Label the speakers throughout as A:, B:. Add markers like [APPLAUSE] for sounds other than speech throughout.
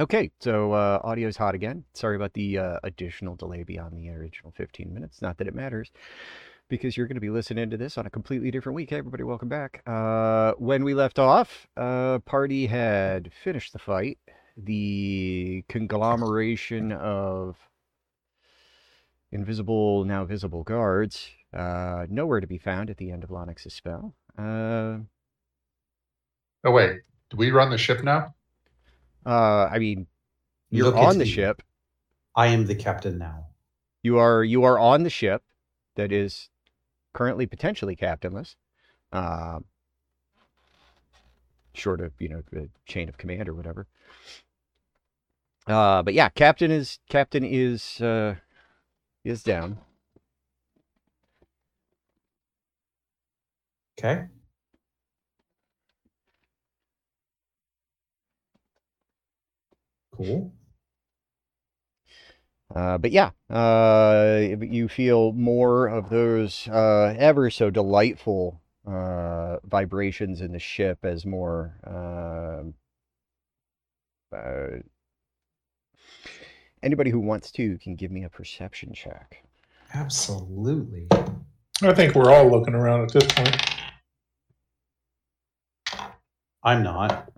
A: Okay, so uh, audio's hot again. Sorry about the uh, additional delay beyond the original 15 minutes. Not that it matters, because you're going to be listening to this on a completely different week. Hey, everybody, welcome back. Uh, when we left off, uh, party had finished the fight. The conglomeration of invisible, now visible guards, uh, nowhere to be found at the end of Lonix's spell. Uh,
B: Oh wait, do we run the ship now?
A: Uh, I mean, you're
C: Look
A: on the
C: me.
A: ship.
C: I am the captain now.
A: You are you are on the ship that is currently potentially captainless, um, short of you know the chain of command or whatever. Uh, but yeah, captain is captain is uh, is down.
C: Okay. Cool.
A: Uh, but yeah, uh, you feel more of those uh, ever so delightful uh, vibrations in the ship as more. um uh, anybody who wants to can give me a perception check.
C: Absolutely.
D: I think we're all looking around at this point.
C: I'm not.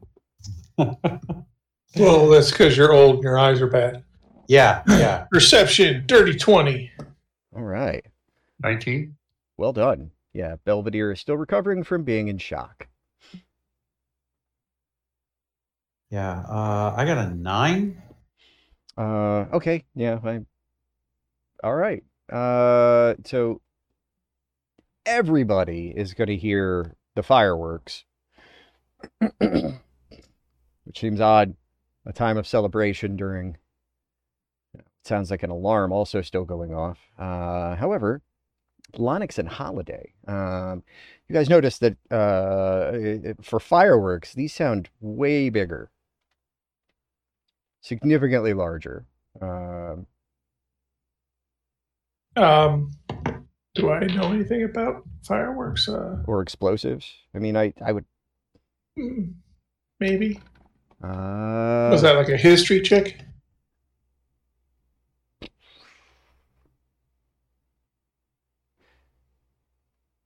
C: [LAUGHS]
D: Well, that's because you're old and your eyes are bad.
C: yeah, yeah. [CLEARS THROAT]
D: Perception, dirty 20.
A: All right.
B: 19?
A: Well done. Yeah, Belvedere is still recovering from being in shock.
C: Yeah. Uh, I got a nine.
A: Uh, okay, yeah, I. All right. Uh, so everybody is going to hear the fireworks, [CLEARS THROAT] which seems odd. A time of celebration during. Sounds like an alarm also still going off. Uh, however, Lonix and Holiday. Um, you guys notice that uh, for fireworks, these sound way bigger, significantly larger. Um,
D: Um, do I know anything about fireworks? Uh,
A: or explosives. I mean, I I would.
D: mm, maybe.
A: Uh,
D: Was that like a history check?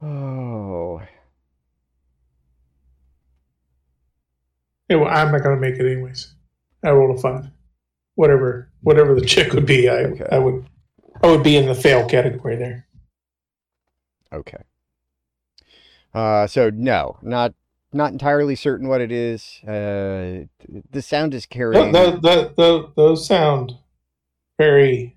A: Oh,
D: Yeah, well, I'm not going to make it anyways. I rolled a five. Whatever, whatever the check would be, I,
A: Okay.
D: I would, I would be in the fail category there.
A: okay. Uh, so no, not not entirely certain what it is. Uh, the sound is carrying.
D: th- th- th- those sound very.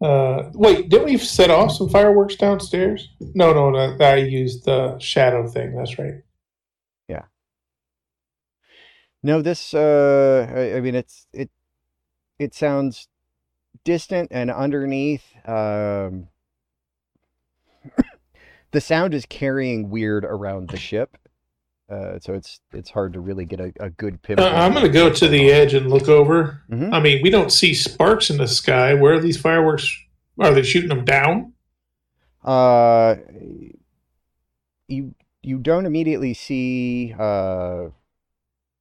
D: Uh, wait, didn't we set off some fireworks downstairs? No, no, no. I used the shadow thing. That's right. Yeah.
A: No, this. Uh, I, I mean, it's it. It sounds distant and underneath. Um, the sound is carrying weird around the ship, uh, so it's it's hard to really get a, a good
D: Uh. I'm going to go to the edge and look over.
A: Mhm.
D: I mean, we don't see sparks in the sky. Where are these fireworks? Are they shooting them down?
A: Uh, you you don't immediately see uh,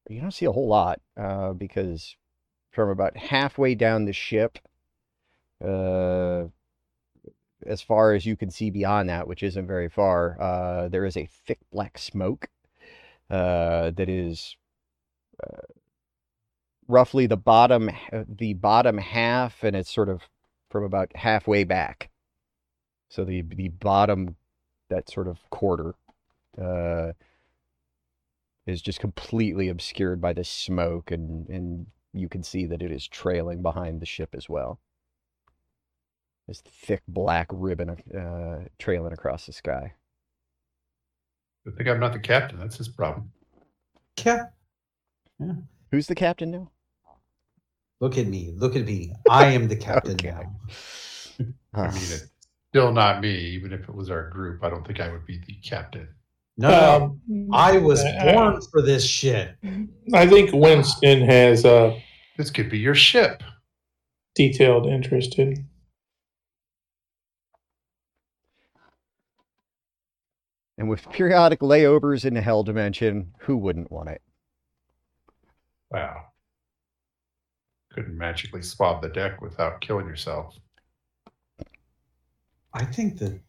A: you don't see a whole lot uh, because from about halfway down the ship, uh, as far as you can see beyond that, which isn't very far, uh, there is a thick black smoke uh, that is uh, roughly the bottom the bottom half, and it's sort of from about halfway back. So the the bottom, that sort of quarter, uh, is just completely obscured by the smoke, and and you can see that it is trailing behind the ship as well. This thick black ribbon uh, trailing across the sky.
B: I think I'm not the captain. That's his problem.
C: Yeah.
A: Who's the captain now?
C: Look at me. Look at me. I am the captain
A: Okay.
C: now. [LAUGHS]
B: I mean, it's still not me. Even if it was our group, I don't think I would be the captain.
C: No, no.
D: Um,
C: I was born for this shit.
D: I think Winston has a
B: This could be your ship.
D: detailed interest in.
A: And with periodic layovers in the hell dimension, who wouldn't want it?
B: Wow. couldn't magically swab the deck without killing yourself.
C: I think that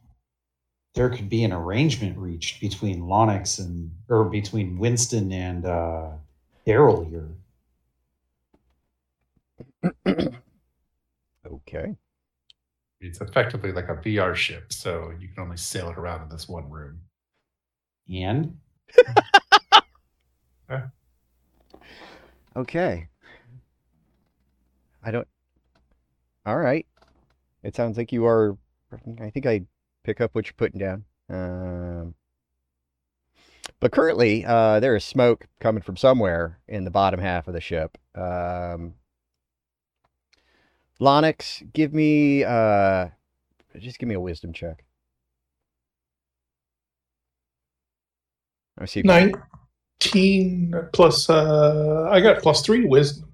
C: there could be an arrangement reached between Lonix and or between Winston and uh Daryl here. [CLEARS THROAT]
A: Okay.
B: It's effectively like a VR ship, so you can only sail it around in this one room.
C: And [LAUGHS]
A: Okay. I don't. All right. It sounds like you are. I think I pick up what you're putting down. Um, but currently, uh, there is smoke coming from somewhere in the bottom half of the ship. Um, Lonix, give me. Uh, just give me a wisdom check. I see.
E: Nineteen plus. Uh, I got plus three wisdom,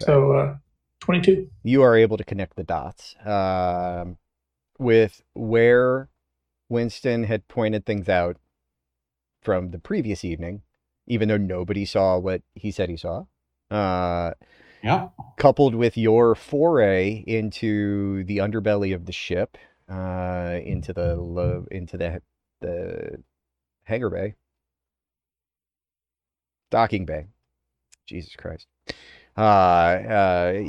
E: so uh, twenty-two.
A: you are able to connect the dots um, with where Winston had pointed things out from the previous evening, even though nobody saw what he said he saw. Uh,
C: yeah,
A: coupled with your foray into the underbelly of the ship, uh, into the lo- into the the hangar bay, docking bay. Jesus Christ. Uh, uh,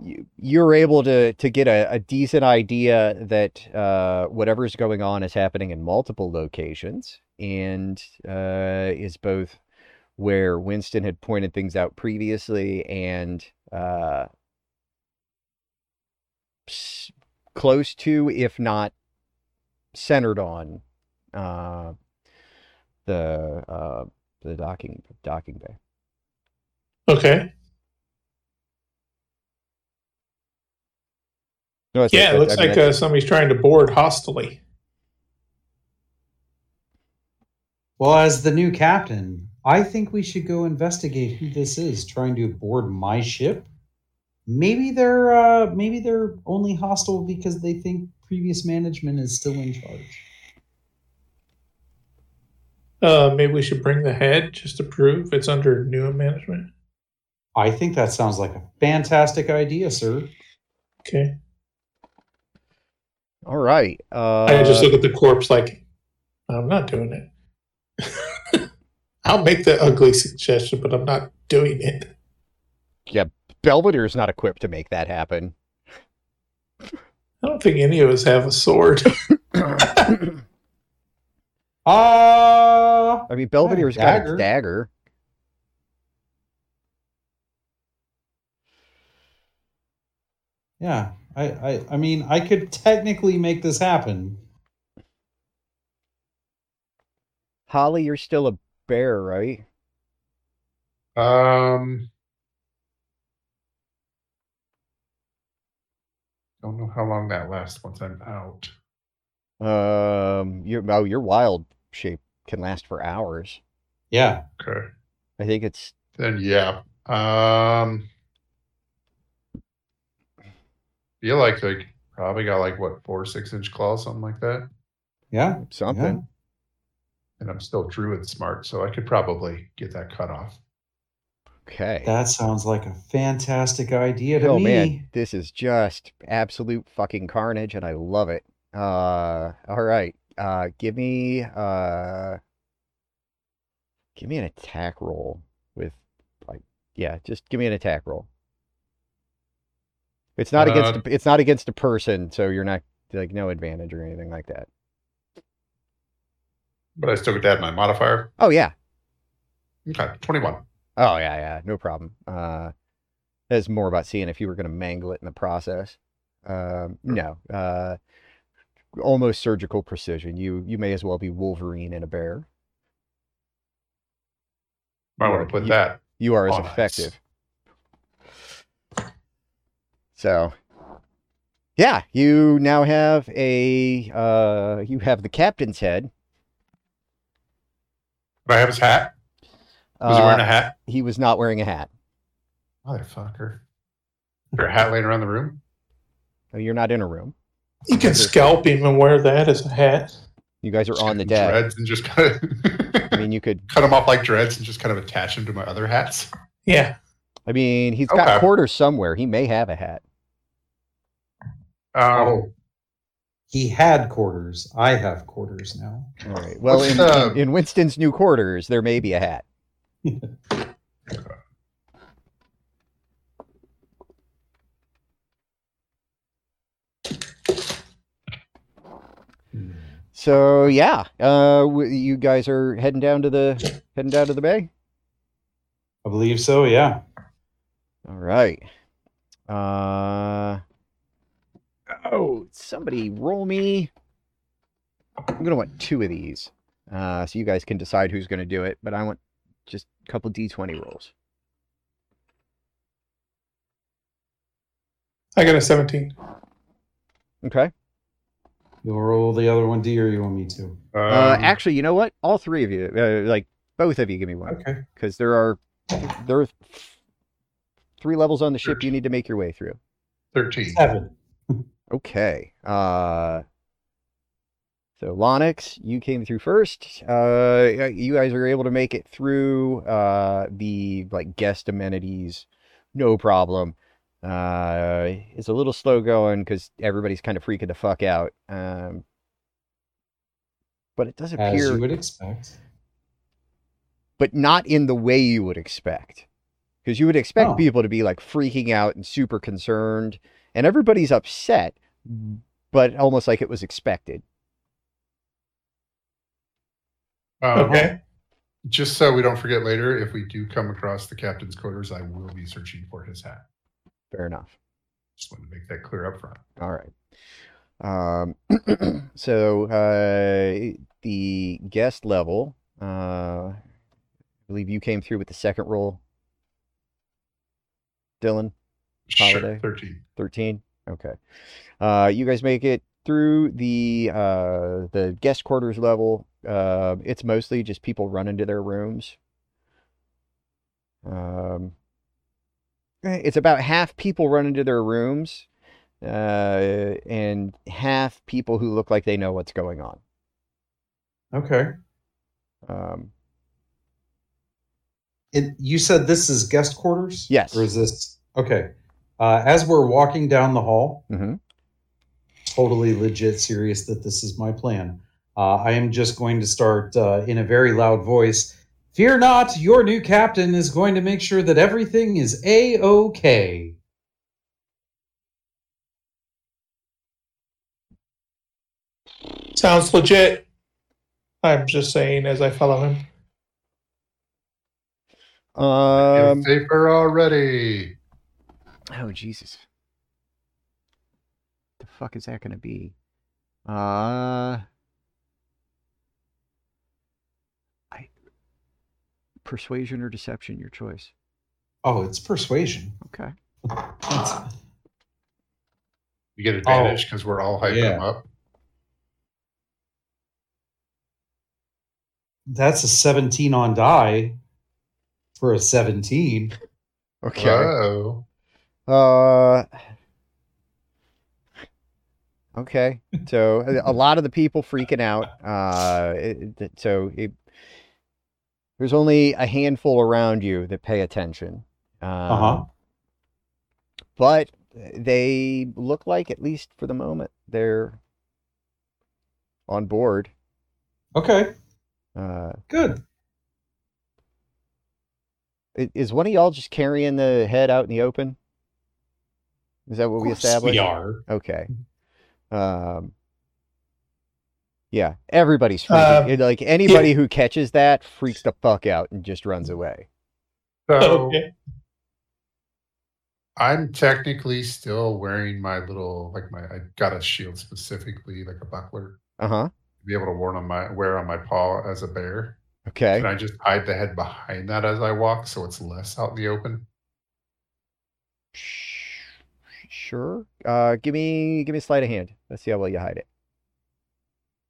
A: you, you're able to to get a, a decent idea that uh, whatever's going on is happening in multiple locations and uh, is both where Winston had pointed things out previously and uh, close to, if not centered on, uh, the uh, the docking docking bay.
E: Okay.
A: No,
E: Yeah,
A: I-
E: it looks
A: I mean,
E: like
A: that's-
E: uh, somebody's trying to board hostily.
C: Well, as the new captain, I think we should go investigate who this is trying to board my ship. Maybe they're uh, maybe they're only hostile because they think previous management is still in charge.
E: Uh, maybe we should bring the head just to prove it's under new management.
C: I think that sounds like a fantastic idea, sir.
E: Okay.
A: all right. Uh,
E: I just look at the corpse like, I'm not doing it. [LAUGHS] I'll make the ugly suggestion, but I'm not doing it.
A: Yeah, Belvedere is not equipped to make that happen.
E: I don't think any of us have a sword.
C: Ah, [LAUGHS] [LAUGHS]
A: I mean, Belvedere's got
C: dagger.
A: a dagger.
C: yeah. I, I I mean, I could technically make this happen.
A: Holly, you're still a bear, right?
B: Um, don't know how long that lasts once I'm out.
A: Um, your oh, your wild shape can last for hours.
C: Yeah.
B: Okay,
A: I think it's
B: then yeah. Um, feel like they probably got like what four six inch claws, something like that.
C: Yeah.
A: something.
B: And I'm still druid smart, so I could probably get that cut off.
A: Okay.
C: That sounds like a fantastic idea to
A: oh
C: me.
A: man, this is just absolute fucking carnage, and I love it. Uh, all right. Uh, give me uh, give me an attack roll with like, yeah, just give me an attack roll. It's not against
B: Uh,
A: a, it's not against a person, so you're not like no advantage or anything like that.
B: But I still get to add my modifier.
A: Oh yeah,
B: Okay, twenty one.
A: Oh yeah, yeah, no problem. Uh, that's more about seeing if you were going to mangle it in the process. Um, no, uh, almost surgical precision. You you may as well be Wolverine in a bear.
B: Might want to put
A: you-
B: that.
A: You are as
B: Oh, nice.
A: effective. So, yeah, you now have a uh, you have the captain's head.
B: Do I have his hat? Was he wearing
A: Uh,
B: a hat?
A: he was not wearing a hat.
B: Motherfucker. Is there a hat laying around the room?
A: No, You're not in a room.
E: You can scalp him and wear that as a hat.
A: You guys are
B: Just
A: on the deck.
B: Dreads and just kind of I
A: mean, you could [LAUGHS]
B: cut them off like dreads and just kind of attach them to my other hats.
E: Yeah.
A: I mean, he's got
B: Okay.
A: quarters somewhere. He may have a hat.
B: Um,
C: Oh. He had quarters. I have quarters now.
A: All right. Well, in,
B: the-
A: in, in Winston's new quarters, there may be a hat. [LAUGHS] So yeah, uh, you guys are heading down to the heading down to the bay.
C: I believe so. Yeah.
A: All right. Uh, oh, somebody roll me. I'm gonna want two of these, uh, so you guys can decide who's gonna do it. But I want just a couple d20 rolls.
E: I got a 17.
A: Okay.
C: You'll roll the other one, D, or you want me to?
A: Uh,
B: um,
A: actually, you know what? All three of you, uh, like both of you, give me one
C: Okay.
A: because there are there are three levels on the ship you need to make your way through.
B: 13.
C: Seven. [LAUGHS]
A: Okay. Uh, so Lonix, you came through first. Uh, you guys are able to make it through uh, the like guest amenities, no problem. Uh, it's a little slow going because everybody's kind of freaking the fuck out. Um, but it does
C: As
A: appear,
C: you would expect.
A: but not in the way you would expect. Because you would expect
C: Oh.
A: people to be like freaking out and super concerned, and everybody's upset, but almost like it was expected.
B: Um,
E: Okay.
B: Just so we don't forget later, if we do come across the captain's quarters, I will be searching for his hat.
A: Fair enough.
B: Just want to make that clear up front.
A: All right. Um, [CLEARS THROAT] so uh, the guest level, uh, I believe you came through with the second roll. Dylan, Holiday.
B: Sure, 13.
A: 13. Okay. Uh, you guys make it through the uh, the guest quarters level. Uh, it's mostly just people running to their rooms. Um, it's about half people run into their rooms, uh, and half people who look like they know what's going on.
C: Okay.
A: Um,
C: It, you said this is guest quarters?
A: Yes.
C: Or is this okay? Uh, as we're walking down the hall,
A: mhm.
C: totally legit serious that this is my plan. Uh, I am just going to start uh, in a very loud voice. Fear not, your new captain is going to make sure that everything is a okay.
E: Sounds legit. I'm just saying as I follow him.
A: Um,
B: Feel safer already.
A: Oh Jesus. The fuck is that gonna be? Uh persuasion or deception, your choice.
C: Oh, it's persuasion.
A: Okay.
C: That's-
B: You get advantage because we're all hyping
C: yeah.
B: him up.
C: That's a 17 on die for a 17.
A: Okay.
B: Oh.
A: Uh Okay. So a- a lot of the people freaking out. Uh it- it- so it, there's only a handful around you that pay attention. Um,
C: Uh-huh.
A: But they look like, at least for the moment, they're on board.
C: Okay,
A: Uh,
C: good.
A: is one of y'all just carrying the head out in the open? Is that what we established?
C: we are.
A: Okay. Um. Yeah, everybody's freaking.
E: Um,
A: like anybody who catches that freaks the fuck out and just runs away.
B: So
E: Okay.
B: I'm technically still wearing my little like my I got a shield specifically like a buckler
A: Uh huh.
B: to be able to wear on my wear on my paw as a bear.
A: Okay.
B: Can I just hide the head behind that as I walk so it's less out in the open?
A: Sure. Uh, give me give me a sleight of hand. Let's see how well you hide it.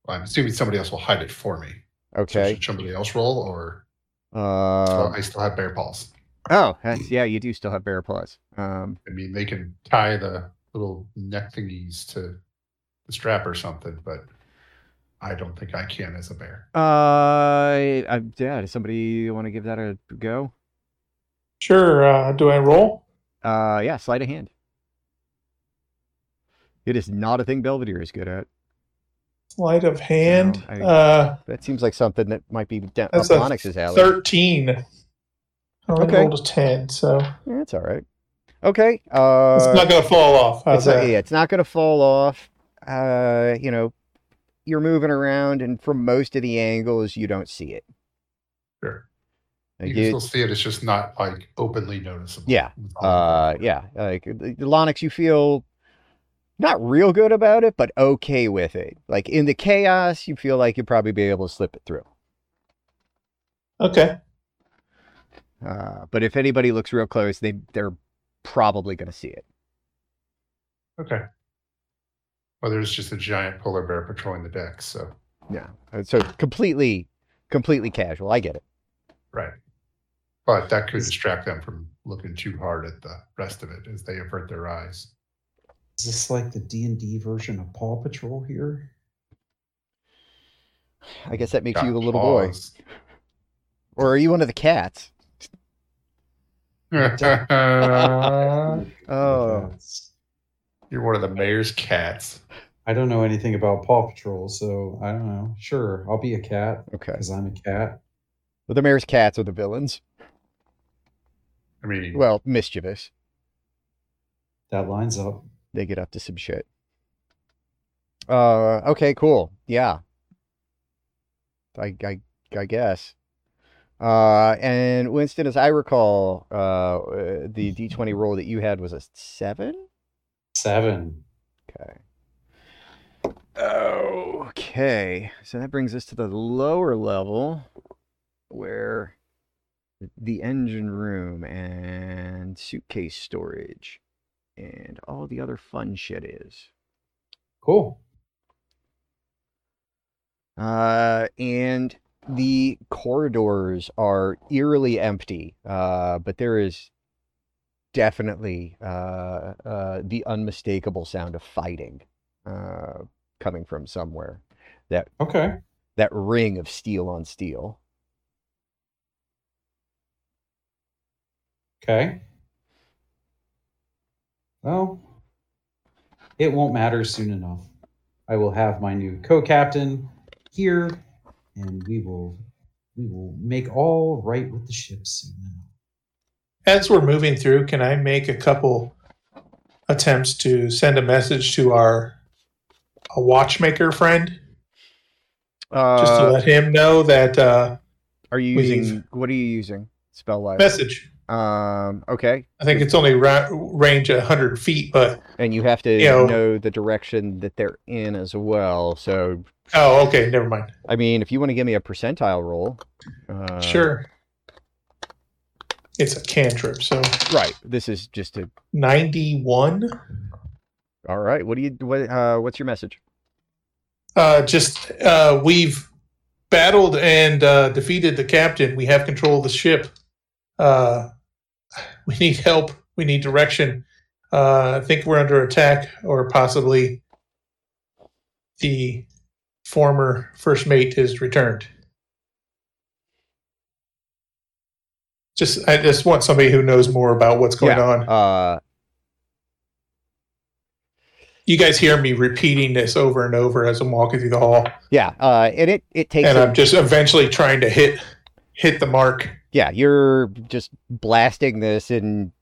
B: I'm assuming somebody else will hide it for me. So
A: Okay.
B: should somebody else roll or
A: Um.
B: I still have bear paws.
A: Oh, yeah. You do still have bear paws. Um.
B: I mean, they can tie the little neck thingies to the strap or something, but I don't think I can as a bear.
A: Uh. I, yeah. Does somebody want to give that a go?
D: Sure. Uh, do I roll?
A: Uh, yeah, sleight of hand. It is not a thing Belvedere is good at.
D: Sleight of hand.
A: I-
D: uh,
A: That seems like something that might be down
D: That's
A: up
D: a
A: Onyx's alley.
D: 13. I
A: Okay.
D: rolled a 10, so
A: Yeah, that's all right. Okay. Uh,
D: it's not going to fall off. How's
A: it's not,
D: that?
A: yeah, it's not going to fall off. Uh, you know, you're moving around, and from most of the angles, you don't see it.
B: Sure.
A: Like,
B: You can
A: you-
B: still see it. It's just not like openly noticeable.
A: Yeah. Uh, yeah, like the the Lonix, you feel not real good about it, but okay with it. Like in the chaos, you feel like you'd probably be able to slip it through.
D: Okay.
A: Uh, but if anybody looks real close, they they're probably going to see it.
B: Okay. Well, there's just a giant polar bear patrolling the deck. So,
A: Yeah. So completely, completely casual. I get it.
B: right. But that could distract them from looking too hard at the rest of it as they avert their eyes.
C: Is this like the D and D version of Paw Patrol here?
A: I guess that makes
B: Got
A: you the little boy, or are you one of the cats? [LAUGHS] Oh,
B: You're one of the mayor's cats.
C: I don't know anything about Paw Patrol, so I don't know. Sure, I'll be a cat
A: okay.
C: because I'm a cat.
A: Well, the mayor's cats are the villains.
B: I mean,
A: Well, mischievous.
C: That lines up.
A: They get up to some shit. Uh, okay, cool. Yeah. I, I, I guess. Uh, and Winston, as I recall, uh, the D20 roll that you had was a seven.
C: Seven.
A: Okay. Okay. So that brings us to the lower level where the engine room and suitcase storage and all the other fun shit is.
C: Cool.
A: Uh, and the corridors are eerily empty, uh, but there is definitely uh, uh, the unmistakable sound of fighting uh, coming from somewhere. That
C: Okay.
A: that ring of steel on steel.
C: Okay. Well, it won't matter soon enough. I will have my new co-captain here, and we will we will make all right with the ship soon enough.
D: As we're moving through, can I make a couple attempts to send a message to our a watchmaker friend just to
A: Uh,
D: let him know that uh,
A: are you
D: we think-
A: using what are you using spell wise?
D: message?
A: Um, okay,
D: I think it's only ra- range a hundred feet, but
A: and you have to
D: You know-
A: know the direction that they're in as well. So
D: oh, okay, never mind.
A: I mean, if you want to give me a percentile roll, uh,
D: sure. It's a cantrip, so
A: Right. This is just a.
D: ninety-one.
A: All right. What do you? What? Uh, what's your message?
D: Uh, just uh, we've battled and uh, defeated the captain. We have control of the ship. Uh, [SIGHS] we need help. We need direction. Uh, I think we're under attack, or possibly the former first mate has returned. Just, I just want somebody who knows more about what's going
A: Yeah,
D: on.
A: Uh,
D: You guys hear me repeating this over and over as I'm walking through the hall,
A: yeah. Uh, and it it takes.
D: and I'm just eventually trying to hit hit the mark.
A: Yeah, you're just blasting this in.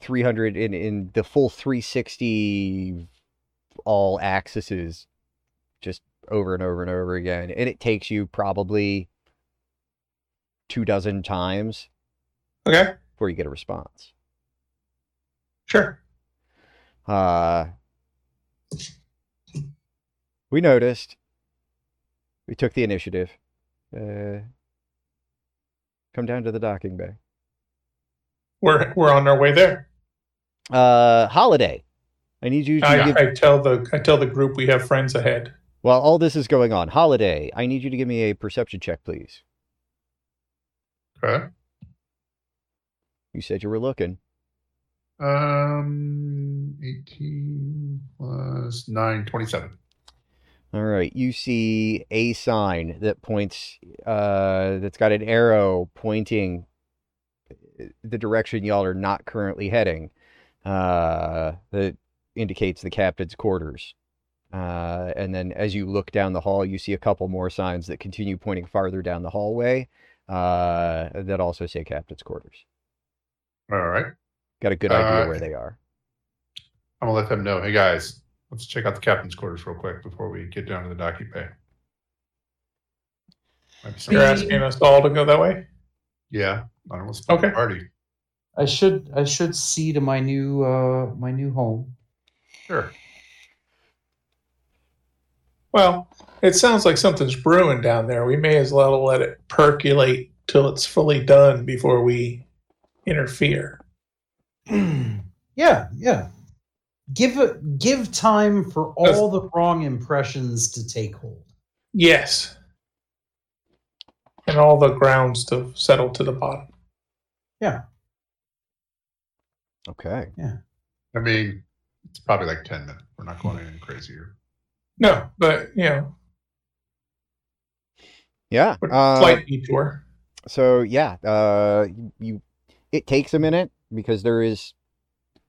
A: 300 in in the full 360 all axes just over and over and over again and it takes you probably two dozen times
D: Okay,
A: before you get a response
D: sure.
A: Uh, we noticed. We took the initiative. Uh, come down to the docking bay.
D: We're we're on our way there.
A: Uh, holiday. I need you to
D: I,
A: give.
D: I tell the I tell the group we have friends ahead.
A: While all this is going on, holiday. I need you to give me a perception check, please.
B: Okay.
A: You said you were looking.
B: Um, 18 plus 9, 27.
A: All right. You see a sign that points. Uh, that's got an arrow pointing the direction y'all are not currently heading. Uh, that indicates the captain's quarters. Uh, and then as you look down the hall, you see a couple more signs that continue pointing farther down the hallway uh, that also say captain's quarters.
B: All right.
A: Got a good idea
B: Uh,
A: where they are.
B: I'm gonna let them know. Hey guys, let's check out the captain's quarters real quick before we get down to the docky bay. Might be
D: You're asking us all to go that way?
B: Yeah, I don't want to
D: Okay.
B: party.
C: I should I should see to my new uh my new home.
B: Sure.
D: Well, it sounds like something's brewing down there. We may as well let it percolate till it's fully done before we interfere. [CLEARS THROAT]
C: yeah, yeah. Give it give time for all the wrong impressions to take hold.
D: Yes. And all the grounds to settle to the bottom. Yeah.
A: Okay. Yeah.
B: I mean, it's probably like 10 minutes. We're not going any crazier.
D: No, but you know,
A: Yeah.
D: a
A: uh,
D: detour.
A: so yeah, uh, you, you it takes a minute because there is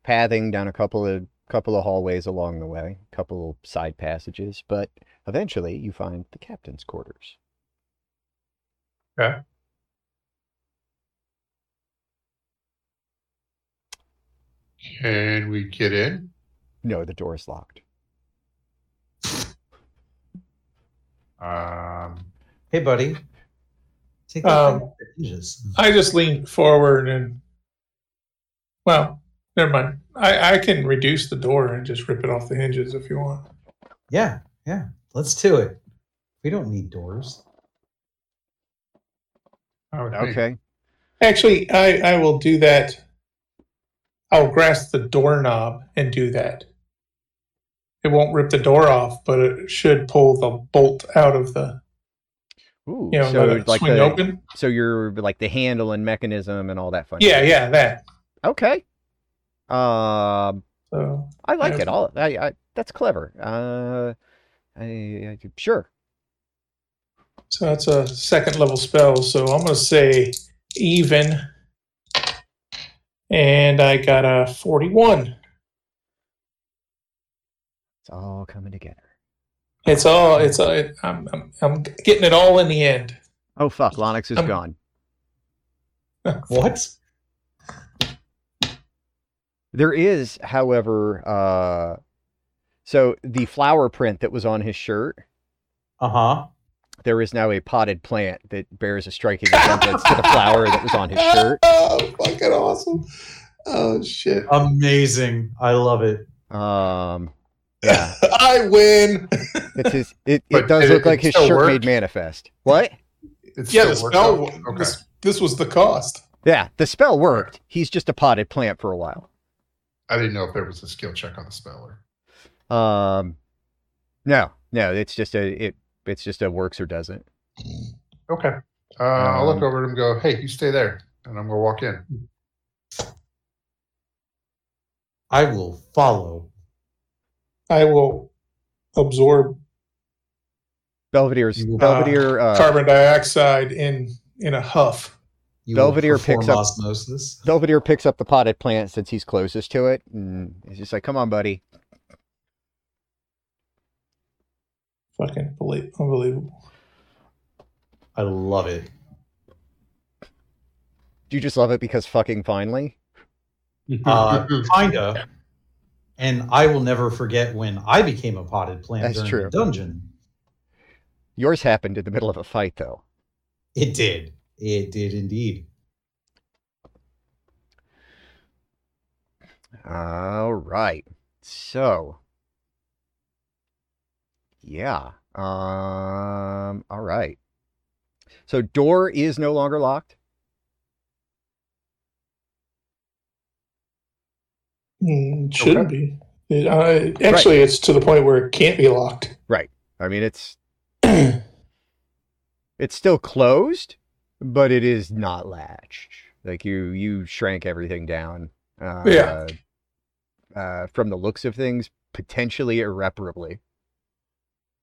A: pathing down a couple of couple of hallways along the way, a couple of side passages, but eventually you find the captain's quarters. Okay.
B: Can we get in?
A: No, the door is locked. [LAUGHS]
B: Um,
C: Hey buddy. Take that
D: Um,
C: thing off the hinges.
D: I just leaned forward and well, never mind. I, I can reduce the door and just rip it off the hinges if you want.
C: Yeah, yeah. Let's do it. We don't need doors.
B: I would think.
A: Okay.
D: Actually, I, I will do that. I'll grasp the doorknob and do that. It won't rip the door off, but it should pull the bolt out of the
A: Ooh,
D: you know
A: so like
D: swing
A: the
D: open.
A: so you're like the handle and mechanism and all that fun.
D: Yeah,
A: stuff.
D: yeah, that.
A: Okay. Um,
D: So
A: I like it. All I, I that's clever. Uh, I, I sure.
D: so that's a second level spell. So I'm gonna say even, and I got a forty-one.
A: It's all coming together.
D: It's all. It's. all it, I'm, I'm. I'm getting it all in the end.
A: Oh fuck, Lonix is
D: Um,
A: gone. [LAUGHS]
C: What?
A: There is, however, uh, so the flower print that was on his shirt,
C: Uh-huh.
A: there is now a potted plant that bears a striking resemblance to the flower that was on his [LAUGHS] shirt.
D: Oh, fucking awesome! Oh shit!
C: Amazing. I love it.
A: Um, [LAUGHS] yeah,
D: I win.
A: it's his. It, it does
B: it-
A: look like
B: it
A: his
B: still
A: shirt made manifest. What?
B: It's
D: yeah, the
B: still worked
D: spell.
B: Okay.
D: This, this was the cost.
A: Yeah, the spell worked. He's just a potted plant for a while.
B: I didn't know if there was a skill check on the speller.
A: Um, no, no, it's just a it. It's just a works or doesn't.
B: Okay. Uh, I'll look
A: Um,
B: over at him and go, hey, you stay there. And I'm going to walk in.
C: I will follow.
D: I will absorb
A: Belvedere's
C: You-
A: Belvedere. Uh,
D: carbon dioxide in in a huff.
C: You
A: Belvedere picks up-
C: osmosis.
A: Belvedere picks up the potted plant since he's closest to it, and he's just like, "Come on, buddy."
D: Fucking belie- unbelievable.
C: I love it.
A: Do you just love it because fucking finally?
C: Uh, kinda. And I will never forget when I became a potted plant
A: That's
C: during
A: true.
C: the dungeon.
A: Yours happened in the middle of a fight, though.
C: It did. It did indeed.
A: All right. So, yeah. Um. All right. So door is no longer locked.
D: Mm, shouldn't be. It, uh, actually, it's to the point where it can't be locked. Right.
A: I mean, it's [CLEARS THROAT] it's still closed, but it is not latched. Like you you shrank everything down. Uh,
D: Yeah.
A: Uh, from the looks of things, potentially irreparably.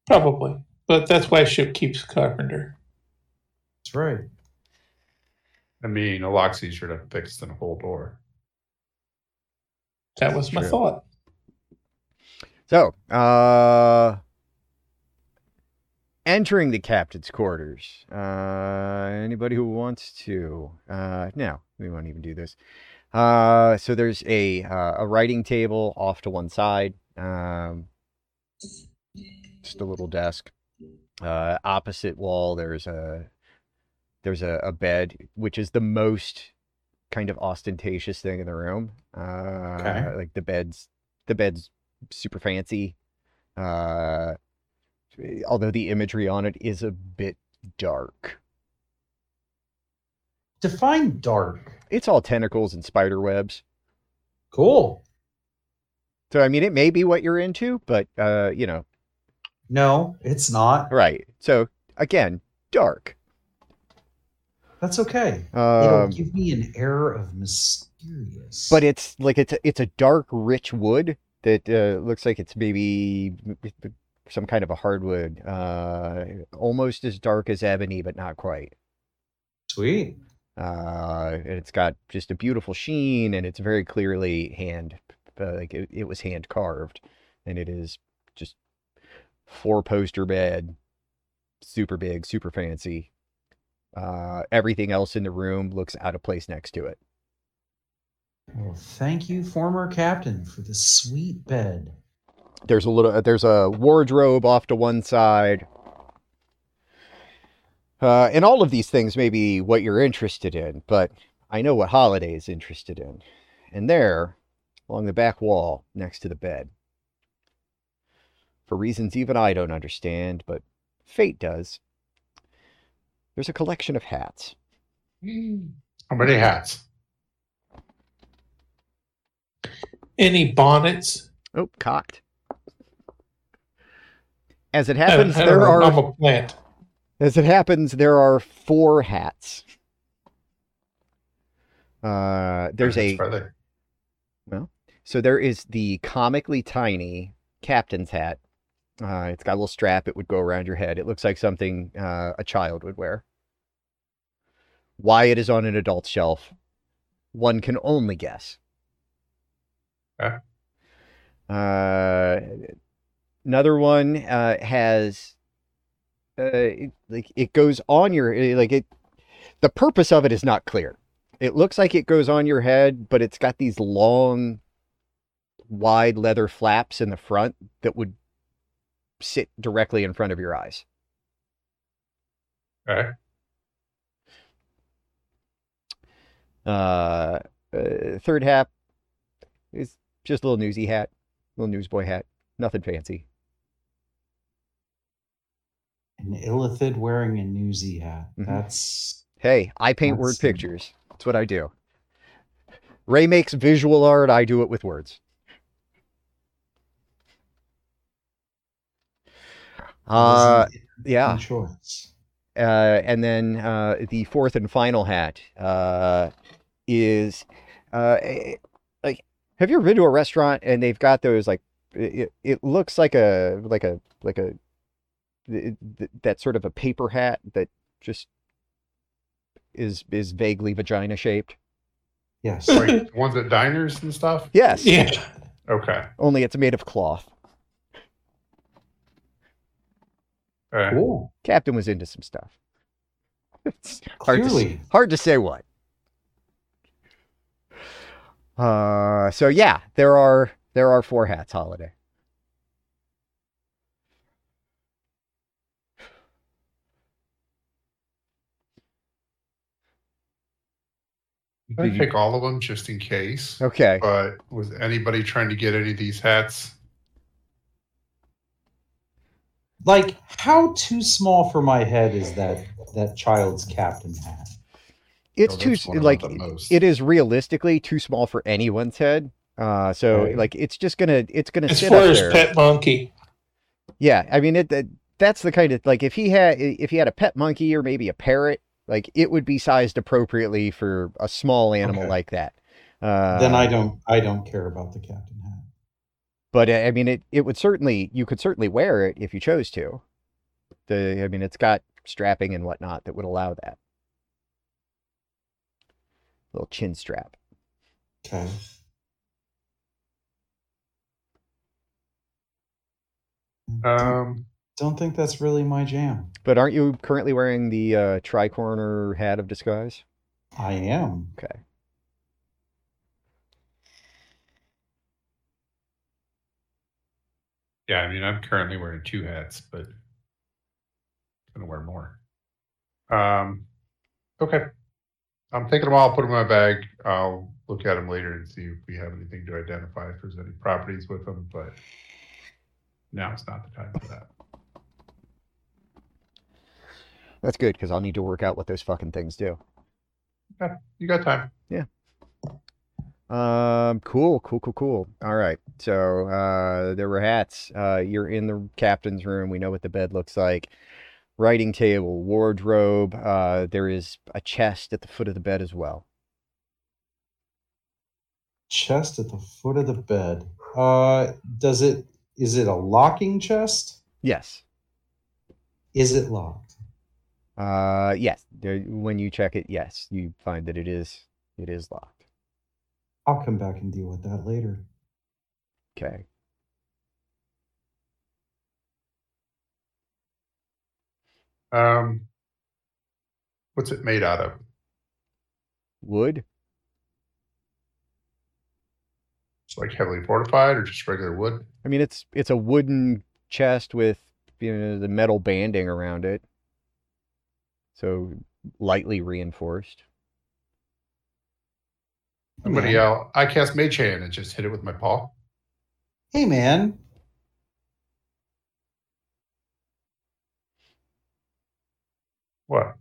D: Probably, but that's why ship keeps carpenter.
C: That's right.
B: I mean, a lock's easier to fix than a whole door.
E: That was my
A: True.
E: thought.
A: So, uh, entering the captain's quarters. Uh, anybody who wants to? Uh, no, we won't even do this. Uh, so there's a uh, a writing table off to one side. Um, just a little desk. Uh, opposite wall, there's a there's a, a bed, which is the most kind of ostentatious thing in the room. Uh,
C: Okay.
A: like the bed's the bed's super fancy. Although the imagery on it is a bit dark.
C: Define dark.
A: It's all tentacles and spider webs.
C: Cool.
A: So I mean, it may be what you're into, but uh, you know,
C: No, it's not.
A: right. So again, dark.
C: That's okay. It'll
A: Um,
C: give me an air of mysterious.
A: but it's like it's a, it's a dark, rich wood that uh, looks like it's maybe some kind of a hardwood, uh, almost as dark as ebony, but not quite.
C: sweet.
A: uh, and it's got just a beautiful sheen, and it's very clearly hand, uh, like it, it was hand carved, and it is just four poster bed, super big, super fancy. Uh, everything else in the room looks out of place next to it.
C: Well, thank you, former captain, for the sweet bed.
A: There's a little, there's a wardrobe off to one side. Uh, and all of these things may be what you're interested in, but I know what Holiday is interested in. And there, along the back wall, next to the bed, for reasons even I don't understand, but fate does, there's a collection of hats.
B: How many hats?
E: Any bonnets?
A: Oh, cocked. As it happens,
E: I don't
A: there are
E: I'm a plant.
A: As it happens, there are four hats. Uh, there's
B: many
A: a
B: are there?
A: so there is the comically tiny captain's hat. Uh, it's got a little strap; it would go around your head. It looks like something uh, a child would wear. Why it is on an adult shelf, one can only guess.
B: Okay.
A: Uh, another one uh, has uh, it- like it goes on your eh, like it. The purpose of it is not clear. It looks like it goes on your head, but it's got these long, wide leather flaps in the front that would sit directly in front of your eyes.
B: Okay.
A: Uh, uh, third hat is just a little newsy hat, little newsboy hat, nothing fancy.
C: An illithid wearing a newsy hat.
A: Mhm.
C: That's
A: Hey, I paint word pictures. That's what I do. Ray makes visual art. I do it with words. Uh,
C: that is an
A: yeah.
C: choice.
A: Uh, and then uh, the fourth and final hat uh, is uh, like, have you ever been to a restaurant and they've got those like, it, it looks like a like a like a th- th- that sort of a paper hat that just is is vaguely vagina shaped.
C: Yes.
B: Like ones at diners and stuff?
A: Yes,
E: Yeah.
B: Okay.
A: only it's made of cloth.
B: Okay.
C: Cool.
A: Captain was into some stuff. It's [LAUGHS] hard to, s-
C: Clearly.
A: hard to say what. Uh, so yeah, there are there are four hats holiday.
B: I
A: Did you-
B: pick all of them just in case.
A: Okay.
B: But was anybody trying to get any of these hats?
C: Like, how too small for my head is that that child's captain hat?
A: It's
B: No,
A: too
B: that's
A: s-
B: one of
A: like it is realistically too small for anyone's head. Uh, so
C: Right.
A: like it's just gonna it's gonna
E: As
A: sit
E: far
A: up
E: as
A: there.
E: pet monkey.
A: Yeah, I mean it. that- That's the kind of like if he had if he had a pet monkey or maybe a parrot, like it would be sized appropriately for a small animal
B: Okay.
A: like that. Uh,
C: then I don't I don't care about the captain hat.
A: But uh, I mean, it it would certainly you could certainly wear it if you chose to. The I mean, it's got strapping and whatnot that would allow that. little chin strap.
C: Okay.
B: Um,
C: Don't think that's really my jam.
A: But aren't you currently wearing the uh, tricorner hat of disguise?
C: I am.
A: Okay.
B: yeah, I mean, I'm currently wearing two hats, but I'm gonna wear more. Um, okay. I'm taking them all, put them in my bag. I'll look at them later and see if we have anything to identify if there's any properties with them, but now it's not the time for that.
A: That's good because I'll need to work out what those fucking things do.
B: You got time. Yeah.
A: Um, cool, cool, cool, cool. All right. So, uh, there were hats. Uh, you're in the captain's room. We know what the bed looks like. Writing table, wardrobe. Uh, there is a chest at the foot of the bed as well.
C: Chest at the foot of the bed. Uh, does it? Is it a locking chest?
A: Yes.
C: Is it locked?
A: Uh, yes. There, when you check it, yes, you find that it is it is locked.
C: I'll come back and deal with that later.
A: Okay.
B: Um, what's it made out of?
A: Wood.
B: It's like heavily fortified or just regular wood?
A: I mean, it's it's a wooden chest with you know the metal banding around it, so lightly reinforced.
B: Somebody
C: Man.
B: else. I cast Mage Hand and just hit it with my paw.
C: Hey, man.
B: What?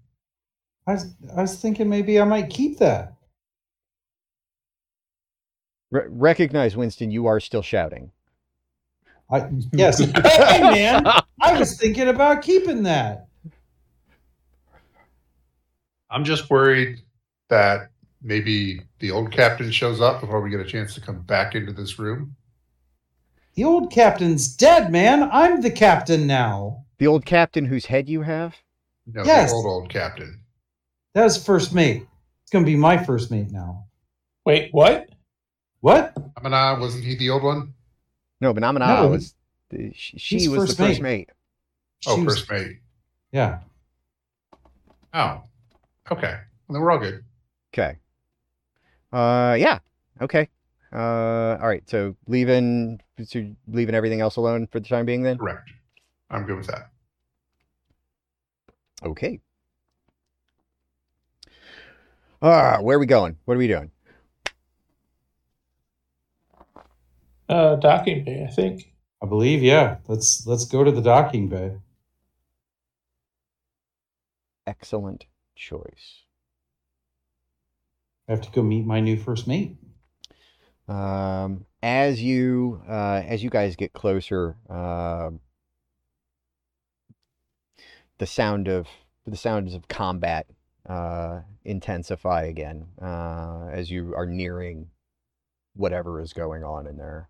C: I was, I was thinking maybe I might keep that.
A: Re- recognize, Winston, you are still shouting.
C: I yes. [LAUGHS] hey, man. [LAUGHS] I was thinking about keeping that.
B: I'm just worried that maybe the old captain shows up before we get a chance to come back into this room.
C: The old captain's dead, man. I'm the captain now.
A: The old captain whose head you have.
B: No,
C: Yes.
B: the old old captain.
C: That was first mate. It's gonna be my first mate now.
E: Wait, what?
C: What?
B: Amana, wasn't he the old one?
A: No, but Namana
C: No,
A: was. The, she she was
C: first
A: the first
C: mate.
A: mate.
B: Oh,
C: She was-
B: first mate.
C: Yeah.
B: Oh, okay. Well, then we're all good.
A: Okay. Uh, yeah. Okay. Uh, all right. So leaving, so leaving everything else alone for the time being, then.
B: Correct. I'm good with that.
A: Okay. Ah, where are we going? What are we doing?
E: Uh, docking bay, I think.
C: I believe, yeah. Let's let's go to the docking bay.
A: Excellent choice.
C: I have to go meet my new first mate.
A: Um, as you uh, as you guys get closer, um, the sound of the sounds of combat uh, intensify again uh, as you are nearing whatever is going on in there.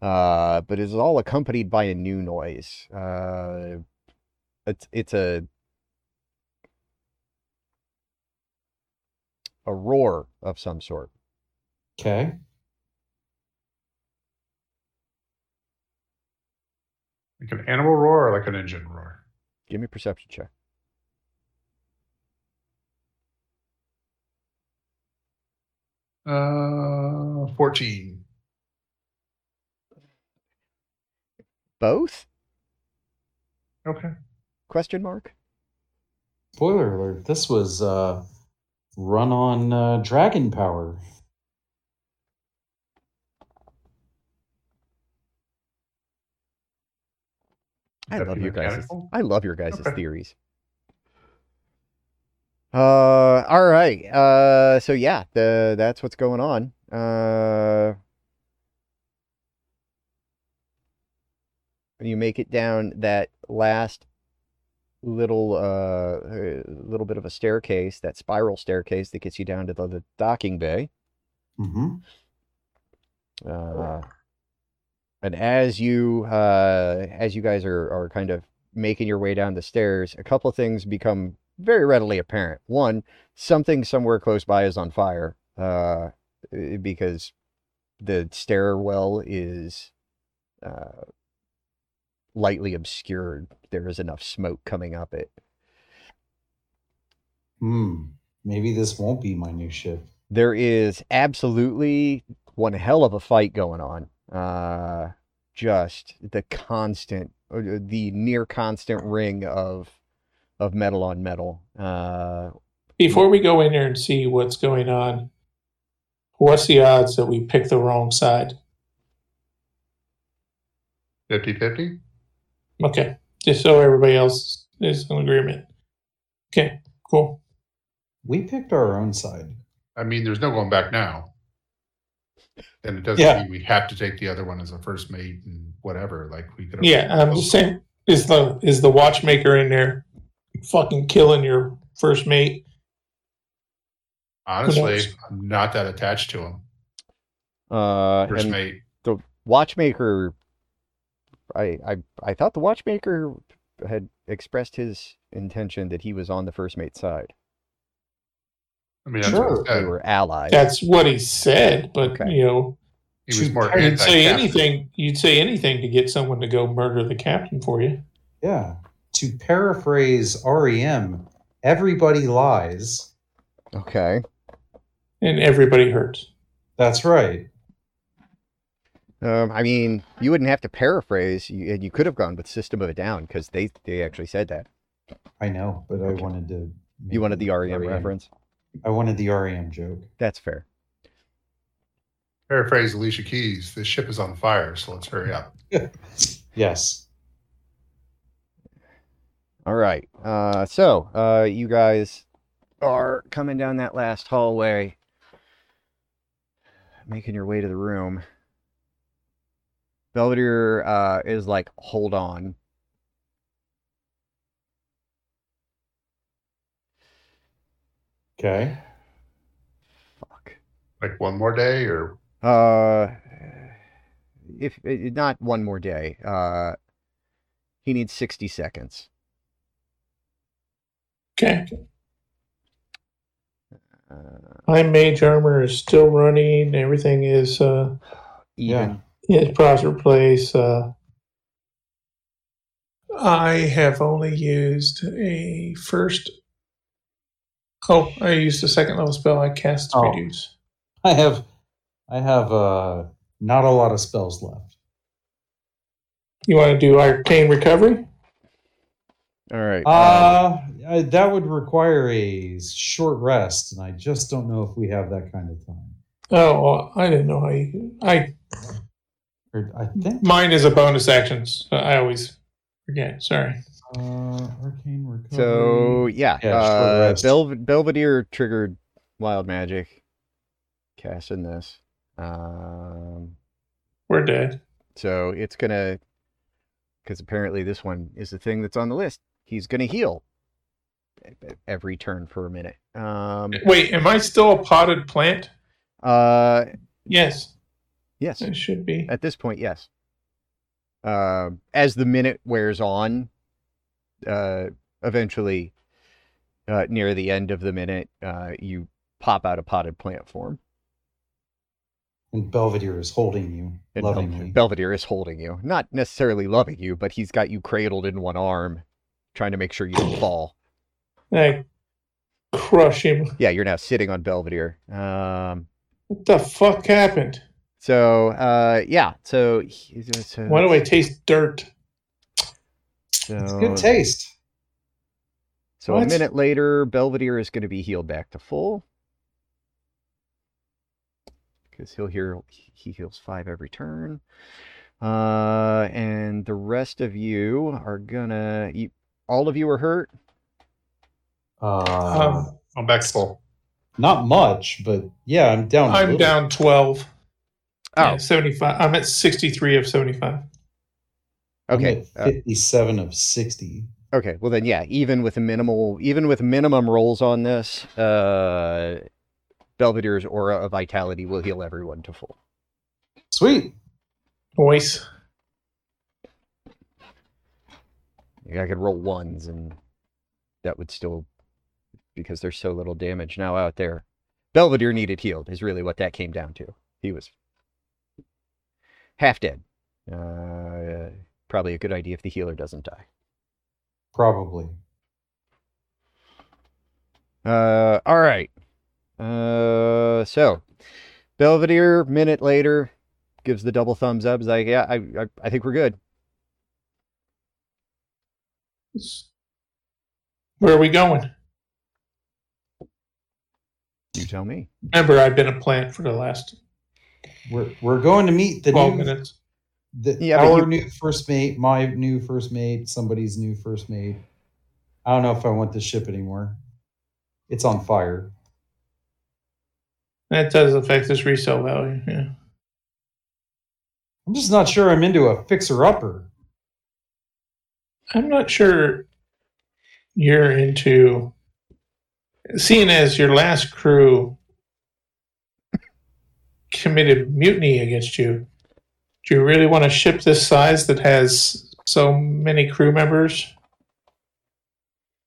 A: Uh, but it's all accompanied by a new noise. Uh, it's it's a a roar of some sort.
C: Okay.
B: Like an animal roar or like an engine roar?
A: Give me a perception check.
B: Uh, 14.
A: Both?
B: Okay.
A: Question mark.
C: Spoiler alert. This was uh run on uh, dragon power.
A: I love
B: be
A: your guys' I love your guys'
B: Okay.
A: theories. Uh all right. Uh so yeah, the that's what's going on. Uh you make it down that last little uh uh, little bit of a staircase, that spiral staircase that gets you down to the, the docking bay.
C: Mm-hmm.
A: Uh, and as you uh, as you guys are, are kind of making your way down the stairs, a couple of things become very readily apparent. One, something somewhere close by is on fire. uh, because the stairwell is uh, lightly obscured. There is enough smoke coming up it.
C: Hmm. Maybe this won't be my new ship.
A: There is absolutely one hell of a fight going on. Uh, just the constant, uh, the near constant ring of of metal on metal. Uh,
D: Before we go in there and see what's going on, what's the odds that we pick the wrong side?
B: 50 50?
D: Okay, just so everybody else is in agreement. Okay, cool.
C: We picked our own side.
B: I mean, there's no going back now. And it doesn't
C: Yeah.
B: mean we have to take the other one as a first mate and whatever. Like we could.
D: Yeah, I'm just saying, is the is the watchmaker in there fucking killing your first mate?
B: Honestly. I'm not that attached to him.
A: uh,
B: First
A: and
B: mate.
A: the watchmaker, I, I, I thought the watchmaker had expressed his intention that he was on the first mate side.
B: I mean, that's
C: Sure.
B: what
A: They were allies.
D: That's what he said, but
A: Okay.
D: you know,
B: He was more
D: you'd say anything. You'd say anything to get someone to go murder the captain for you.
C: Yeah. To paraphrase REM, everybody lies.
A: Okay.
D: and everybody hurts.
C: That's right.
A: Um, I mean, you wouldn't have to paraphrase, you, and you could have gone with System of a Down because they they actually said that.
C: I know, but I wanted to.
A: You wanted the
C: it
A: REM reference.
C: I wanted the REM joke.
A: That's fair.
B: Paraphrase Alicia Keys. "The ship is on fire, so let's hurry up. [LAUGHS]
C: Yes.
A: All right. Uh, so uh, you guys are coming down that last hallway, making your way to the room. Belvedere uh, is like, hold on.
C: Okay.
A: Fuck.
B: Like one more day, or
A: Uh, if eh, not one more day, uh, he needs 60 seconds.
D: Okay,
A: Uh,
D: my mage armor is still running. Everything is uh,
A: even.
C: Yeah.
D: In its proper place. Uh, I have only used a first. Oh, I used a second level spell. I cast
C: Oh.
D: reduce.
C: I have I have uh not a lot of spells left.
D: You want to do arcane recovery?
A: All right.
C: Uh, uh that would require a short rest, and I just don't know if we have that kind of time.
D: Oh, well, I didn't know how you. I
C: Or I think
D: mine is a bonus action. So I always forget. Sorry.
C: uh arcane recovery.
A: So yeah,
C: Yeah,
A: uh,
C: rest.
A: Belv- Belvedere triggered wild magic, casting this. Um,
D: We're dead.
A: so it's gonna, because apparently this one is the thing that's on the list. He's gonna heal every turn for a minute. Um,
D: Wait, am I still a potted plant?
A: uh,
D: Yes,
A: yes,
D: It should be.
A: at this point, yes. Um, as the minute wears on, uh, eventually, uh, near the end of the minute, uh, you pop out a potted plant form.
C: and Belvedere is holding you
A: And Bel-
C: lovingly.
A: Belvedere is holding you. Not necessarily loving you, but he's got you cradled in one arm, trying to make sure you don't fall.
D: I crush him.
A: Yeah, you're now sitting on Belvedere. Um,
D: What the fuck happened?
A: So, uh, yeah, so, he- so,
D: Why do I taste dirt?
A: so,
C: it's good taste.
A: so a minute later, Belvedere is going to be healed back to full. Because he'll heal, he heals five every turn. Uh, and the rest of you are gonna, you, all of you are hurt.
C: Uh,
D: Um,
B: I'm back to full.
C: not much, but yeah, I'm down.
D: I'm
C: little.
D: down 12.
A: Oh,
D: Yeah, 75. I'm at 63 of 75.
C: I'm
A: okay.
C: at
A: Uh,
C: 57 of 60.
A: Okay, well then, yeah. Even with a minimal, even with minimum rolls on this, uh, Belvedere's aura of vitality will heal everyone to full.
C: Sweet.
D: Voice.
A: I could roll ones, and that would still, because there's so little damage now out there. Belvedere needed healed, is really what that came down to. He was half dead. Uh, probably a good idea if the healer doesn't die.
C: Probably.
A: Uh, all right. Uh, so Belvedere, minute later, gives the double thumbs up. He's like, yeah, I, I, I think we're good.
D: Where are we going?
A: You tell me.
D: Remember, I've been a plant for the last
C: We're we're going to meet the
D: 12
C: new,
D: minutes.
C: the,
A: Yeah,
C: our
A: you-
C: new first mate, my new first mate, somebody's new first mate. I don't know if I want this ship anymore. It's on fire.
D: That does affect this resale value. Yeah.
C: I'm just not sure I'm into a fixer upper.
D: I'm not sure you're into seeing as your last crew committed mutiny against you. Do you really want a ship this size that has so many crew members?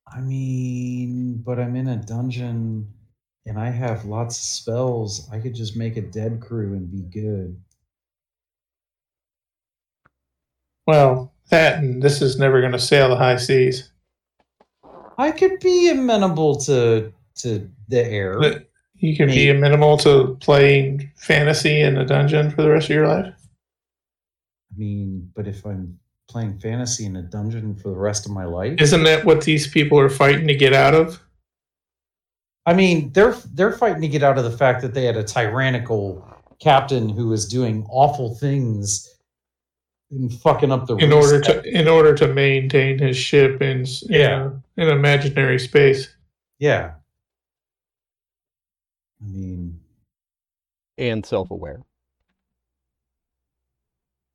C: I mean, but I'm in a dungeon and I have lots of spells. I could just make a dead crew and be good.
D: Well, that and this is never going to sail the high seas.
C: I could be amenable to to the air.
D: But you can be amenable to playing fantasy in a dungeon for the rest of your life.
C: I mean, but if I'm playing fantasy in a dungeon for the rest of my life,
D: Isn't that what these people are fighting to get out of?
C: I mean, they're they're fighting to get out of the fact that they had a tyrannical captain who was doing awful things and fucking up the
D: in order to in order to maintain his ship in
C: Yeah.
D: a- in imaginary space.
C: yeah. I mean,
A: And self aware.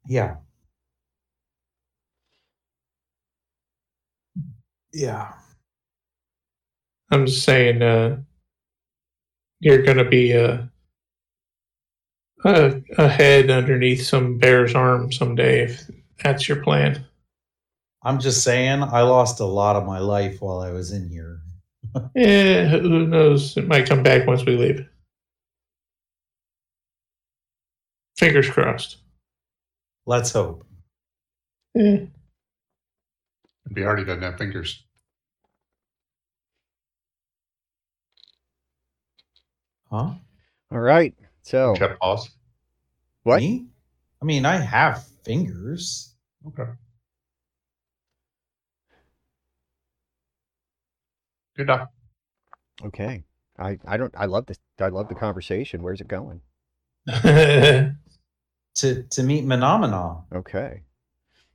C: yeah. Yeah.
D: I'm just saying, uh, you're going to be uh, a a head underneath some bear's arm someday if that's your plan.
C: I'm just saying, I lost a lot of my life while I was in here.
D: Eh, who knows? It might come back once we leave. Fingers crossed.
C: Let's hope.
D: Eh,
B: He already doesn't have fingers.
C: Huh?
A: All right. So,
B: Kept pause.
A: what?
C: Me? I mean, I have fingers.
B: Okay. Good enough.
A: Okay. I, I don't, I love this. I love the conversation. Where's it going? [LAUGHS]
C: To to meet Menomina.
A: Okay.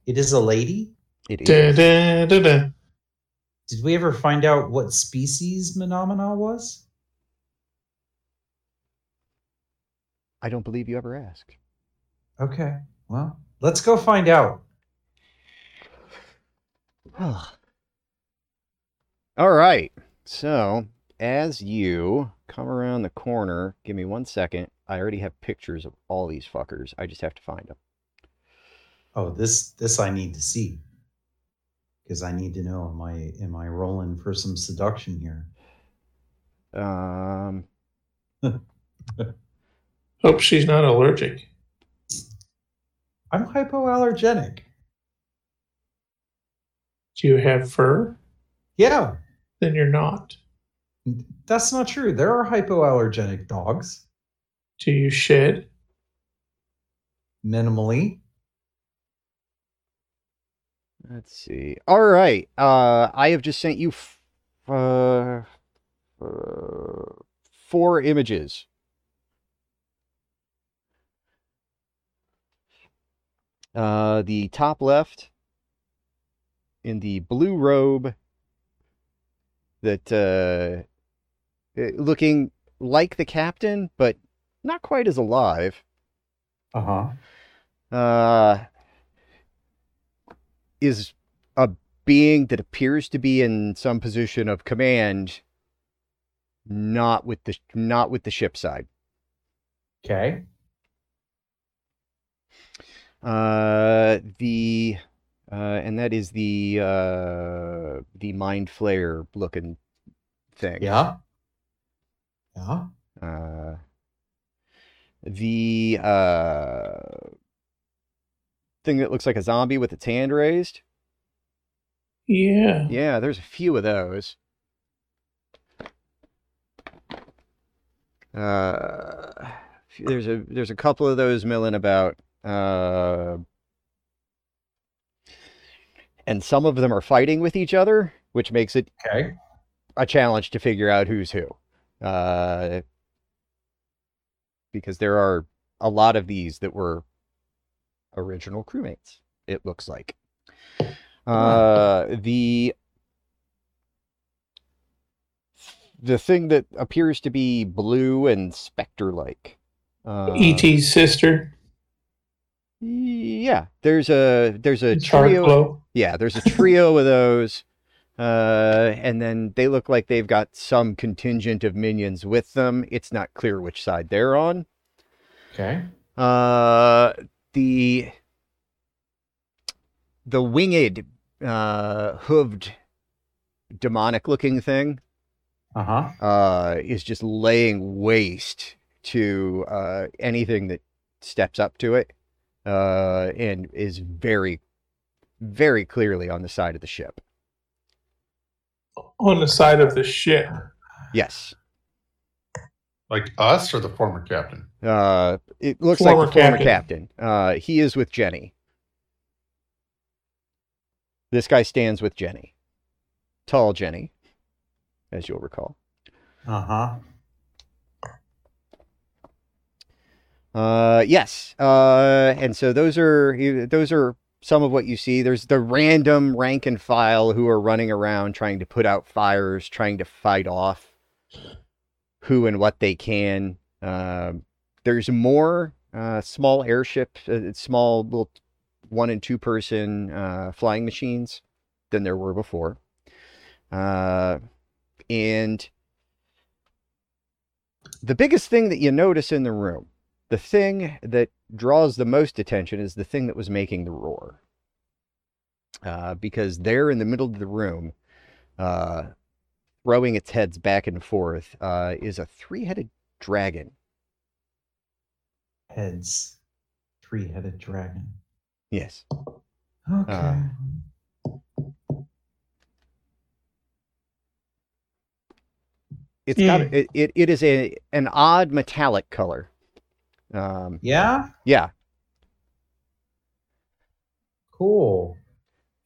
C: It is a lady.
A: It
D: Da, da, da, da.
C: Did we ever find out what species Menomina was?
A: I don't believe you ever asked.
C: Okay. Well, let's go find out. [SIGHS] Ah.
A: All right. So, as you come around the corner, give me one second. I already have pictures of all these fuckers. I just have to find them.
C: Oh, this this I need to see. Because I need to know am I am I rolling for some seduction here?
A: Um, [LAUGHS]
D: Hope she's not allergic.
C: I'm hypoallergenic.
D: Do you have fur?
C: Yeah,
D: Then you're not.
C: that's not true. There are hypoallergenic dogs.
D: Do you shed?
C: Minimally.
A: let's see. All right. Uh, I have just sent you f- uh, uh, four images. Uh, the top left in the blue robe that uh, eh, looking like the captain, but not quite as alive.
C: Uh-huh.
A: uh, is a being that appears to be in some position of command, not with the not with the ship side.
C: Okay.
A: Uh, the uh, and that is the uh, the mind flayer looking thing.
C: Yeah. Yeah.
A: Uh, the uh, thing that looks like a zombie with its hand raised.
D: Yeah.
A: Yeah, there's a few of those. Uh, there's a there's a couple of those milling about. Uh, and some of them are fighting with each other, which makes it
C: Okay.
A: a challenge to figure out who's who. Uh, because there are a lot of these that were original crewmates, it looks like. Uh, the the thing that appears to be blue and specter-like. Uh,
D: E.T.'s sister,
A: Yeah, there's a there's a trio. Yeah, there's a [LAUGHS] trio of those. Uh, and then they look like they've got some contingent of minions with them. It's not clear which side they're on.
C: Okay.
A: Uh, the the winged, uh, hooved, demonic-looking thing
C: Uh huh.
A: uh, is just laying waste to uh, anything that steps up to it, uh, and is very, very clearly on the side of the ship.
D: on the side of the ship.
A: Yes.
B: Like us or the former captain?
A: Uh, it looks
D: Former
A: like the former
D: captain.
A: captain. Uh, he is with Jenny. This guy stands with Jenny. Tall Jenny, as you'll recall.
C: Uh huh.
A: Uh, yes. Uh, and so those are those are some of what you see. There's the random rank and file who are running around trying to put out fires, trying to fight off who and what they can. Um, there's more uh, small airship, uh, small little one and two person uh, flying machines than there were before. Uh, and the biggest thing that you notice in the room the thing that draws the most attention is the thing that was making the roar. Uh, because there in the middle of the room, uh, throwing its heads back and forth, uh, is a three headed dragon.
C: Heads. Three headed dragon.
A: Yes.
C: Okay.
A: Uh, It's got
D: Hmm.
A: it, it, it is a an odd metallic color. Um,
C: yeah.
A: yeah.
C: Cool.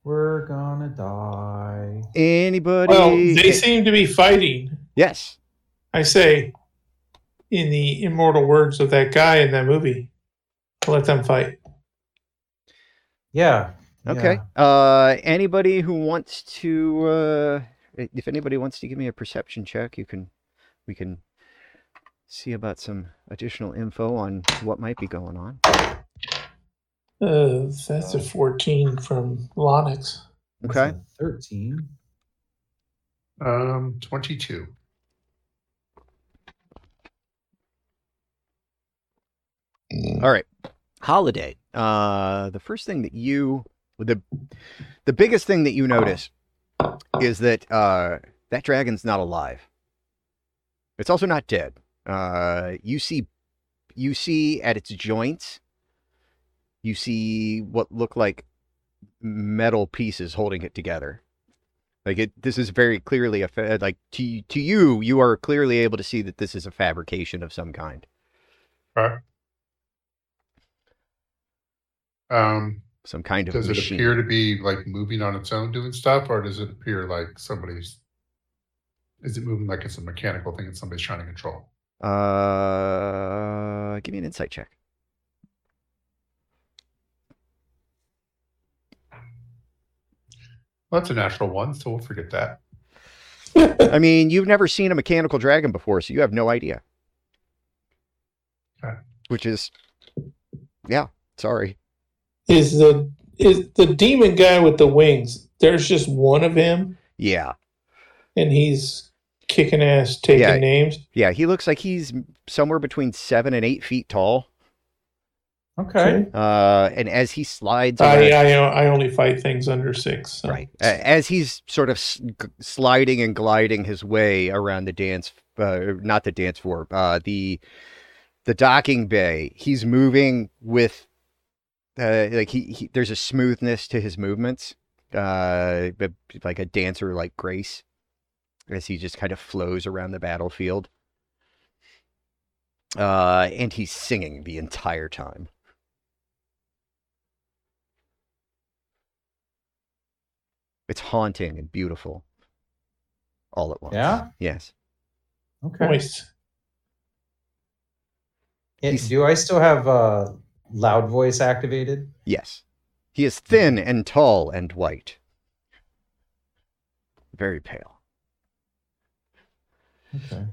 C: We're gonna die.
A: Anybody?
D: Well, they seem to be fighting.
A: yes.
D: I say, in the immortal words of that guy in that movie, let them fight.
C: Yeah.
A: Okay. Uh, anybody who wants to, uh, if anybody wants to give me a perception check, you can, we can see about some additional info on what might be going on.
D: Uh, that's a 14 from Lonix.
A: Okay.
C: a Thirteen.
B: Um, 22.
A: All right. Holiday. Uh, the first thing that you, the, the biggest thing that you notice is that uh, that dragon's not alive. It's also not dead. Uh, you see, you see at its joints, you see what look like metal pieces holding it together. Like it, this is very clearly a fa- like to to you, you are clearly able to see that this is a fabrication of some kind,
B: Alright. Um,
A: some kind of
B: does it
A: machine.
B: appear to be like moving on its own doing stuff, or does it appear like somebody's is it moving like it's a mechanical thing that somebody's trying to control?
A: Uh, give me an insight check.
B: Well, that's a natural one, so we'll forget that.
A: I mean, you've never seen a mechanical dragon before, so you have no idea.
B: Okay.
A: Which is, yeah, sorry.
D: Is the is the demon guy with the wings? There's just one of him,
A: Yeah,
D: and he's kicking ass, taking
A: Yeah.
D: names.
A: yeah, he looks like he's somewhere between seven and eight feet tall.
C: Okay.
A: Uh, and as he slides,
D: I
A: around-
D: I, I only fight things under six. so.
A: right, as he's sort of sliding and gliding his way around the dance uh, not the dance floor, uh, the the docking bay. He's moving with uh, like he, he there's a smoothness to his movements, uh, like a dancer like grace, as he just kind of flows around the battlefield. Uh, and he's singing the entire time. It's haunting and beautiful all at once.
C: Yeah?
A: Yes.
C: Okay.
D: Voice.
C: It- do I still have uh, loud voice activated?
A: Yes. He is thin and tall and white. Very pale.
C: Okay.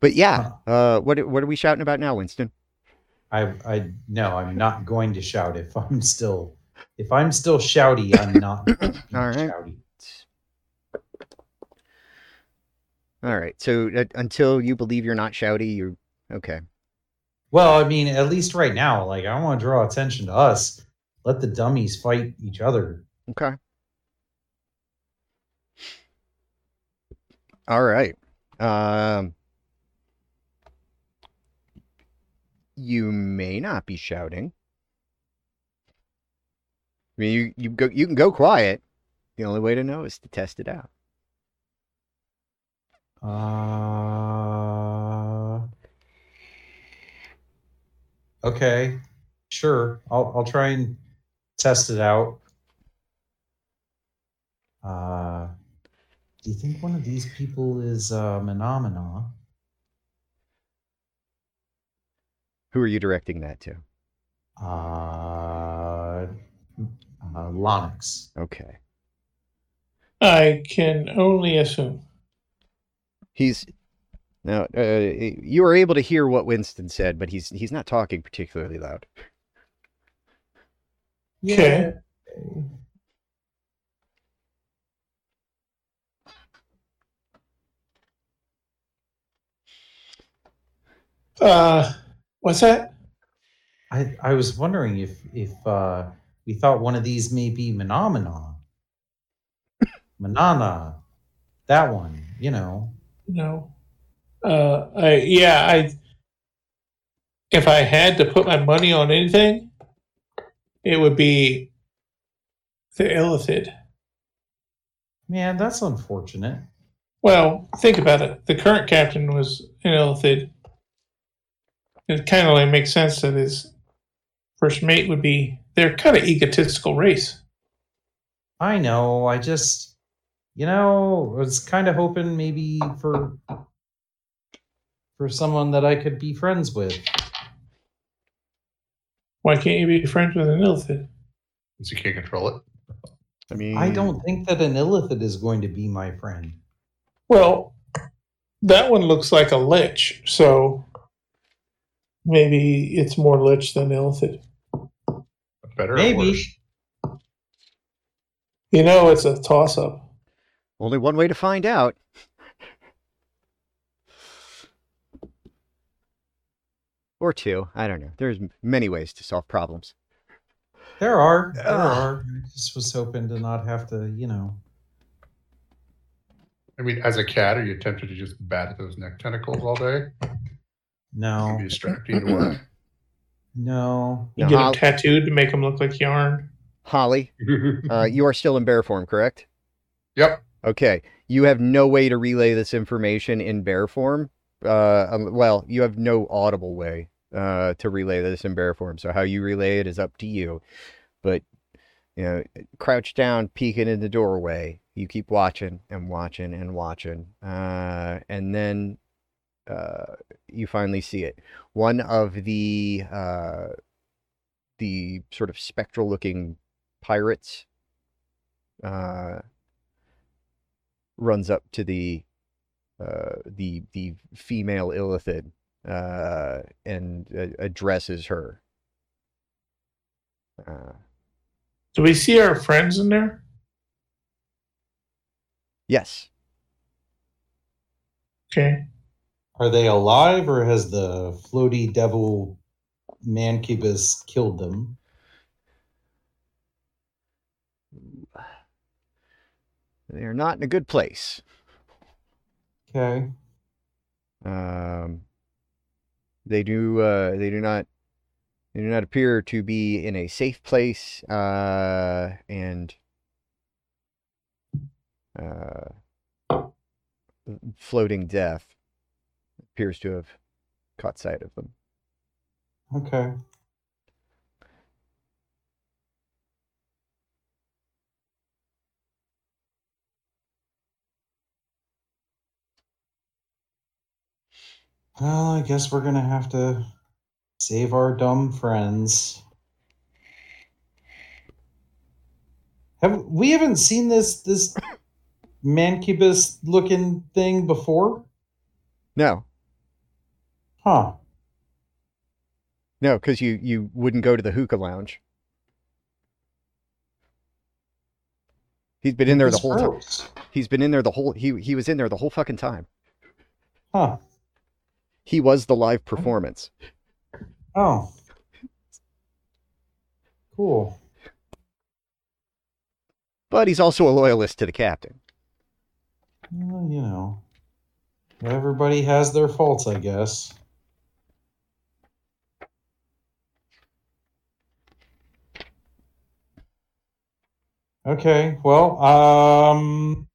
A: But yeah, uh, what what are we shouting about now, Winston?
C: I I no, I'm not going to shout if I'm still if I'm still shouty, I'm not [COUGHS]
A: All right.
C: shouty.
A: All right. So uh, until you believe you're not shouty, you're okay.
C: Well, I mean, at least right now, like I want to draw attention to us. Let the dummies fight each other.
A: Okay. All right. Um, you may not be shouting. I mean, you you go you can go quiet. The only way to know is to test it out.
C: Uh Okay. Sure. I'll I'll try and test it out. Uh do you think one of these people is uh Menomina?
A: Who are you directing that to?
C: Uh, uh Lonix.
A: Okay.
D: I can only assume.
A: He's now. Uh, you were able to hear what Winston said, but he's he's not talking particularly loud.
D: Okay. Uh, what's that?
C: I I was wondering if if uh we thought one of these may be Menomina. [LAUGHS] Manana. That one, you know.
D: No. Uh, I yeah. I if I had to put my money on anything, it would be the Illithid.
C: Man, that's unfortunate.
D: Well, think about it. The current captain was an Illithid. It kind of like makes sense that his first mate would be. They're kind of egotistical race.
C: I know. I just, you know, was kind of hoping maybe for for someone that I could be friends with.
D: Why can't you be friends with an Illithid?
B: Since you can't control it.
A: I mean,
C: I don't think that an Illithid is going to be my friend.
D: Well, that one looks like a lich, so maybe it's more lich than Illithid.
B: Better
C: Maybe.
D: You know, it's a toss up.
A: Only one way to find out. Or two. I don't know. There's many ways to solve problems.
C: There are. There
A: Ugh.
C: are. I just was hoping to not have to, you know.
B: I mean, as a cat, are you tempted to just bat at those neck tentacles all day?
C: No.
B: Can be distracting to work. [CLEARS THROAT]
C: No.
D: You
A: Now,
D: get
A: Hol-
D: them tattooed to make them look like yarn.
A: Holly, [LAUGHS] uh, you are still in bear form, correct?
B: yep.
A: Okay. You have no way to relay this information in bear form. Uh, um, well, you have no audible way uh, to relay this in bear form. So how you relay it is up to you. But you know, crouch down, peeking in the doorway. You keep watching and watching and watching, uh, and then uh, you finally see it. One of the uh, the sort of spectral-looking pirates uh, runs up to the uh, the the female Illithid uh, and uh, addresses her. Uh,
D: Do we see our friends in there?
A: yes,
D: Okay.
C: Are they alive or has the floaty devil Mancubus killed them?
A: They are not in a good place.
C: Okay.
A: Um, they do uh, they do not they do not appear to be in a safe place uh, and uh, floating death appears to have caught sight of them.
C: Okay. Well, I guess we're gonna have to save our dumb friends. Have we haven't seen this this [COUGHS] mancubus looking thing before?
A: No,
C: Huh.
A: no, because you you wouldn't go to the hookah lounge. He's been in there the whole time. He's been in there the whole he he was in there the whole fucking time.
C: Huh.
A: He was the live oh. performance.
C: Oh. Cool.
A: But he's also a loyalist to the captain.
C: Well, you know, everybody has their faults, I guess. Okay, well, um,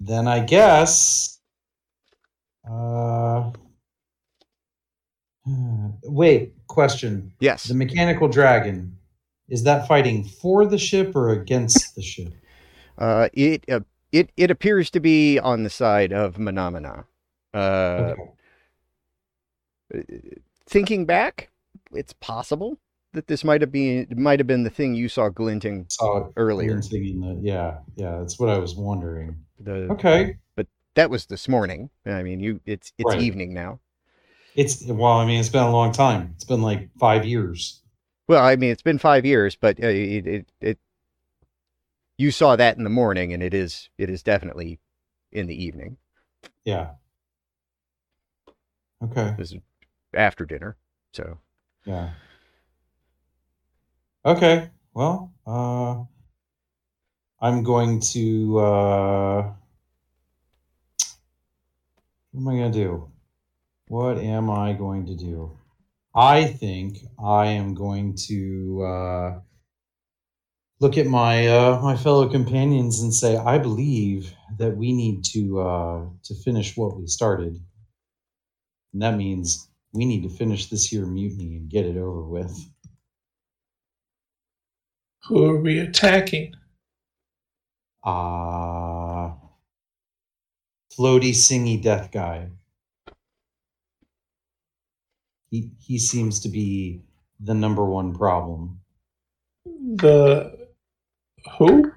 C: then I guess, uh, [SIGHS] wait, question.
A: Yes.
C: The mechanical dragon, is that fighting for the ship or against the ship? [LAUGHS]
A: Uh, it uh, it it appears to be on the side of Manamana. Uh,
C: Okay.
A: thinking back, it's possible that this might have been might have been the thing you saw glinting
C: Saw
A: earlier.
C: glinting in the- yeah, yeah, that's what I was wondering.
A: The
C: Okay.
A: But that was this morning. I mean, you it's it's
C: Right.
A: evening now.
C: It's well, I mean, it's been a long time. It's been like five years.
A: Well, I mean, it's been five years, but uh, it, it it you saw that in the morning, and it is it is definitely in the evening.
C: Yeah. Okay.
A: This is after dinner, so
C: Yeah. Okay. Well, uh, I'm going to. Uh, what am I going to do? What am I going to do? I think I am going to uh, look at my uh, my fellow companions and say, I believe that we need to uh, to finish what we started, and that means we need to finish this here mutiny and get it over with.
D: Who are we attacking?
C: Ah, floaty, singy death guy. He he seems to be the number one problem.
D: The who?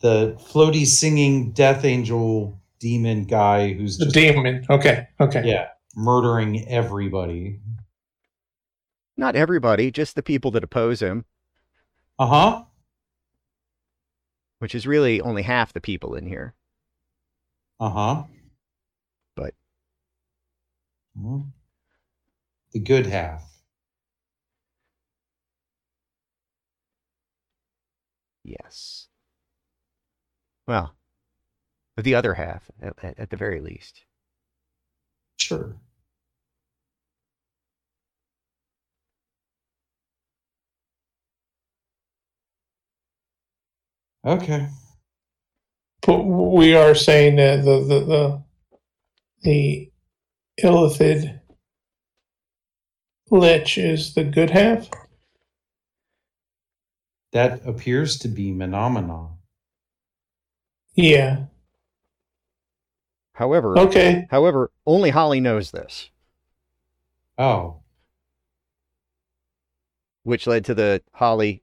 C: The floaty, singing death angel demon guy who's
D: The
C: just
D: demon. Okay. Okay.
C: yeah murdering everybody.
A: not everybody, just the people that oppose him,
C: Uh huh.
A: which is really only half the people in here.
C: Uh huh.
A: But-
C: Well, the good half.
A: Yes. Well, the other half, at, at the very least.
C: Sure. Okay.
D: But we are saying that the the the, the illithid lich is the good half.
C: That appears to be Menomina.
D: Yeah.
A: However,
D: Okay.
A: however, only Holly knows this,
C: Oh,
A: which led to the Holly.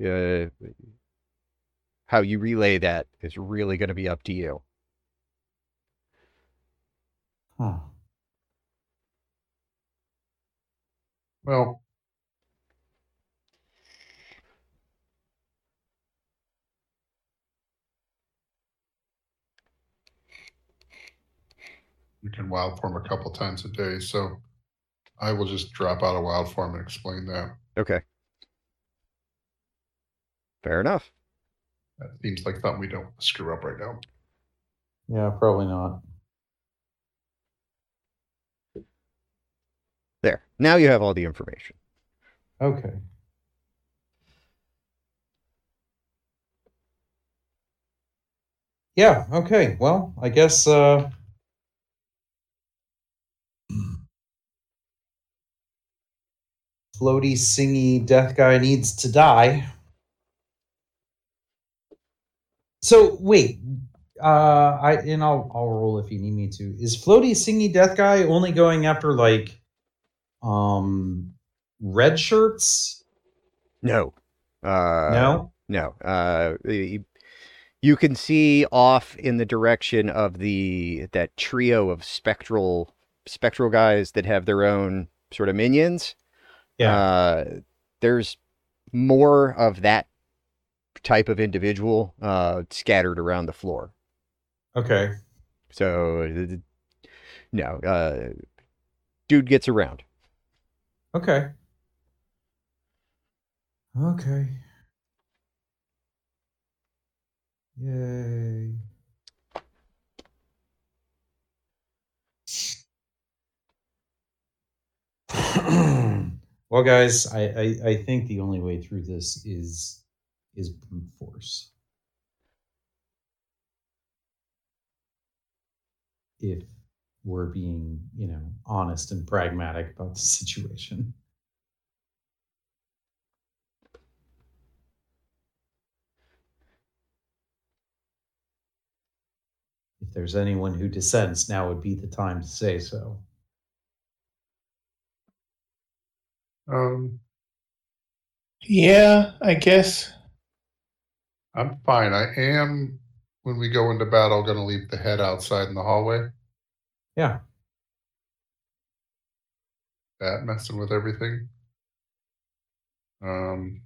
A: Uh, how you relay that is really going to be up to you.
C: huh.
B: Well, you can wild form a couple times a day, so I will just drop out of wild form and explain that.
A: Okay. Fair enough.
B: That seems like something we don't screw up right now.
C: Yeah, probably not.
A: There. Now you have all the information.
C: Okay. Yeah, okay. Well, I guess uh floaty singy death guy needs to die. So wait, uh I and I'll I'll roll if you need me to. Is floaty singy death guy only going after like um red shirts?
A: No. Uh,
C: no?
A: No. Uh, you, you can see off in the direction of the that trio of spectral spectral guys that have their own sort of minions.
C: Yeah.
A: Uh, there's more of that type of individual uh, scattered around the floor.
C: Okay.
A: So, no, uh, dude gets around.
C: Okay. Okay. Yay. [CLEARS THROAT] well, guys, I, I, I think the only way through this is is brute force. If we're being, you know, honest and pragmatic about the situation. If there's anyone who dissents, now would be the time to say so.
B: Um,
D: Yeah, I guess.
B: I'm fine. I am when we go into battle going to leave the head outside in the hallway.
C: Yeah.
B: That messing with everything. Um,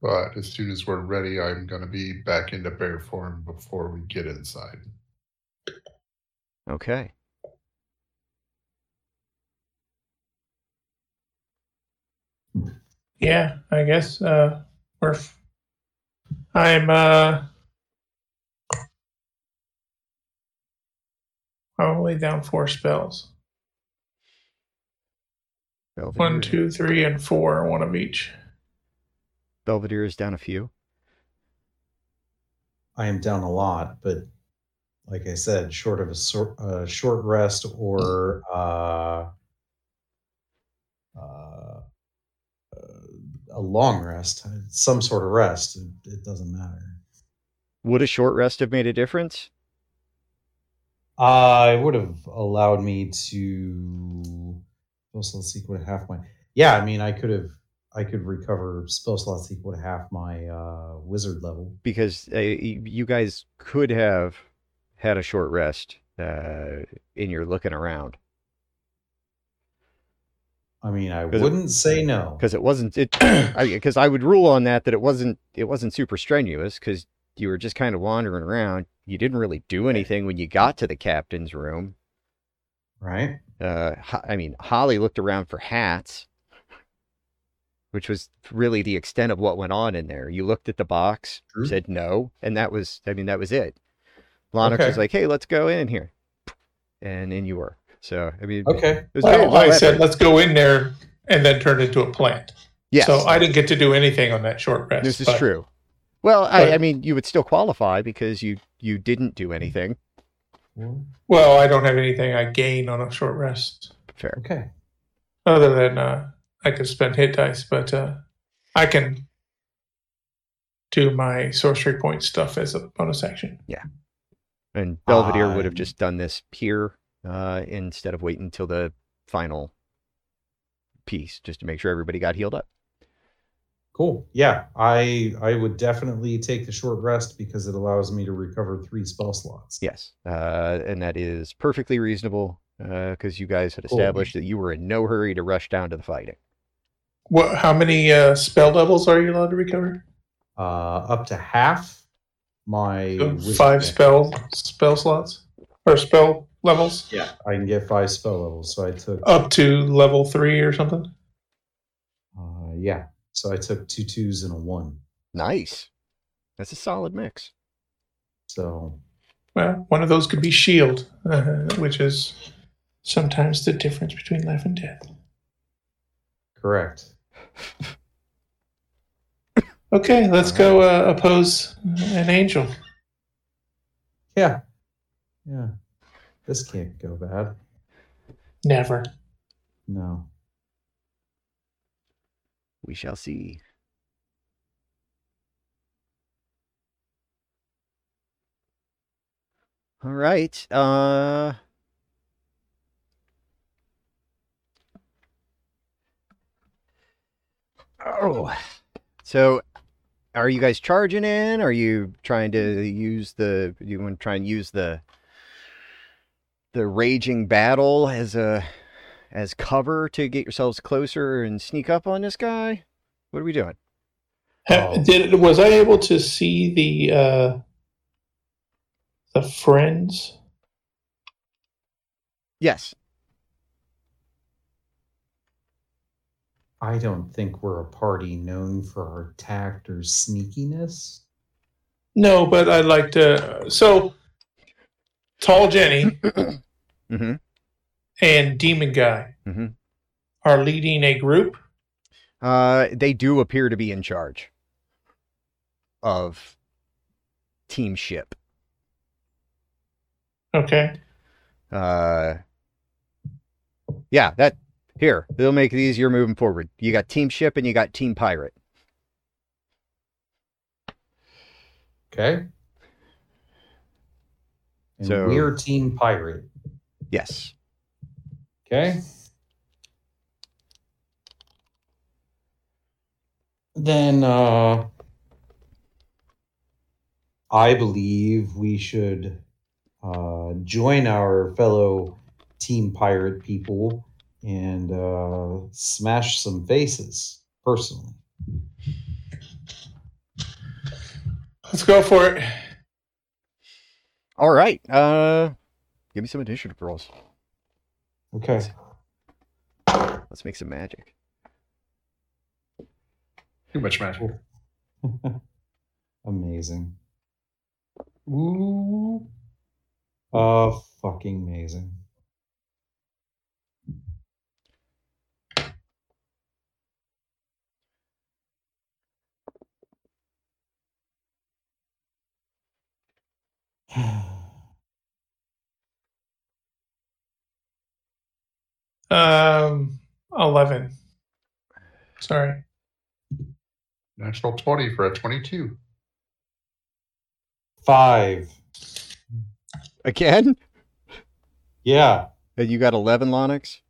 B: but as soon as we're ready, I'm going to be back into bear form before we get inside.
A: Okay.
D: Yeah, I guess. Uh, we're. f- I'm. Uh, I'm only down four spells.
A: Belvedere,
D: One, two, three, and four. One of each.
A: Belvedere is down a few.
C: I am down a lot, but like I said, short of a sor- uh, short rest or uh, uh, a long rest, some sort of rest, it, it doesn't matter.
A: Would a short rest have made a difference?
C: Uh, it would have allowed me to spell slots equal to half my. Yeah, I mean, I could have. I could recover spell slots equal to half my uh, wizard level.
A: Because uh, you guys could have had a short rest uh, in your looking around.
C: I mean, I wouldn't say no.
A: because it wasn't it [COUGHS] because I, would rule on that that it wasn't it wasn't super strenuous because you were just kind of wandering around. You didn't really do anything when you got to the captain's room.
C: Right?
A: uh i mean holly looked around for hats which was really the extent of what went on in there. You looked at the box
C: True.
A: said no and that was i mean that was it. Lonix was like hey let's go in here. And in you were so i mean
C: Okay.
A: it was very
D: Well,
A: well
D: I said let's go in there and then turn into a plant.
A: yes
D: So I didn't get to do anything on that short rest.
A: This is
D: but-
A: true. Well, I, I mean, you would still qualify because you you didn't do anything.
D: Well, I don't have anything I gain on a short rest
A: Fair.
C: Okay.
D: other than uh, I could spend hit dice, but uh, I can do my sorcery point stuff as a bonus action. Yeah.
A: And Belvedere would have
C: Um,
A: just done this here uh, instead of waiting until the final piece, just to make sure everybody got healed up.
C: Cool. Yeah, I I would definitely take the short rest because it allows me to recover three spell slots.
A: Yes, uh, and that is perfectly reasonable because you guys had
C: Cool.
A: established that you were in no hurry to rush down to the fighting.
D: What? How many uh, spell levels are you allowed to recover?
C: Uh, up to half my
D: So Five spell spell slots or spell levels
C: Yeah, I can get five spell levels. So I took
D: up to level three or something.
C: uh, yeah. So I took two twos and a one.
A: Nice. That's a solid mix.
C: So
D: Well, one of those could be shield, uh, [LAUGHS] which is sometimes the difference between life and death.
C: correct. [LAUGHS]
D: Okay, let's go uh, oppose an angel.
C: Yeah. Yeah. This can't go bad.
D: Never.
C: No.
A: We shall see. All right. Uh Oh. So are you guys charging in? Are you trying to use the you want to try and use the the raging battle as a as cover to get yourselves closer and sneak up on this guy? What are we doing?
D: Ha-
C: Oh.
D: Did was I able to see the uh, the friends?
A: Yes.
C: I don't think we're a party known for our tact or sneakiness.
D: No, but I'd like to. So, tall Jenny [CLEARS THROAT]
A: Mm-hmm.
D: and Demon Guy
A: Mhm.
D: are leading a group.
A: Uh, they do appear to be in charge of team ship.
D: Okay.
A: Uh, yeah, that here it'll make it easier moving forward. You got team ship and you got team pirate.
C: Okay. And
A: So-
C: we're Team Pirate.
A: Yes.
C: Okay. Then uh I believe we should uh join our fellow team pirate people and uh smash some faces personally.
D: Let's go for it.
A: All right. Uh, give me some initiative rolls.
C: Okay.
A: Let's make some magic.
B: Too much magic. [LAUGHS]
C: Amazing.
B: Ooh.
C: Uh fucking amazing. [SIGHS] [SIGHS]
D: Um, eleven. Sorry.
B: Natural 20 for a 22.
C: Five.
A: Again?
C: Yeah.
A: And you got 11, Lonix?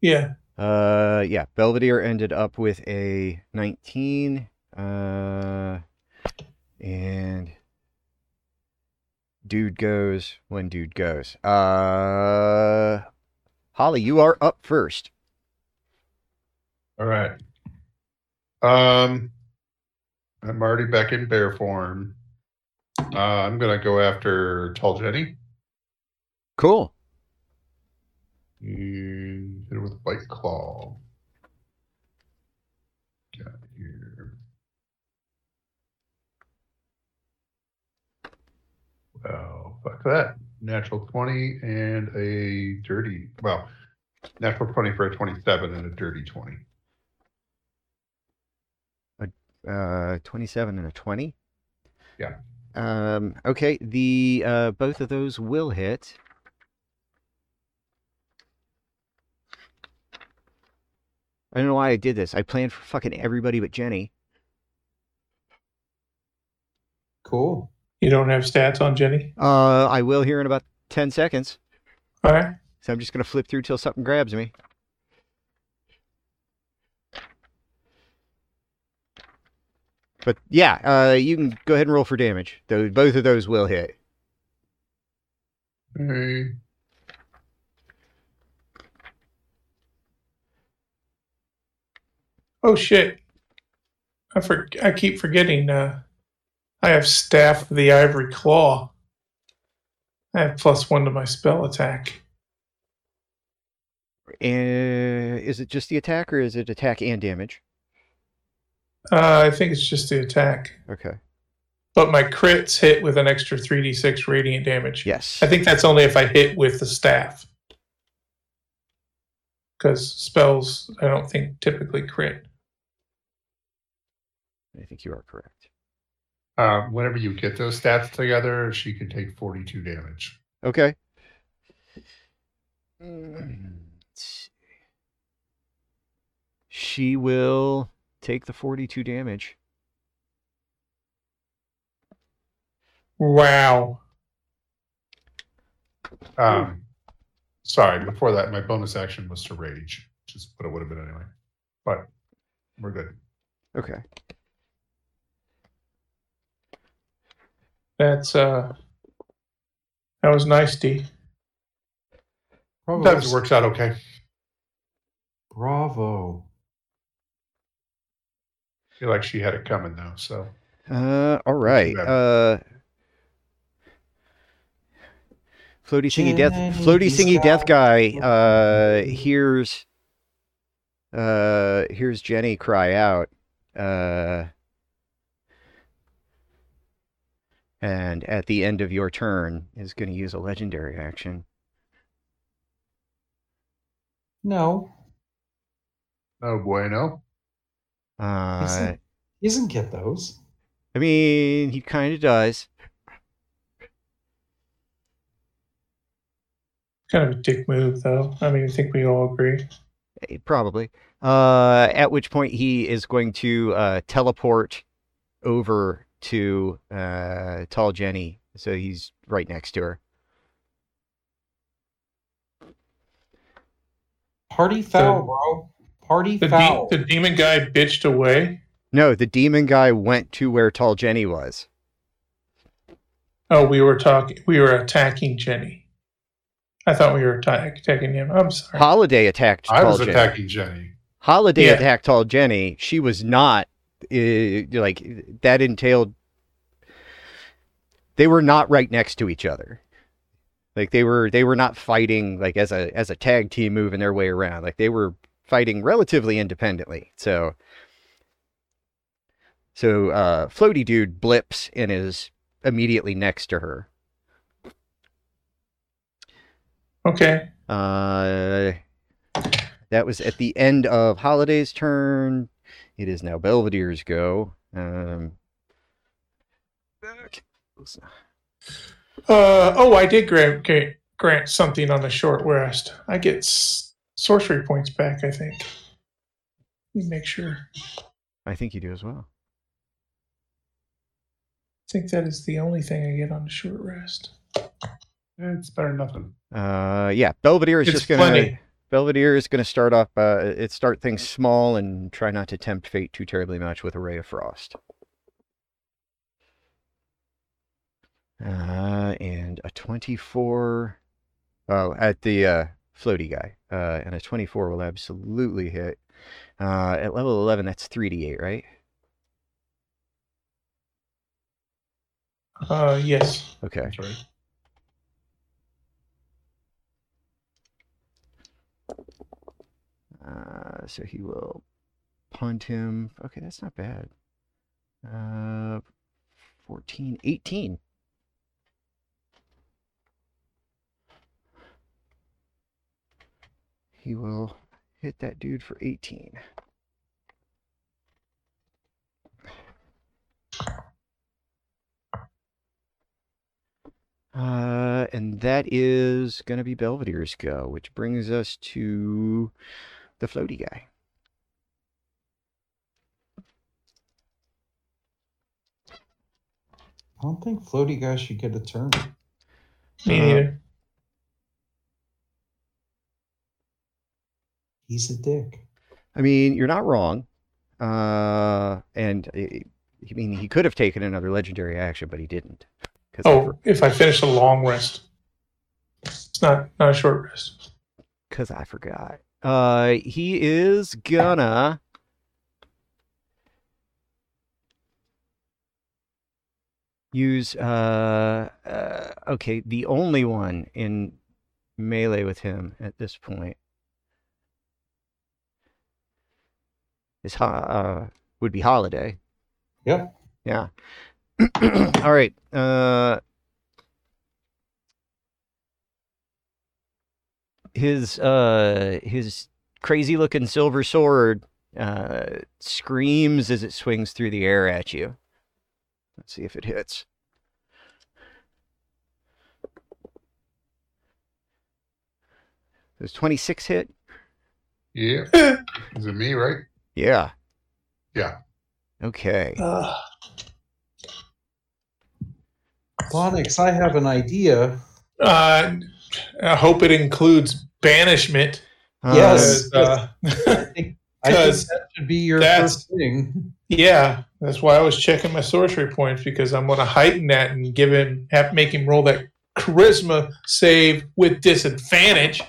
D: Yeah.
A: Uh, yeah. Belvedere ended up with a 19. Uh, and dude goes when dude goes. Uh, Holly, you are up first.
B: All right. Um, I'm already back in bear form. Uh, I'm gonna go after Tall Jenny.
A: Cool.
B: You hit it with White Claw. Got here. Well, fuck that. Natural 20 and a dirty, well, natural 20 for a 27 and a dirty 20.
A: Uh, 27 and a 20.
B: Yeah.
A: Um, okay. The, uh, both of those will hit. I don't know why I did this. I planned for fucking everybody but Jenny.
C: Cool.
D: You don't have stats on Jenny.
A: Uh, I will here in about 10 seconds.
D: All right.
A: So I'm just going to flip through till something grabs me. But yeah, uh, you can go ahead and roll for damage. Though both of those will hit.
B: Hey.
D: Oh shit! I for I keep forgetting. Uh, I have staff of the ivory claw. I have plus one to my spell attack.
A: And is it just the attack or is it attack and damage?
D: Uh, I think it's just the attack.
A: Okay.
D: but my crits hit with an extra 3d6 radiant damage.
A: Yes.
D: I think that's only if I hit with the staff. Because spells, I don't think typically crit.
A: I think you are correct.
B: Um, whenever you get those stats together, she can take 42 damage.
A: Okay. Let's see. She will take the 42 damage.
D: Wow.
B: Um, sorry, before that, my bonus action was to rage, which is what it would have been anyway. But we're good.
A: Okay.
D: That's uh that was nice, D.
C: Bravo.
B: Sometimes it works out okay.
C: Bravo.
B: I feel like she had it coming though. So
A: Uh, all right. Uh, floaty singy death, floaty singy death guy.
C: Giselle.
A: Uh, hears, uh, hears Jenny cry out. Uh, and at the end of your turn, is going to use a legendary action.
C: No,
B: oh bueno.
A: Uh,
C: Isn't- he doesn't get those.
A: I mean, he kind of does.
D: Kind of a dick move though. I mean I think we all agree.
A: Eh, Probably. Uh, at which point he is going to uh, teleport over to uh, Tall Jenny, so he's right next to her.
C: Party foul, bro. Party
D: The, de-
C: foul.
D: the demon guy bitched away.
A: No, the demon guy went to where Tall Jenny was.
D: Oh, we were talking we were attacking Jenny. I thought we were attack- attacking him. I'm sorry.
A: Holiday attacked
B: I
A: Tall
B: was
A: Jenny.
B: attacking Jenny.
A: Holiday
D: Yeah.
A: attacked Tall Jenny. She was not uh, like that. Entailed they were not right next to each other. Like they were they were not fighting like as a as a tag team moving their way around. Like they were fighting relatively independently. So so uh floaty dude blips and is immediately next to her.
D: Okay.
A: Uh, that was at the end of Holiday's turn. It is now Belvedere's go. Um,
D: Uh, oh, I did grant, grant grant something on a short rest. I get s- sorcery points back. I think. Let me make sure.
A: I think you do as well.
D: I think that is the only thing I get on a short rest.
B: It's better than nothing.
A: Uh, yeah, Belvedere is
D: It's
A: just gonna.
D: plenty.
A: Belvedere is gonna start up. Uh, it start things small and try not to tempt fate too terribly much with a ray of frost. Uh, and a twenty-four. Oh, at the uh, floaty guy. Uh, and a twenty-four will absolutely hit. Uh, at level eleven, that's three d eight, right?
D: Uh, yes.
A: Okay.
B: Right.
A: Uh, so he will punt him. Okay, that's not bad. Uh, 14, 18. He will hit that dude for 18. Uh, and that is going to be Belvedere's go, which brings us to the floaty guy.
C: I don't think floaty guy should get a turn.
D: Me
A: Uh,
D: neither.
C: He's a dick.
A: I mean, you're not wrong. Uh, and I I mean, he could have taken another legendary action, but he didn't. Cause I,
D: Oh, if I finish a long rest, it's not not a short rest.
A: because I forgot. Uh, he is gonna. Use uh, uh okay the only one in melee with him at this point is uh would be holiday
C: Yeah.
A: Yeah. [CLEARS THROAT] All right. Uh, his uh, his crazy looking silver sword uh, screams as it swings through the air at you. Let's see if it hits. Does 26 hit?
B: Yeah. [COUGHS] Is it me, right?
A: Yeah.
B: Yeah.
A: Okay.
D: Uh,
C: Bonix, I have an idea.
D: uh, I hope it includes banishment.
C: Yes.
D: Uh,
C: I think, I think
D: 'Cause
C: that should be your first thing.
D: yeah, that's why I was checking my sorcery points because I'm going to heighten that and give him have make him roll that charisma save with disadvantage.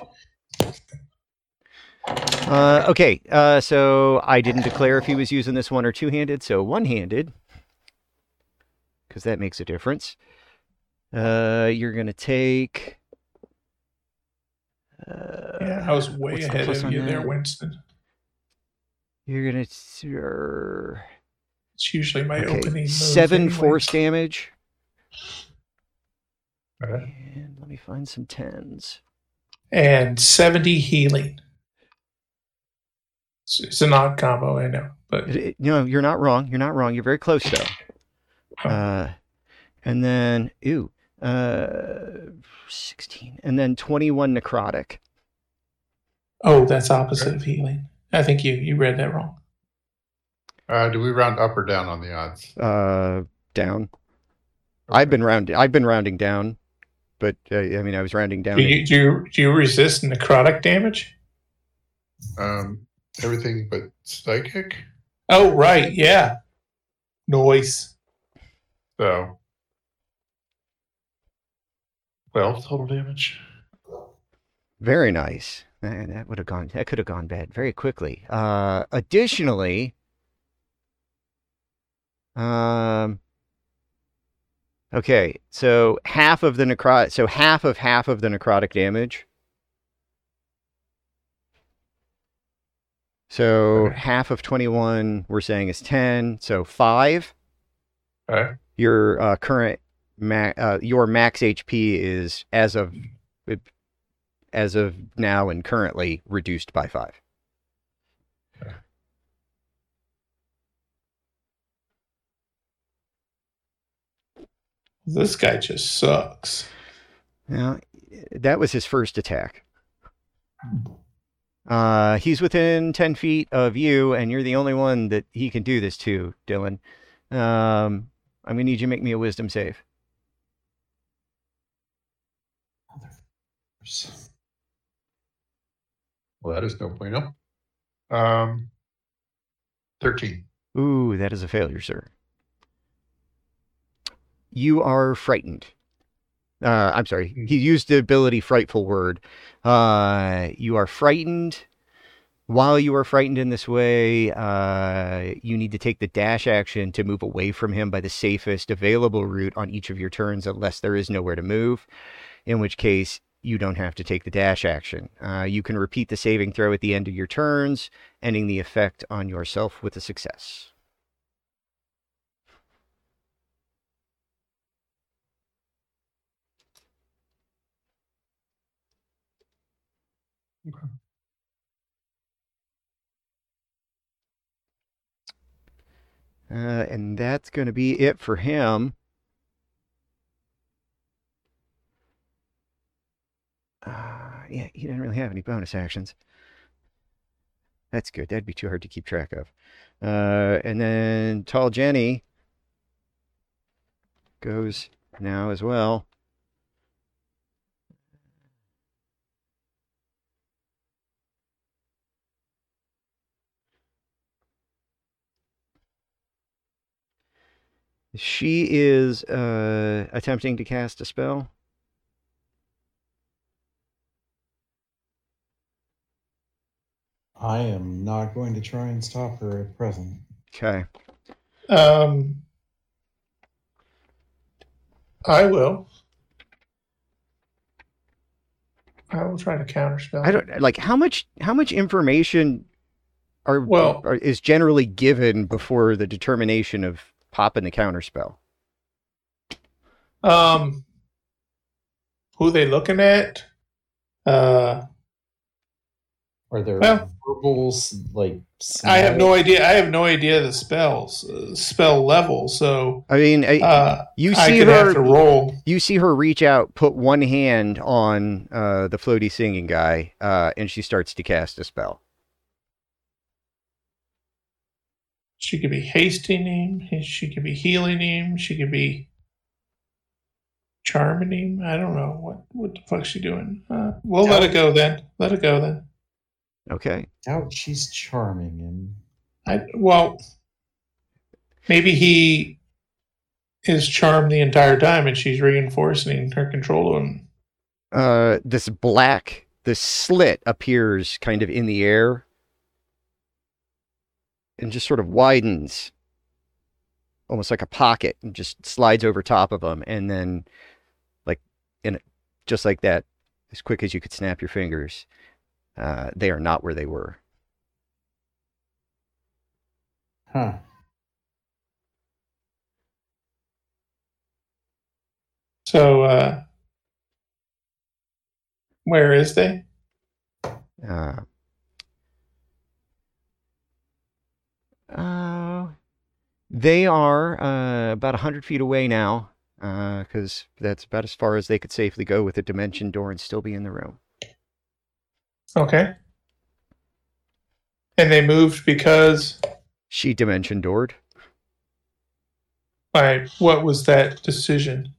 A: Uh, okay, uh, so I didn't declare if he was using this one or two handed, so one handed, because that makes a difference. Uh, you're going to take. Uh,
D: Yeah, I was way
A: what's the
D: ahead of you there,
A: that?
D: Winston.
A: You're going to.
D: It's usually my
A: Okay,
D: opening.
A: seven
D: anyway.
A: force damage.
B: Okay.
A: And let me find some tens.
D: and 70 healing. It's, it's an odd combo, I know, but
A: It- it- no, you're not wrong. You're not wrong. You're very close, though.
D: Oh.
A: Uh, and then, ooh, uh, 16. And then 21 necrotic.
D: oh, that's opposite of healing. I think you you read that wrong.
B: Uh, do we round up or down on the odds?
A: Uh, down. I've been round. I've been rounding down, but uh, I mean, I was rounding down.
D: Do you, do you do you resist necrotic damage?
B: Um, everything but psychic.
D: Oh, right, yeah. Noise.
B: So, twelve total damage.
A: Very nice. Man, that would have gone. That could have gone bad very quickly. Uh, additionally, um, okay, so half of the necrotic. So half of half of the necrotic damage. So
B: Okay.
A: half of twenty-one, we're saying is ten. So five.
B: Okay.
A: Your uh, current ma- uh, your max HP is as of as of now and currently reduced by five.
D: This guy just sucks.
A: Now, that was his first attack. Uh, he's within 10 feet of you, and you're the only one that he can do this to, Dylan. Um, I'm going to need you to make me a wisdom save.
B: Well, that is no bueno. Um, thirteen.
A: Ooh, that is a failure, sir. You are frightened. Uh, I'm sorry.
B: Hmm.
A: He used the ability frightful word. Uh, you are frightened. While you are frightened in this way, uh, you need to take the dash action to move away from him by the safest available route on each of your turns, unless there is nowhere to move, in which case you don't have to take the dash action. Uh, you can repeat the saving throw at the end of your turns, ending the effect on yourself with a success. Uh, and that's going to be it for him. Uh, yeah, he didn't really have any bonus actions. That's good. That'd be too hard to keep track of. Uh, and then Tall Jenny goes now as well. She is uh, attempting to cast a spell.
C: I am not going to try and stop her at present.
A: Okay.
D: Um, I will. I will try to counterspell.
A: I don't like how much how much information are
D: Well-
A: are, is generally given before the determination of popping the counterspell.
D: Um, who they looking at? Uh,
C: Are there
D: Well-
C: verbals like?
D: I have no idea. I have no idea the spells, uh, spell level. So
A: I mean, I-
D: uh,
A: you
D: I
A: see
D: have to
A: her.
D: roll.
A: You see her reach out, put one hand on uh, the floaty singing guy, uh, and she starts to cast a spell.
D: She could be hasting him. She could be healing him. She could be charming him. I don't know what what the fuck's she doing. Uh, we'll let it go then. Let it go then.
A: Okay.
C: Doubt she's charming and
D: I well, maybe he is charmed the entire time, and she's reinforcing her control of him.
A: Uh, this black, this slit appears kind of in the air and just sort of widens almost like a pocket and just slides over top of them. And then, like, in a, just like that, as quick as you could snap your fingers, uh, they are not where they were.
C: huh.
D: So, uh, where is they?
A: Uh, uh, they are uh, about 100 feet away now, because that's about as far as they could safely go with a dimension door and still be in the room.
D: Okay. And they moved because
A: She dimension doored.
D: I what was that decision?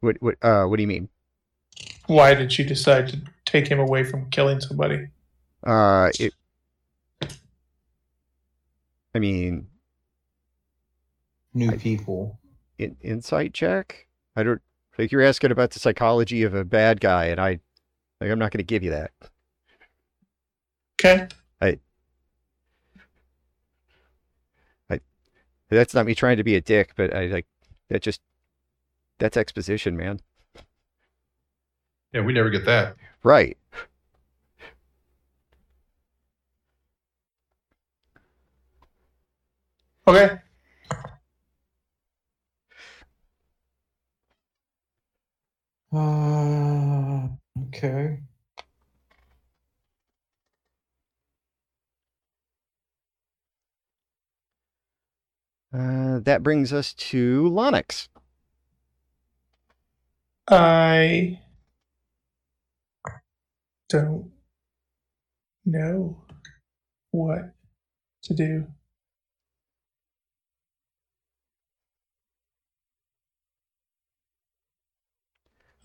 A: What, what, uh, what do you mean?
D: Why did she decide to take him away from killing somebody?
A: Uh, it, I mean,
C: New
A: I-
C: people.
A: in, insight check? I don't, like, you're asking about the psychology of a bad guy, and I, like, I'm not going to give you that.
D: Okay.
A: I that's not me trying to be a dick, but I like that just that's exposition, man.
B: Yeah, we never get that.
A: Right.
D: Okay.
C: Uh, okay.
A: Uh, that brings us to Lonix.
D: I don't know what to do.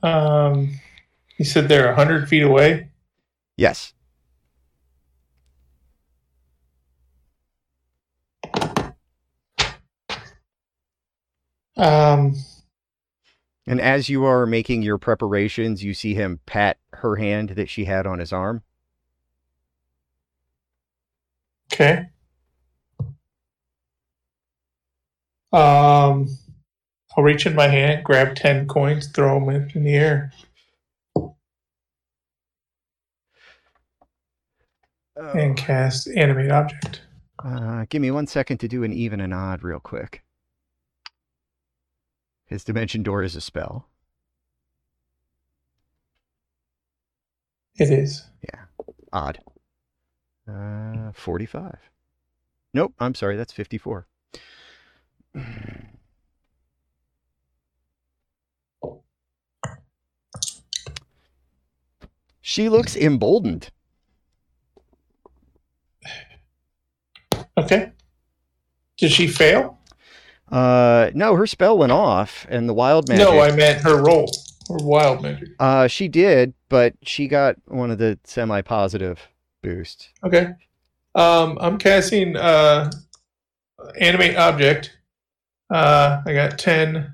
D: Um, you said they're a hundred feet away.
A: Yes.
D: Um,
A: And as you are making your preparations, you see him pat her hand that she had on his arm.
D: okay. Um, I'll reach in my hand, grab ten coins, throw them in the air. and cast animate object.
A: Uh, give me one second to do an even and odd real quick. His dimension door is a spell.
D: It is. Yeah.
A: Odd. Uh, 45. Nope, I'm sorry, that's 54. She looks emboldened.
D: Okay. Did she fail?
A: Uh, no, her spell went off, and the wild magic.
D: No, I meant her roll. Or wild magic.
A: Uh, she did, but she got one of the semi-positive boosts.
D: Okay. Um, I'm casting uh, animate object. Uh, I got ten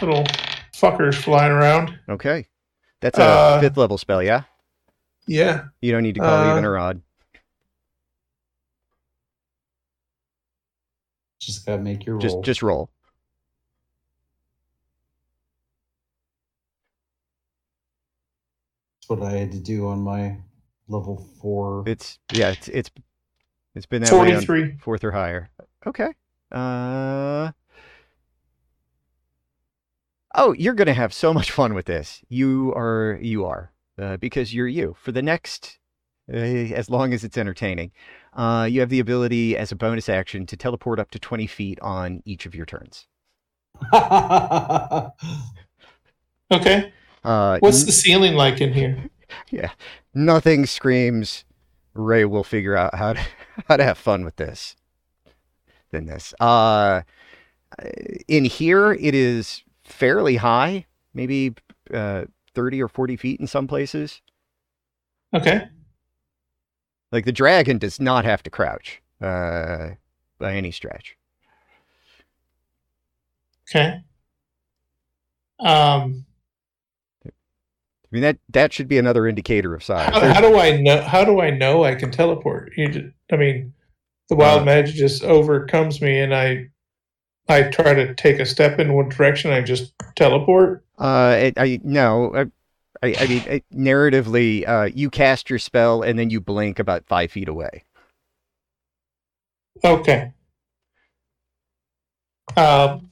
D: little fuckers flying around.
A: Okay, that's a
D: Uh,
A: fifth level spell. Yeah,
D: Yeah.
A: you don't need to call
D: uh,
A: even a odd.
C: Just gotta make your
A: Just
C: roll.
A: just roll.
C: That's what I had to do on my level four.
A: It's yeah, it's it's it's been that way on fourth or higher. Okay. Uh, Oh, you're going to have so much fun with this. You are, you are, uh, because you're you. For the next, uh, as long as it's entertaining, uh, you have the ability as a bonus action to teleport up to 20 feet on each of your turns. [LAUGHS]
D: Okay.
A: Uh,
D: What's
A: n-
D: the ceiling like in here? [LAUGHS] Yeah.
A: Nothing screams Ray will figure out how to [LAUGHS] how to have fun with this than this. Uh, in here, it is fairly high, maybe uh, 30 or 40 feet in some places.
D: Okay.
A: Like the dragon does not have to crouch uh, by any stretch.
D: Okay. Um,
A: I mean that that should be another indicator of size.
D: how, how do I know? How do I know I can teleport? You just, I mean, the wild
A: Uh,
D: magic just overcomes me, and I, I try to take a step in one direction. I just teleport.
A: Uh, it, I no, I, I, I mean it, narratively, uh, you cast your spell and then you blink about five feet away.
D: Okay. Um,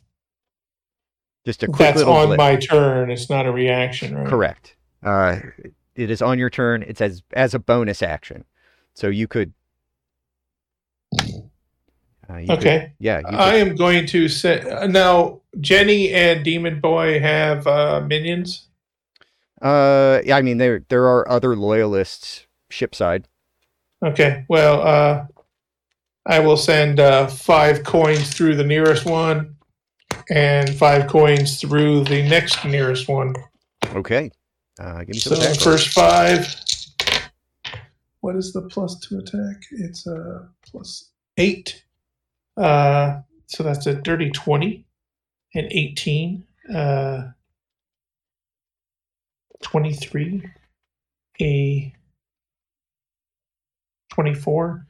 A: Just a quick
D: that's
A: little
D: on
A: blip.
D: my turn. It's not a reaction, right?
A: Correct. Uh, it is on your turn. It's as as a bonus action, so you could. Uh, you could-
D: Okay.
A: yeah. You
D: I am going to say uh, now. Jenny and Demon Boy have uh, minions.
A: Uh, yeah, I mean, there there are other loyalists shipside.
D: Okay. Well, uh, I will send uh, five coins through the nearest one, and five coins through the next nearest one.
A: Okay. Uh, give me
D: So
A: some
D: the first five. What is the plus to attack? It's a plus eight. Uh, so that's a dirty twenty, and eighteen. Uh, twenty-three, a twenty-four,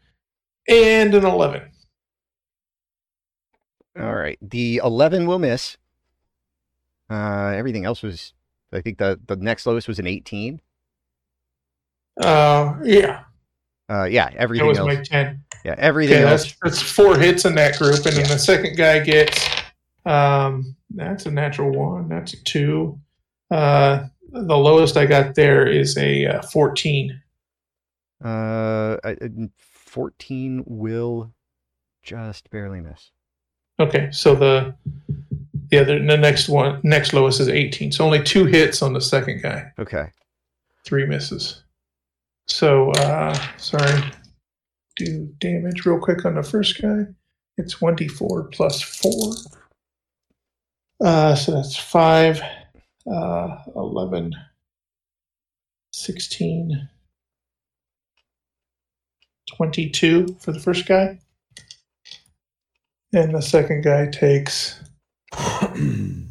D: and an eleven.
A: All right. The eleven will miss. Uh, everything else was. I think the the next lowest was an eighteen.
D: Uh, yeah,
A: Uh, yeah,
D: that
A: everything
D: was
A: else.
D: my ten.
A: Yeah, everything
D: Okay,
A: else.
D: that's, that's four hits in that group, and then the second guy gets um, that's a natural one. That's a two. Uh, the lowest I got there is a uh, fourteen.
A: Uh, I- I- 14 will just barely miss.
D: Okay, so the the other the next one next lowest is eighteen. So only two hits on the second guy,
A: Okay.
D: three misses. So uh, sorry, do damage real quick on the first guy. It's d four plus four. Uh, so that's five, uh, 11, 16, 22 for the first guy. And the second guy takes [CLEARS THROAT]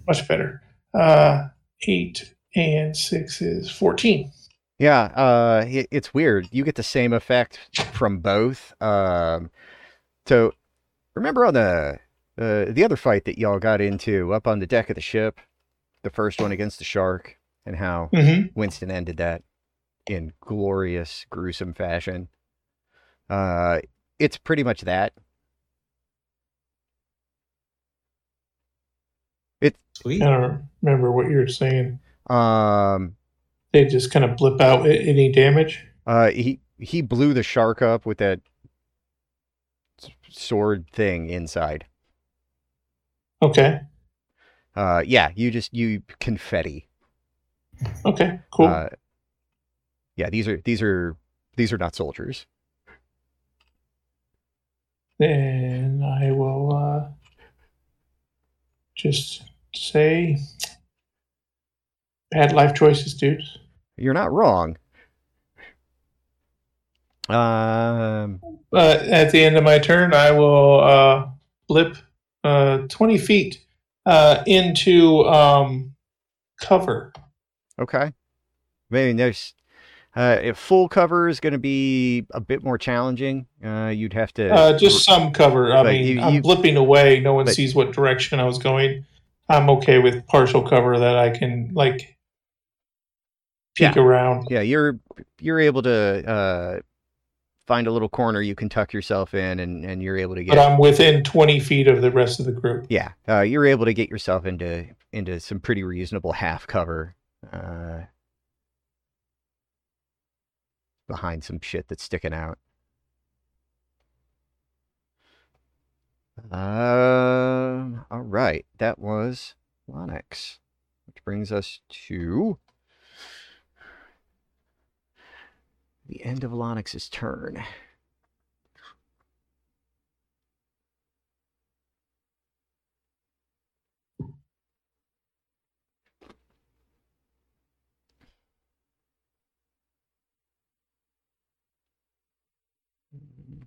D: much better. Uh, eight and six is 14.
A: Yeah, uh, it, it's weird. You get the same effect from both. Um, so remember on the uh, the other fight that y'all got into up on the deck of the ship, the first one against the shark, and how
D: Mm-hmm.
A: Winston ended that in glorious, gruesome fashion. Uh, it's pretty much that.
C: Sweet.
D: I don't remember what you were saying.
A: Um,
D: They just kind of blip out any damage.
A: Uh, he he blew the shark up with that sword thing inside.
D: Okay.
A: Uh, yeah, you just you confetti.
D: Okay. Cool.
A: Uh, yeah, these are these are these are not soldiers.
D: then I will uh, just say bad life choices, dudes.
A: You're not wrong. Um,
D: But at the end of my turn, I will uh, blip uh, 20 feet uh, into um, cover.
A: okay. Maybe there's uh, if full cover is going to be a bit more challenging. Uh, you'd have to
D: Uh, just some cover. I mean,
A: you,
D: I'm blipping away. No one
A: but-
D: sees what direction I was going. I'm okay with partial cover that I can like peek around.
A: yeah, you're you're able to uh, find a little corner you can tuck yourself in, and and you're able to get. But.
D: I'm within 20 feet of the rest of the group.
A: yeah, uh, you're able to get yourself into into some pretty reasonable half cover. Uh, behind some shit that's sticking out. Um. All right, that was Lonix, which brings us to the end of Lonix's turn.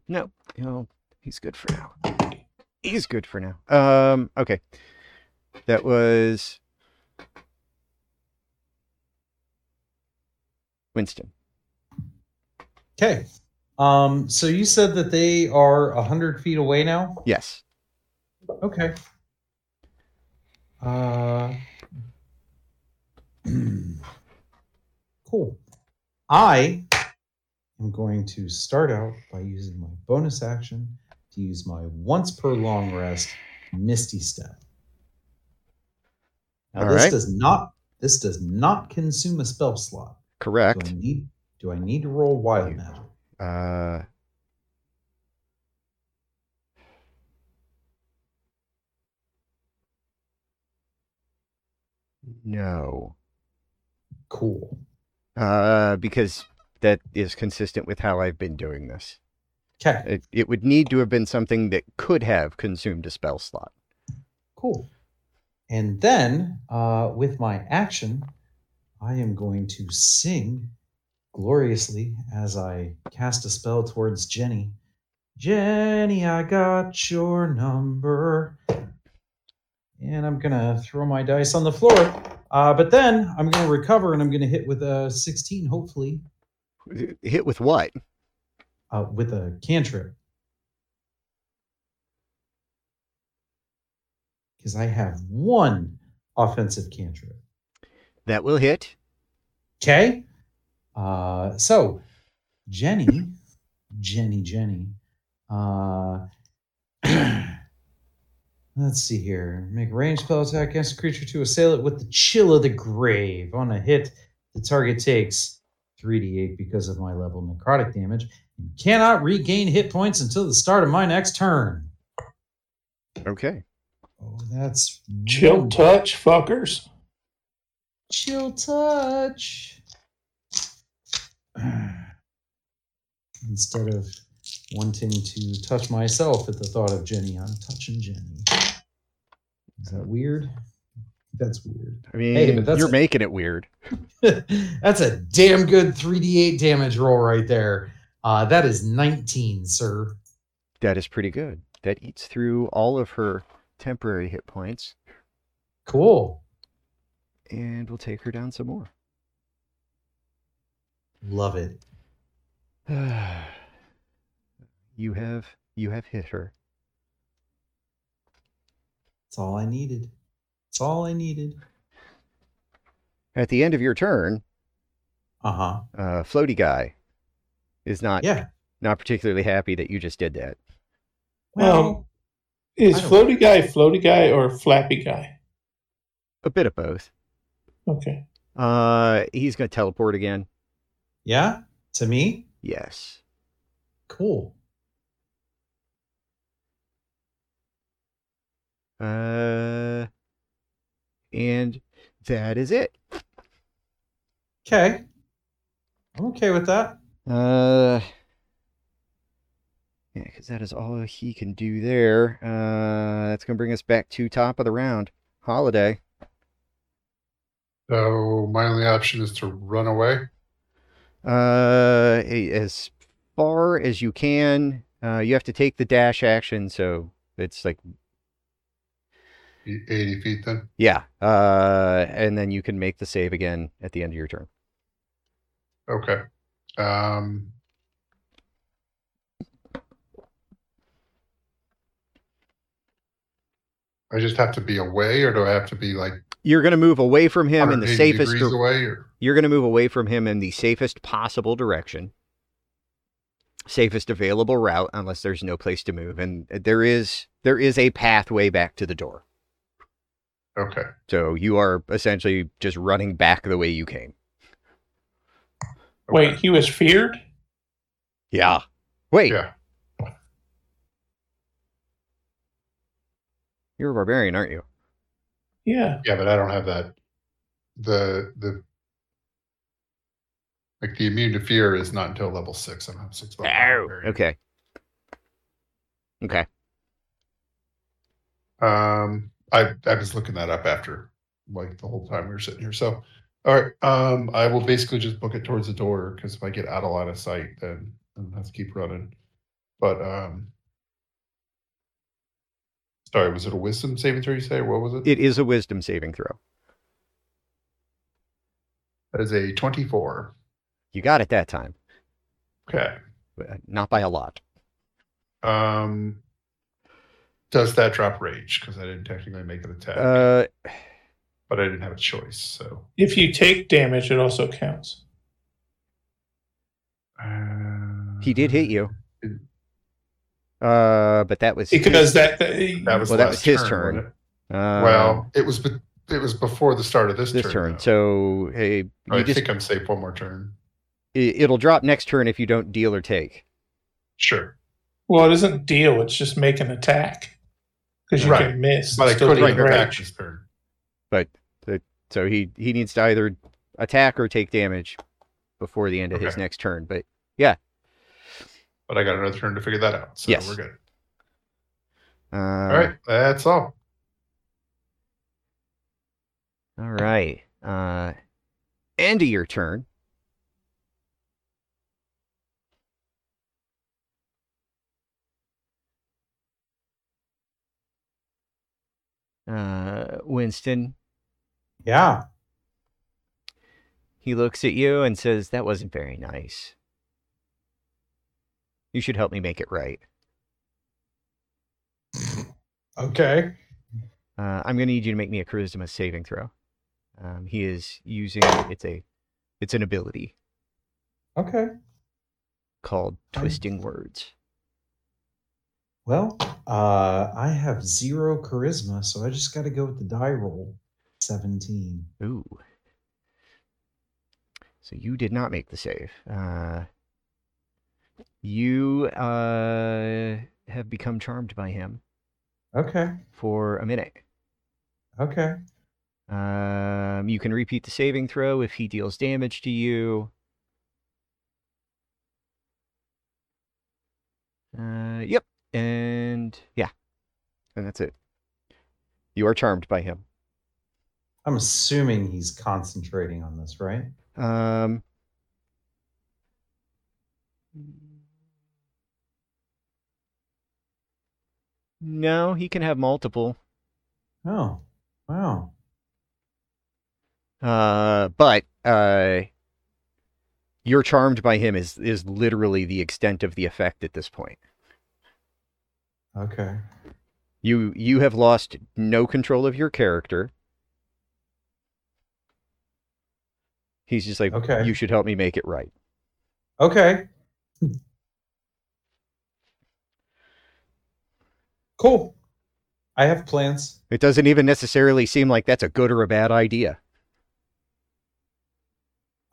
A: No, no, he's good for now. He's good for now. Um, okay. That was Winston.
C: Okay. Um, so you said that they are a hundred feet away now.
A: Yes.
C: Okay. Uh, [CLEARS THROAT] cool. I am going to start out by using my bonus action to use my once per long rest Misty Step. Now
A: All
C: this
A: right.
C: does not this does not consume a spell slot.
A: Correct.
C: I need do I need to roll wild magic?
A: Uh, no.
C: Cool.
A: Uh, because that is consistent with how I've been doing this.
C: Okay.
A: It, it would need to have been something that could have consumed a spell slot.
C: Cool. And then, uh, with my action, I am going to sing gloriously as I cast a spell towards Jenny. Jenny, I got your number. And I'm going to throw my dice on the floor. Uh, but then I'm going to recover and I'm going to hit with a 16, hopefully,
A: Hit with what?
C: uh, with a cantrip. Because I have one offensive cantrip.
A: That will hit.
C: Okay. Uh, so, Jenny, Jenny, Jenny. Uh, [CLEARS THROAT] let's see here. Make a ranged spell attack against a creature to assail it with the chill of the grave. On a hit, the target takes 3d8 because of my level of necrotic damage and cannot regain hit points until the start of my next turn.
A: Okay.
C: Oh, that's
D: Chill
C: one-
D: touch, fuckers.
C: Chill touch. [SIGHS] Instead of wanting to touch myself at the thought of Jenny, I'm touching Jenny. Is that weird? That's weird.
A: I mean,
C: Hey, but
A: you're
C: a-
A: making it weird. [LAUGHS]
C: that's a damn good 3d8 damage roll right there. Uh, that is 19, sir.
A: That is pretty good. That eats through all of her temporary hit points,
C: Cool.
A: and we'll take her down some more.
C: Love it. [SIGHS]
A: you have you have hit her.
C: That's all I needed. That's all I needed.
A: At the end of your turn,
C: Uh huh.
A: uh, floaty guy is not
C: Yeah.
A: not particularly happy that you just did that.
C: Well,
D: Is
C: I don't-
D: floaty guy floaty guy or flappy guy?
A: A bit of both.
D: Okay.
A: Uh, he's going to teleport again.
C: Yeah. To me,
A: Yes.
C: cool.
A: Uh, and that is it.
C: Okay. I'm okay with that.
A: Uh, yeah, because that is all he can do there. Uh, that's going to bring us back to top of the round. Holiday.
B: So my only option is to run away.
A: Uh, as far as you can, uh, you have to take the dash action, so it's like
B: e- 80 feet then.
A: yeah. Uh, and then you can make the save again at the end of your turn.
B: Okay. Um, I just have to be away, or do I have to be like
A: You're going to move away from him in the safest.
B: degrees away? Or
A: You're going to move away from him in the safest possible direction. safest available route unless there's no place to move, and there is there is a pathway back to the door.
B: Okay.
A: So you are essentially just running back the way you came.
D: Wait, he was feared?
A: Yeah. Wait,
B: Yeah.
A: you're a barbarian, aren't you?
D: Yeah.
B: Yeah, but I don't have that. The the like the immune to fear is not until level six. I don't have six level.
A: Oh, okay. Okay.
B: Um, I I was looking that up after like the whole time we were sitting here. So, all right. Um, I will basically just book it towards the door because if I get out of line of sight, then I'm have to keep running. But um, sorry, was it a wisdom saving throw? You say what was it?
A: It is a wisdom saving throw.
B: That is a twenty-four.
A: You got it that time,
B: Okay.
A: but not by a lot.
B: Um, does that drop rage? Because I didn't technically make an attack,
A: Uh,
B: but I didn't have a choice. So
D: If you take damage, it also counts.
B: uh,
A: he did hit you. Uh, but that was
D: Because that,
B: That was
A: Well, that was his
B: turn.
A: turn.
B: it?
A: uh,
B: well, it was be- it was before the start of this,
A: this
B: turn.
A: turn. So hey,
B: I
A: just
B: think I'm safe one more turn.
A: It, it'll drop next turn if you don't deal or take.
B: Sure,
D: well, it doesn't deal, it's just make an attack. Because you
B: Right.
D: can miss.
B: but I
D: and still
B: couldn't
D: take
B: attack turn.
A: But so he he needs to either attack or take damage before the end of his next turn. But yeah.
B: But I got another turn to figure that out. So
A: Yes.
B: we're good.
A: uh,
B: All right, that's all.
A: all right. Uh, end of your turn. Uh, Winston,
C: Yeah.
A: he looks at you and says, That wasn't very nice. You should help me make it right.
C: Okay.
A: Uh, I'm going to need you to make me a charisma saving throw. Um, he is using it's a it's an ability
C: Okay.
A: called
C: Um,
A: twisting words.
C: Well, uh, I have zero charisma, so I just got to go with the die roll. 17.
A: Ooh. So you did not make the save. Uh, you uh, have become charmed by him
C: Okay.
A: for a minute.
C: Okay.
A: Um, you can repeat the saving throw if he deals damage to you. Uh, yep, and yeah, and that's it. You are charmed by him.
C: I'm assuming he's concentrating on this, right?
A: Um, no, he can have multiple.
C: Oh, wow.
A: Uh, but uh, you're charmed by him is is literally the extent of the effect at this point.
C: Okay.
A: You you have lost no control of your character. He's just like,
C: Okay.
A: you should help me make it right.
C: Okay. [LAUGHS] cool. I have plans.
A: It doesn't even necessarily seem like that's a good or a bad idea.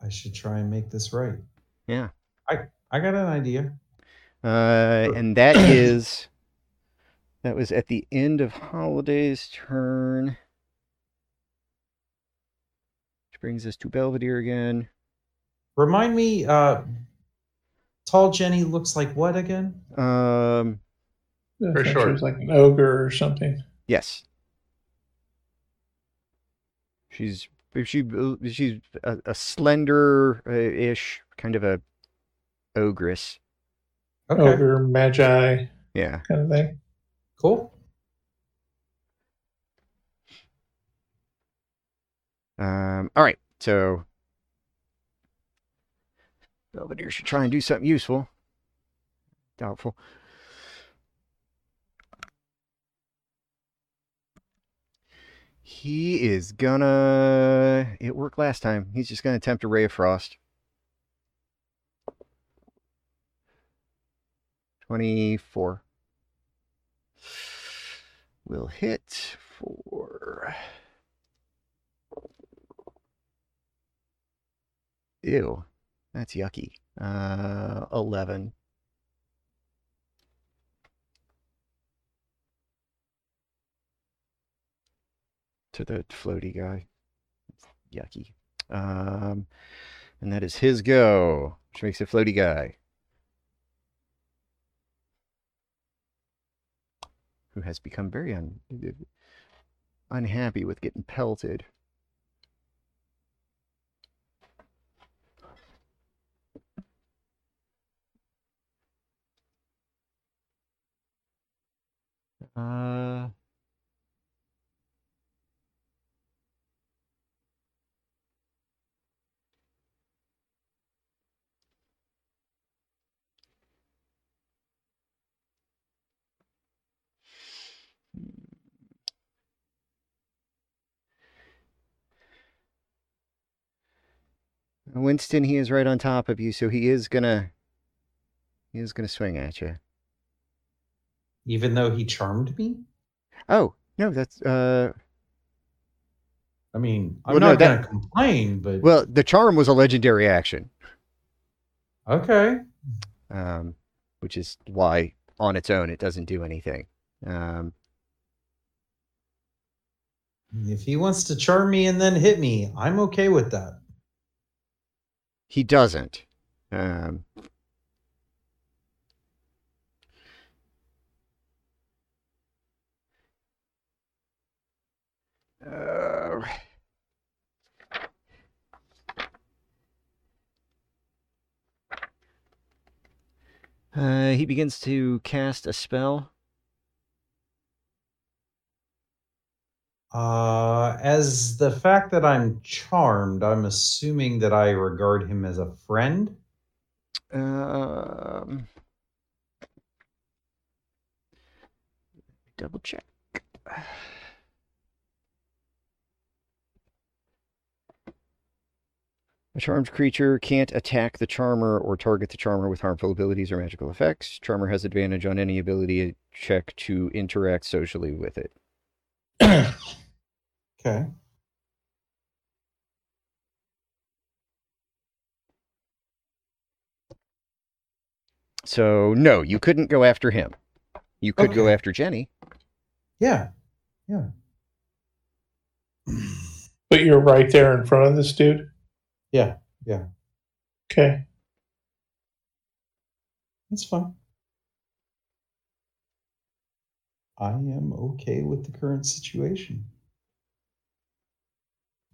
C: I should try and make this right.
A: Yeah.
C: I I got an idea.
A: Uh, and that is that was at the end of Holiday's turn. Which brings us to Belvedere again.
C: Remind me, uh Tall Jenny looks like what again?
A: Um,
D: I
B: Very
D: think
B: short.
D: She was like an ogre or something.
A: yes. She's she she's a, a slender uh, ish kind of a ogress.
C: Okay.
D: Ogre, magi,
A: Yeah.
D: kind of thing.
C: Cool.
A: Um, all right. So Belvedere should try and do something useful. Doubtful. He is gonna. It worked last time. He's just gonna attempt a ray of frost. 24. Will hit for. Ew, that's yucky. Uh, 11. To the floaty guy. Yucky. Um, and that is his go, which makes it floaty guy. Has become very un- unhappy with getting pelted. Uh, Winston, he is right on top of you, so he is gonna he is gonna swing at you.
C: Even though he charmed me?
A: Oh no, that's uh
C: I mean, I'm
A: Well, no,
C: not
A: that-
C: going to complain, but
A: well, the charm was a legendary action,
C: okay.
A: um, which is why on its own it doesn't do anything. Um,
C: If he wants to charm me and then hit me, I'm okay with that.
A: He doesn't. Um, uh, uh, he begins to cast a spell.
C: Uh, as the fact that I'm charmed, I'm assuming that I regard him as a friend.
A: Um, double check. A charmed creature can't attack the charmer or target the charmer with harmful abilities or magical effects. Charmer has advantage on any ability check to interact socially with it. [COUGHS]
C: Okay.
A: So, no, you couldn't go after him. You could go after Jenny.
C: Yeah. Yeah.
D: But you're right there in front of this dude.
C: Yeah. Yeah.
D: Okay.
C: That's fine. I am okay with the current situation.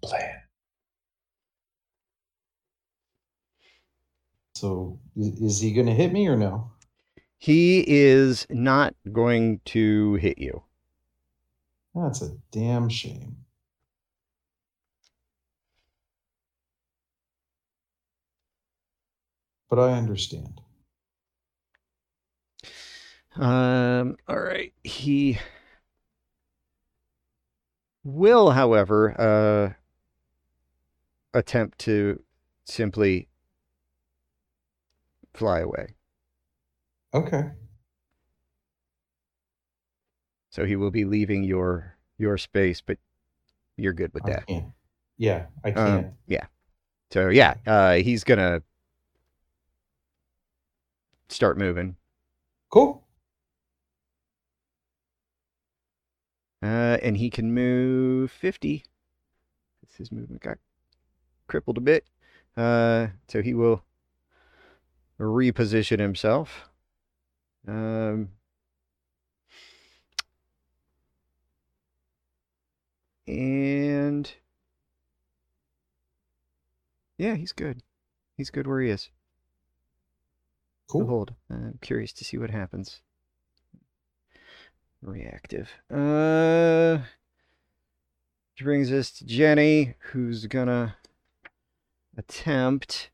D: Plan.
C: So, is, is he going to hit me or no?
A: He is not going to hit you.
C: That's a damn shame. But I understand.
A: Um, all right. He will, however, uh, attempt to simply fly away.
C: Okay.
A: So he will be leaving your your space, but you're good with
C: I
A: that.
C: can't. Yeah, I
A: Um,
C: can't.
A: yeah. So yeah, uh, he's gonna start moving.
C: cool.
A: Uh, and he can move 50. His movement crippled a bit. Uh, so he will reposition himself. Um, and yeah, he's good. He's good where he is.
C: Cool.
A: Hold. I'm curious to see what happens. Reactive. Uh, which brings us to Jenny, who's gonna attempt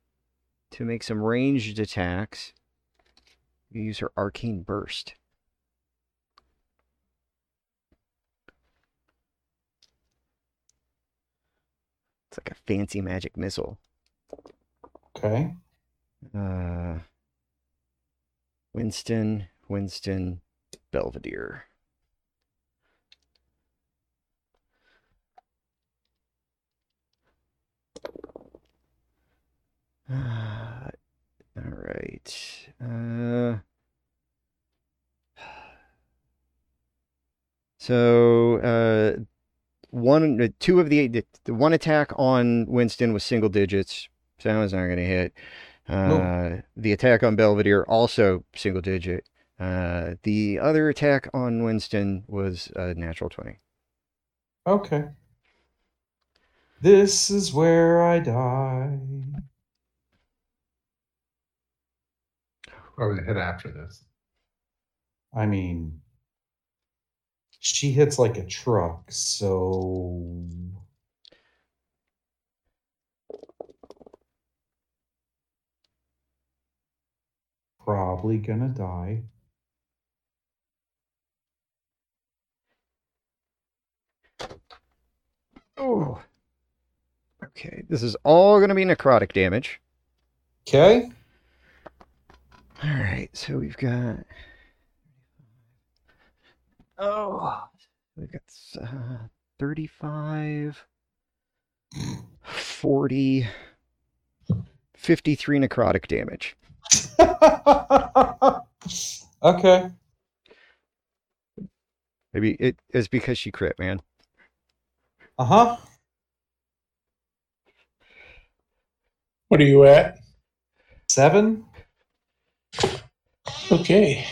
A: to make some ranged attacks. Use her arcane burst. It's like a fancy magic missile.
C: Okay.
A: Uh, Winston Winston, Belvedere. [SIGHS] all right. Uh, [SIGHS] so uh, one, uh, two of the, the the one attack on Winston was single digits, so that was not going to hit. Uh, The attack on Belvedere also single digit. Uh, the other attack on Winston was a natural twenty.
C: Okay. This is where I die.
B: Or we hit after this.
C: I mean, she hits like a truck, so. Probably gonna die.
A: Oh. Okay, this is all going to be necrotic damage.
C: Okay.
A: All right, so we've got. Oh, we've got uh, 35, 40, 53 necrotic damage. [LAUGHS]
C: okay.
A: Maybe it is because she crit, man.
C: Uh huh.
D: What are you at?
C: Seven.
D: Okay.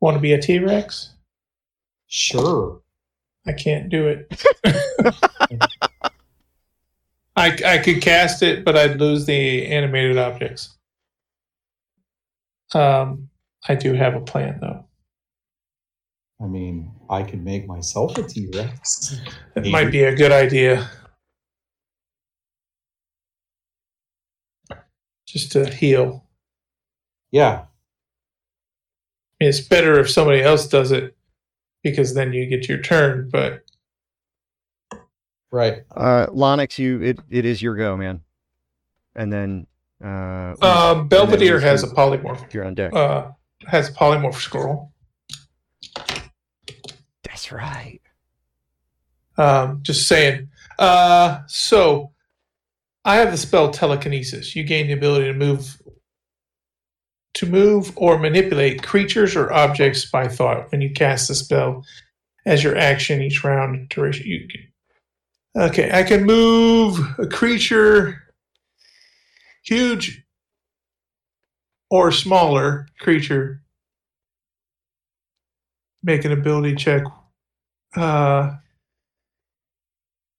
D: Want to be a T Rex?
C: Sure.
D: I can't do it. [LAUGHS] I I could cast it, but I'd lose the animated objects. Um, I do have a plan though.
C: I mean, I could make myself a T Rex.
D: It might be a good idea. Just to heal.
C: Yeah.
D: It's better if somebody else does it because then you get your turn, but
C: Right.
A: Uh, Lonix, you it, it is your go, man. And then uh,
D: um, Belvedere
A: Winston.
D: has a polymorph
A: you're on deck.
D: uh has a polymorph scroll.
A: That's right.
D: Um, just saying. Uh, so I have the spell telekinesis. You gain the ability to move to move or manipulate creatures or objects by thought when you cast the spell as your action each round duration. You can, okay, I can move a creature huge or smaller creature. Make an ability check. Uh,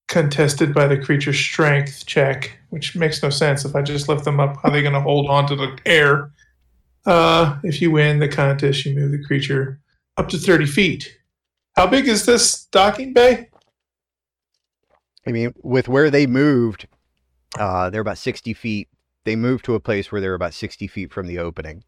D: contested by the creature's strength check, which makes no sense. If I just lift them up, how are they going to hold on to the air? Uh, if you win the contest, you move the creature up to 30 feet. How big is this docking bay?
A: I mean, with where they moved, uh, they're about 60 feet. They moved to a place where they're about 60 feet from the opening.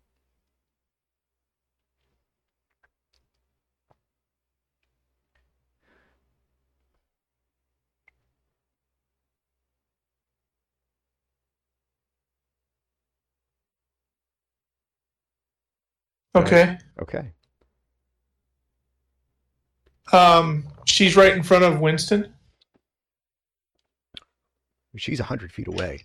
D: Okay.
A: Okay.
D: Um, she's right in front of Winston.
A: She's a 100 feet away.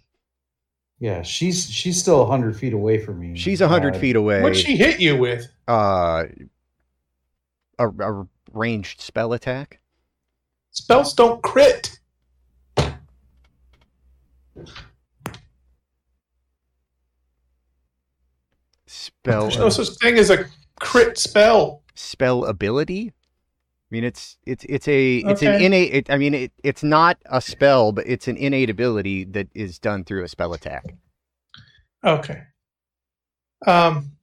C: Yeah, she's she's still a hundred feet away from me.
A: She's a 100
C: Uh,
A: feet away.
D: What'd she hit you with?
A: Uh, a, a ranged spell attack.
D: Spells don't crit.
A: Spell
D: There's no such thing as a crit spell.
A: spell ability. I mean, it's it's it's a it's an innate. It, I mean, it, it's not a spell, but it's an innate ability that is done through a spell attack.
D: Okay. Um.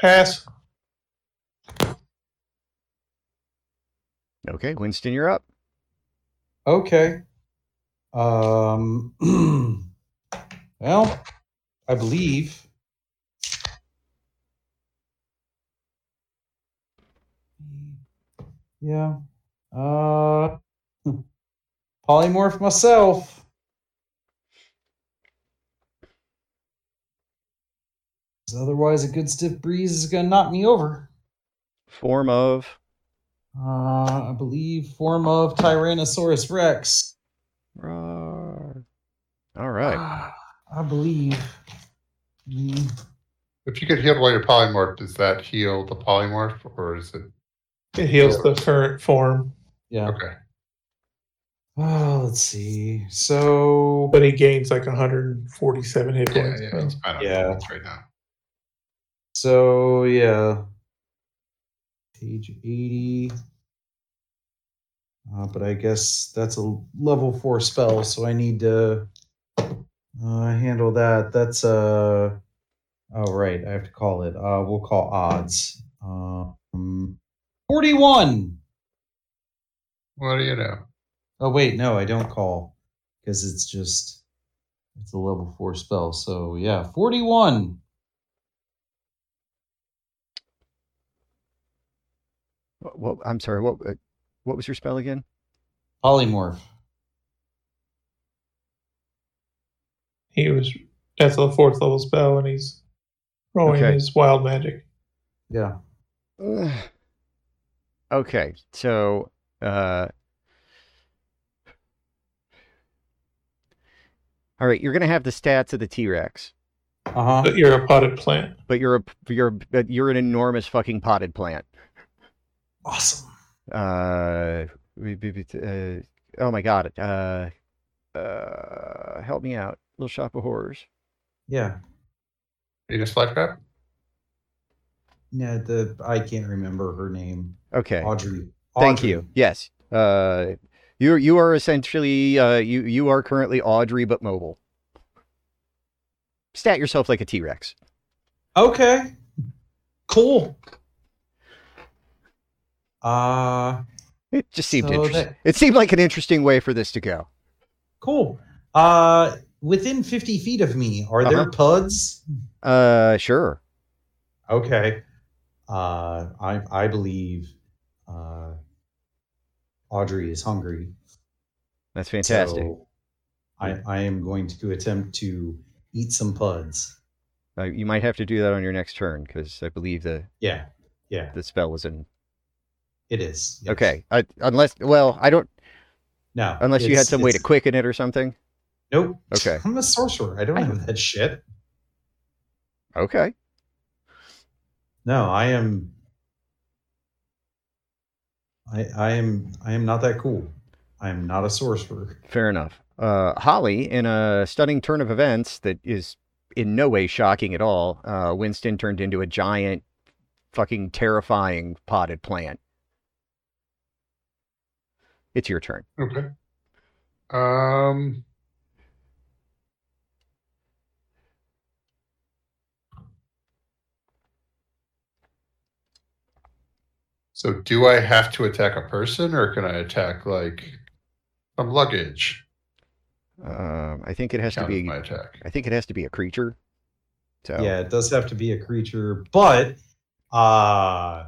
D: Pass.
A: Okay, Winston, you're up.
C: Okay. Um, [CLEARS THROAT] well, I believe. Yeah. Uh, hmm. polymorph myself. Otherwise, a good stiff breeze is gonna knock me over.
A: Form of.
C: Uh, I believe form of Tyrannosaurus Rex.
A: Roar. All right.
C: I believe. Mm,
B: If you get healed while you're polymorph, does that heal the polymorph or is it
D: It heals the current form,
C: Yeah.
B: okay?
C: Oh, let's see. So
D: but he gains like 147 hit points.
B: yeah,
D: so-
B: it's fine on
C: Yeah.
B: points right now.
C: So yeah. Page 80. Uh, but I guess that's a level four spell, so I need to uh, handle that. That's uh oh right, I have to call it. Uh we'll call odds. Um 41.
B: What do you know?
C: Oh wait, no, I don't call because it's just it's a level four spell. So yeah, forty-one.
A: What, what, I'm sorry. What uh, what was your spell again?
C: Polymorph.
D: He was that's a fourth level spell, and he's rolling
A: Okay.
D: his wild magic.
C: Yeah.
A: Ugh. [SIGHS] okay, so uh All right, you're going to have the stats of the T-Rex,
C: Uh huh.
D: But you're a potted plant.
A: but you're a you're but you're an enormous fucking potted plant.
C: Awesome.
A: Uh, we- we- we- uh oh my god. Uh uh help me out. Little Shop of Horrors.
C: Yeah.
B: you Venus flytrap?
C: No, The I can't remember her name.
A: Okay.
C: Audrey.
A: Thank
C: Audrey.
A: you. Yes. Uh you you are essentially uh you you are currently Audrey but mobile. Stat yourself like a T-Rex.
C: Okay. Cool. Uh
A: It just seemed
C: So
A: interesting.
C: that-
A: It seemed like an interesting way for this to go.
C: cool. Uh within 50 feet of me, are there
A: Uh-huh.
C: puds?
A: Uh sure.
C: Okay. Uh, I I believe uh, Audrey is hungry.
A: That's fantastic.
C: So I I am going to attempt to eat some puds.
A: Uh, you might have to do that on your next turn because I believe the
C: Yeah, yeah,
A: the spell was in.
C: It is. yes.
A: Okay. I, unless well, I don't
C: No,
A: unless you had some way to quicken it or something.
C: Nope.
A: Okay. [LAUGHS]
C: I'm a sorcerer. I don't
A: I
C: have that shit.
A: Okay.
C: No, I am. I I am I am not that cool. I am not a sorcerer.
A: Fair enough. Uh, Holly, in a stunning turn of events that is in no way shocking at all, uh, Winston turned into a giant, fucking terrifying potted plant. It's your turn.
B: Okay. Um. So, do I have to attack a person, or can I attack like some luggage?
A: Um, I think it has to
B: Count
A: be.
B: my attack.
A: I think it has to be a creature. So
C: Yeah, it does have to be a creature, but uh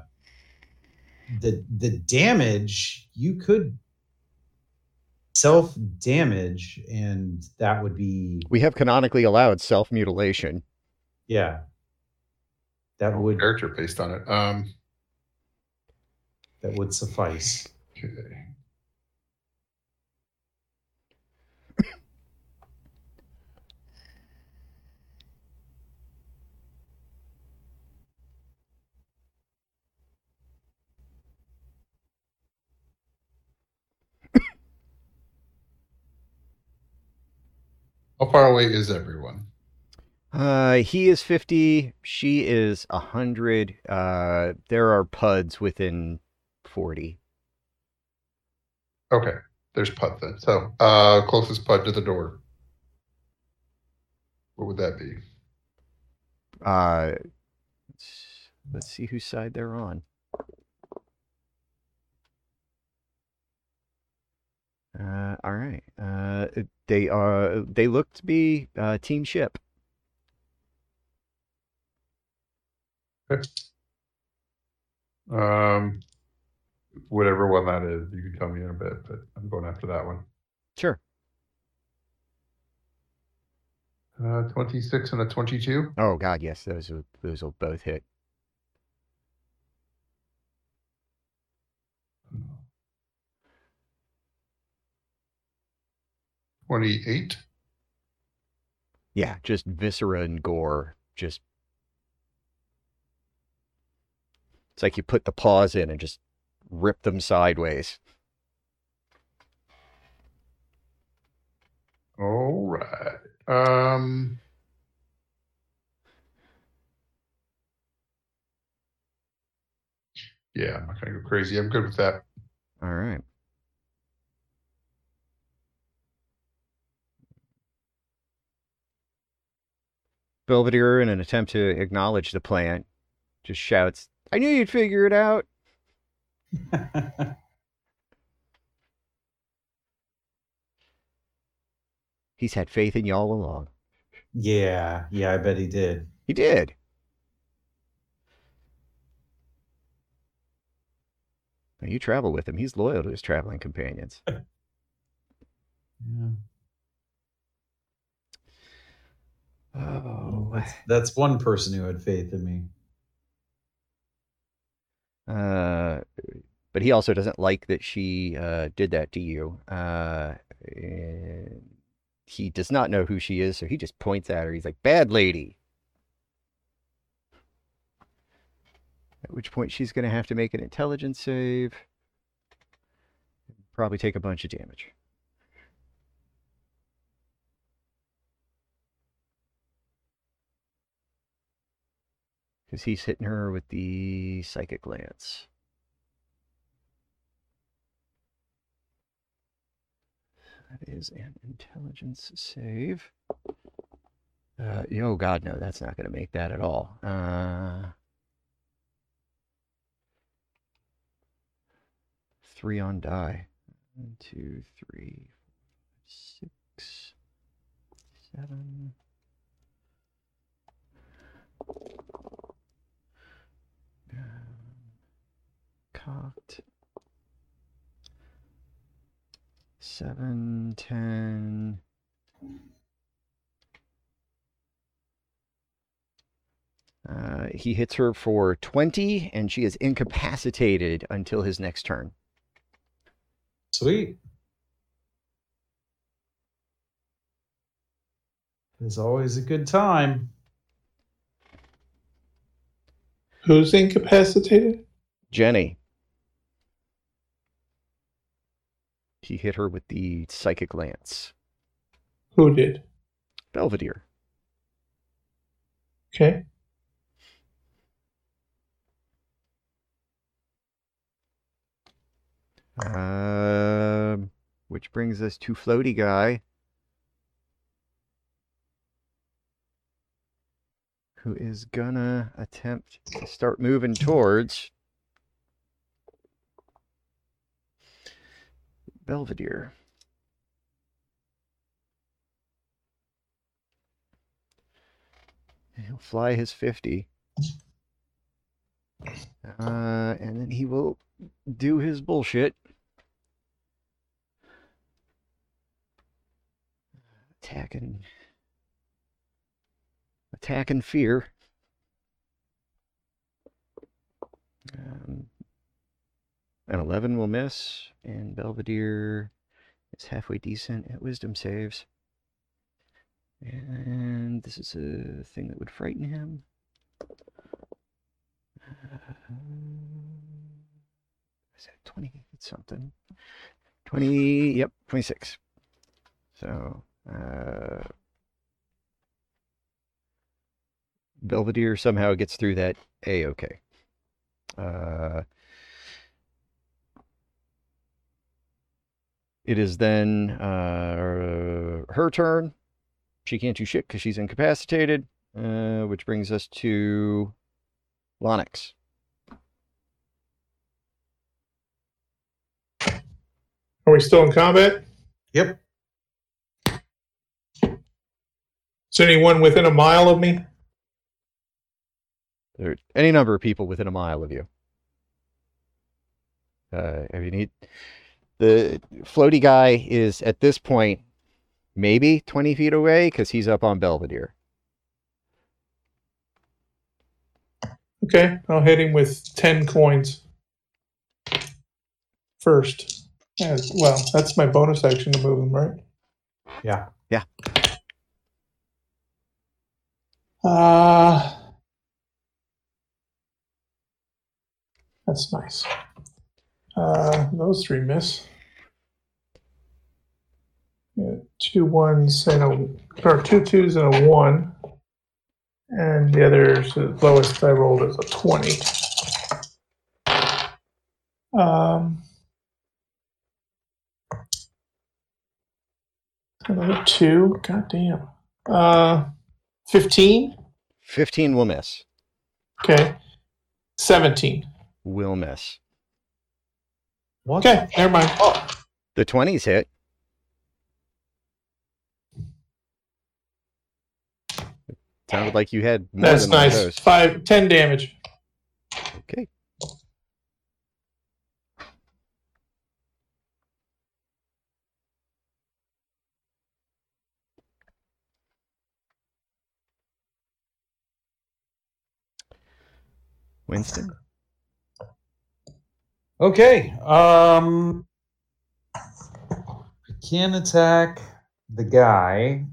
C: the the damage you could self damage and that would be
A: we have canonically allowed self mutilation.
C: yeah. That would
B: Character based on it. Um.
C: that would suffice.
B: Okay. How far away is everyone?
A: Uh, he is fifty. She is a hundred. Uh, there are puds within forty.
B: Okay, there's Pud then. So, uh, closest Pud to the door. What would that be?
A: Uh, let's, let's see whose side they're on. Uh, all right. Uh, they are. They look to be uh, team ship.
B: Um, whatever one that is, you can tell me in a bit, but I'm going after that one.
A: Sure.
B: Uh, 26 and a 22.
A: Oh God, yes. Those will those will both hit.
B: Twenty-eight.
A: Yeah, just viscera and gore. Just it's like you put the paws in and just rip them sideways.
B: All right. Um. Yeah, I'm not gonna go crazy. I'm good with that.
A: All right. Belvedere, in an attempt to acknowledge the plant, just shouts, I knew you'd figure it out. [LAUGHS] He's had faith in you all along.
C: yeah, yeah, I bet he did.
A: He did. Now, You travel with him. He's loyal to his traveling companions. [LAUGHS]
C: Yeah.
A: Oh,
C: That's, that's one person who had faith in me.
A: Uh, but he also doesn't like that she uh, did that to you. Uh, he does not know who she is, so he just points at her. He's like, "Bad lady." At which point she's going to have to make an intelligence save. Probably take a bunch of damage. Because he's hitting her with the psychic lance. That is an intelligence save. Uh, oh God, no, that's not going to make that at all. Uh, three on die. One, two, three, six, seven. Cocked. Seven, ten. Uh, he hits her for 20, and she is incapacitated until his next turn.
C: Sweet. It's always a good time.
D: Who's incapacitated?
A: Jenny. He hit her with the psychic lance.
D: Who did?
A: Belvedere.
D: Okay.
A: Um, which brings us to Floaty Guy. Who is gonna attempt to start moving towards Belvedere. And He'll fly his 50. Uh, and then he will do his bullshit. Attacking. Attacking fear. Um, an 11 will miss, and Belvedere is halfway decent at wisdom saves. And this is a thing that would frighten him. Uh, is that 20 something? 20, yep, 26. So, uh, Belvedere somehow gets through that A okay. Uh, it is then uh, her turn. She can't do shit because she's incapacitated, uh, which brings us to Lonix.
D: Are we still in combat?
C: Yep.
D: Is anyone within a mile of me?
A: There are any number of people within a mile of you. Uh, if you need the floaty guy is at this point maybe 20 feet away because he's up on Belvedere.
D: Okay, I'll hit him with 10 coins first. Yeah, well, that's my bonus action to move him, right?
C: Yeah. Yeah.
D: Uh, that's nice. Uh, those three miss. Yeah, two ones and a, or two twos and a one. And the other's the lowest I rolled is a 20. Um, another two. God damn. Uh, 15.
A: 15 will miss.
D: Okay. 17.
A: Will miss.
C: What?
D: Okay, never mind. Oh.
A: The 20s hit. Sounded like you had more
D: That's
A: than one of
D: nice.
A: those.
D: Five, ten damage.
A: Okay. Winston?
C: Okay. Um, I can attack the guy.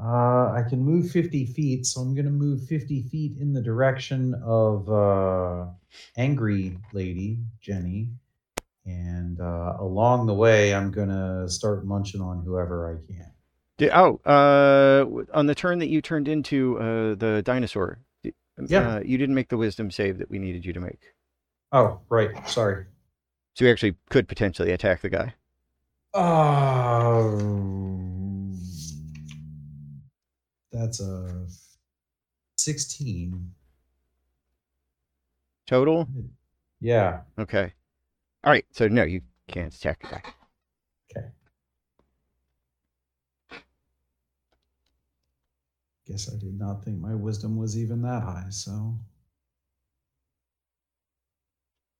C: Uh, I can move 50 feet, so I'm going to move 50 feet in the direction of uh, Angry Lady, Jenny. And uh, along the way, I'm going to start munching on whoever I can.
A: Di- oh, uh, on the turn that you turned into uh, the dinosaur,
C: Yeah.
A: uh, you didn't make the wisdom save that we needed you to make.
C: Oh, right. Sorry.
A: So you actually could potentially attack the guy.
C: Um, that's a 16.
A: Total?
C: Yeah.
A: Okay. All right. So no, you can't attack guy.
C: Okay. Guess I did not think my wisdom was even that high, so.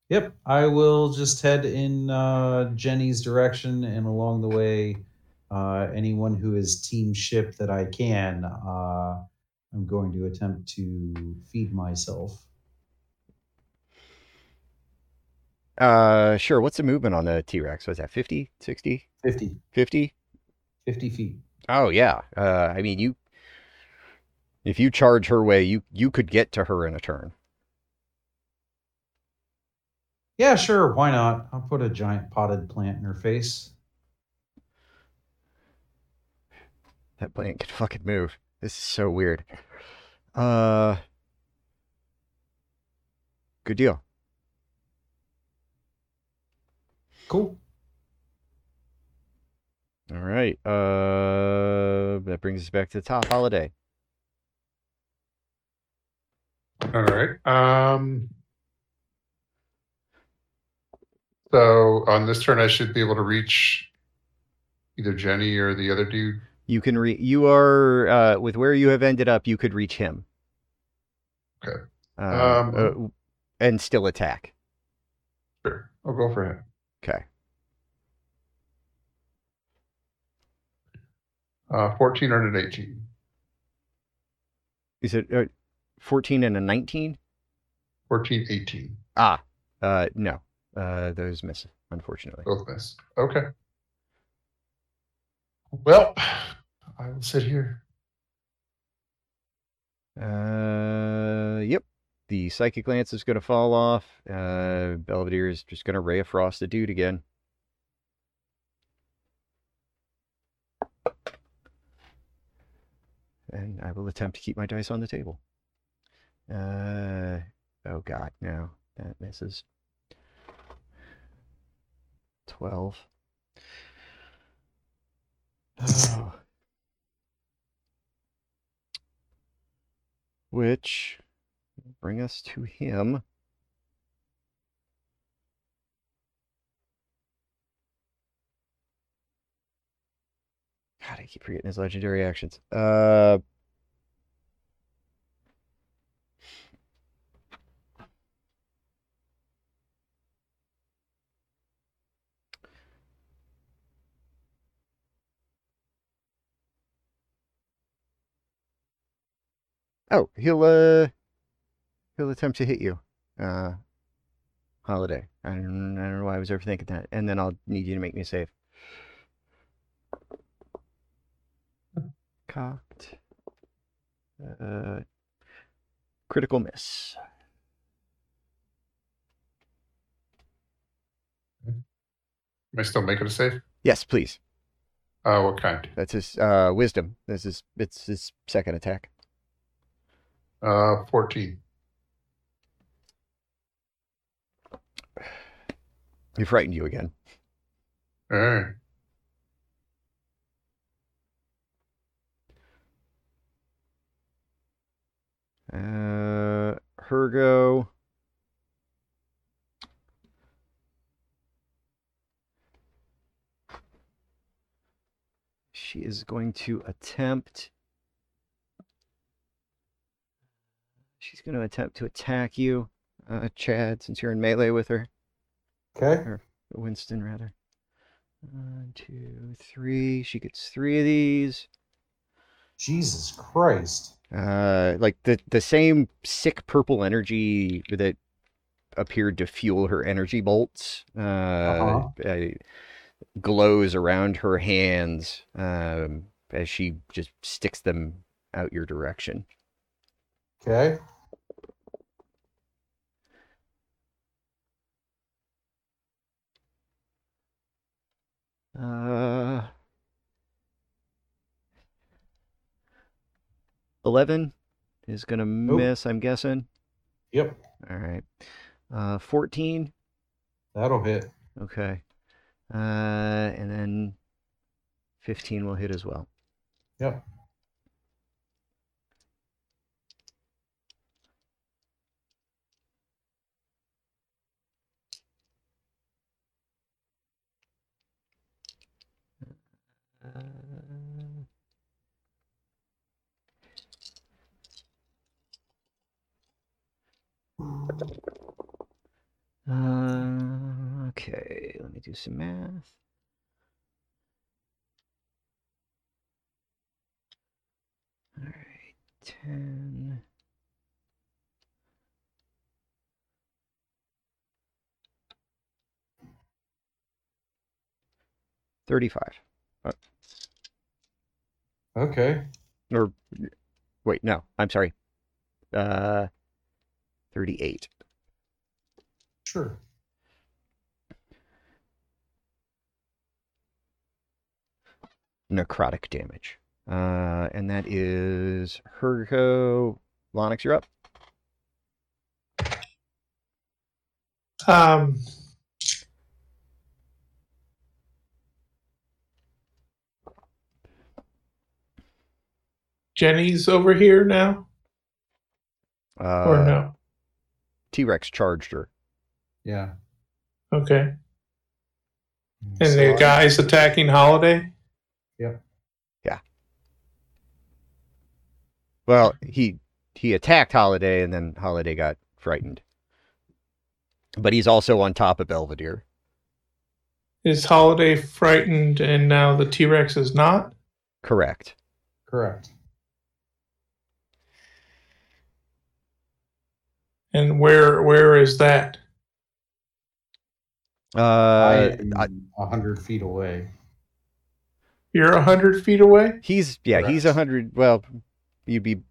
C: Yep, I will just head in uh, Jenny's direction, and along the way, uh, anyone who is team ship that I can, uh, I'm going to attempt to feed myself.
A: Uh, sure. What's the movement on the T-Rex? Was that 50, 60,
C: 50,
A: 50?
C: 50 feet.
A: Oh yeah. Uh, I mean, you if you charge her way, you you could get to her in a turn.
C: Yeah, sure, why not? I'll put a giant potted plant in her face.
A: That plant can [LAUGHS] fucking move. This is so weird. Uh, good deal.
C: Cool.
A: All right. Uh, that brings us back to the top holiday.
B: All right. Um. So on this turn, I should be able to reach either Jenny or the other dude.
A: You can re you are uh with where you have ended up, you could reach him.
B: Okay.
A: Uh,
B: Um,
A: uh, and still attack.
B: Sure, I'll go for him.
A: Okay.
B: Uh, fourteen and an eighteen.
A: Is it uh, 14 and a 19?
B: 14, 18.
A: Ah, uh, no. Uh, those miss, unfortunately.
B: Both miss. Okay. Well, I will sit here.
A: Uh, yep. The psychic lance is going to fall off. Uh, Belvedere is just going to ray of frost the dude again. And I will attempt to keep my dice on the table. Uh, oh god, no, that misses. Twelve. Oh. Which bring us to him. God, I keep forgetting his legendary actions. Uh, oh, he'll uh, he'll attempt to hit you. Uh, holiday. I don't, I don't know why I was overthinking that. And then I'll need you to make me a save. Cocked. Uh, critical miss.
B: Am I still making a save?
A: Yes, please.
B: Uh, what kind?
A: That's his uh, wisdom. This is it's his second attack.
B: Uh, 14.
A: He frightened you again.
B: All right.
A: Uh, Hergo. She is going to attempt. She's going to attempt to attack you, uh, Chad, since you're in melee with her.
C: Okay.
A: Or Winston, rather. One, two, three. She gets three of these.
C: Jesus Christ.
A: Uh, like the the same sick purple energy that appeared to fuel her energy bolts uh,
C: Uh-huh.
A: uh, glows around her hands um, as she just sticks them out your direction.
C: Okay.
A: Uh, eleven is gonna miss. I'm guessing.
C: Yep.
A: All right. Uh, fourteen.
C: That'll hit.
A: Okay. Uh, and then 15 will hit as well.
C: Yep.
A: Uh, okay, let me do some math. All right, 10. Thirty-five.
C: Okay.
A: Or wait, no, I'm sorry. Uh, thirty-eight.
C: Sure.
A: necrotic damage. Uh, and that is Hergo. Lonix, you're up.
D: Um, Jenny's over here now,
A: Uh,
D: or no?
A: T Rex charged her.
C: Yeah.
D: Okay. Mm-hmm. And
C: So
D: the
C: I-
D: guy's attacking Holiday. Yeah. Yeah.
A: Well, he he attacked Holiday, and then Holiday got frightened. But he's also on top of Belvedere.
D: Is Holiday frightened, and now the T Rex is not?
A: Correct.
C: Correct.
D: And where where is that?
C: I
A: Uh,
C: am
A: I-
C: a hundred feet away.
D: You're a hundred feet away.
A: he's yeah, he's a hundred. Well, you'd be.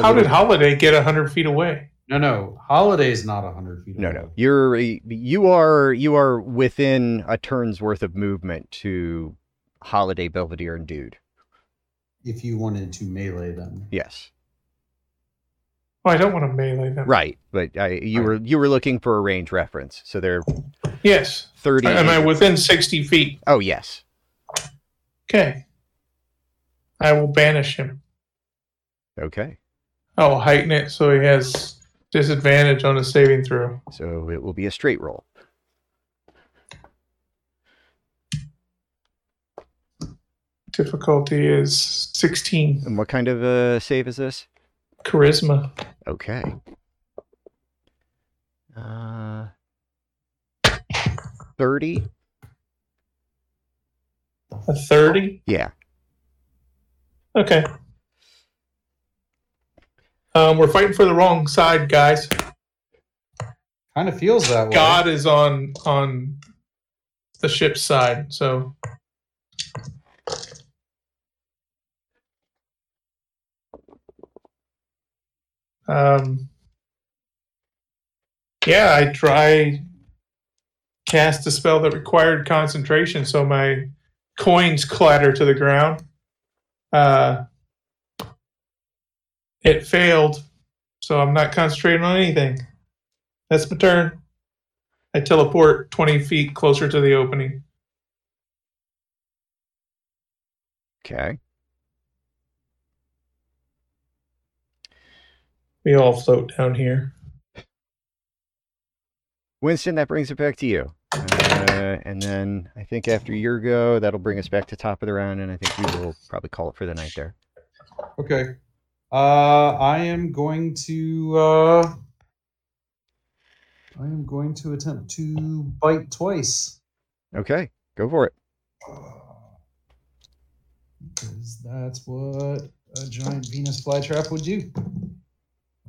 D: How did Holiday get a hundred feet away?
C: No, no. Holiday's not a hundred feet away.
A: No,
C: away.
A: no. You're you are you are within a turn's worth of movement to Holiday, Belvedere, and Dude.
C: If you wanted to melee them.
A: Yes.
D: Oh, I don't want to melee them.
A: Right, but I, you were you were looking for a range reference, so they're
D: Yes.
A: thirty.
D: Am I within sixty feet?
A: oh yes,
D: Okay. I will banish him.
A: okay.
D: I will heighten it so he has disadvantage on a saving throw.
A: So it will be a straight roll.
D: Difficulty is 16.
A: And what kind of uh, save is this?
D: Charisma.
A: Okay. Uh, 30?
D: A 30?
A: Yeah.
D: Okay. Um, we're fighting for the wrong side, guys.
C: Kind of feels that way.
D: God is on on the ship's side, so um yeah, I try cast a spell that required concentration, so my coins clatter to the ground. Uh it failed, so I'm not concentrating on anything. That's my turn. I teleport 20 feet closer to the opening.
A: Okay.
D: We all float down here.
A: Winston, that brings it back to you. Uh, and then I think after your go, that'll bring us back to top of the round, and I think we will probably call it for the night there.
C: Okay. Uh, I am going to. Uh, I am going to attempt to bite twice.
A: Okay, go for it.
C: Because that's what a giant Venus flytrap would do.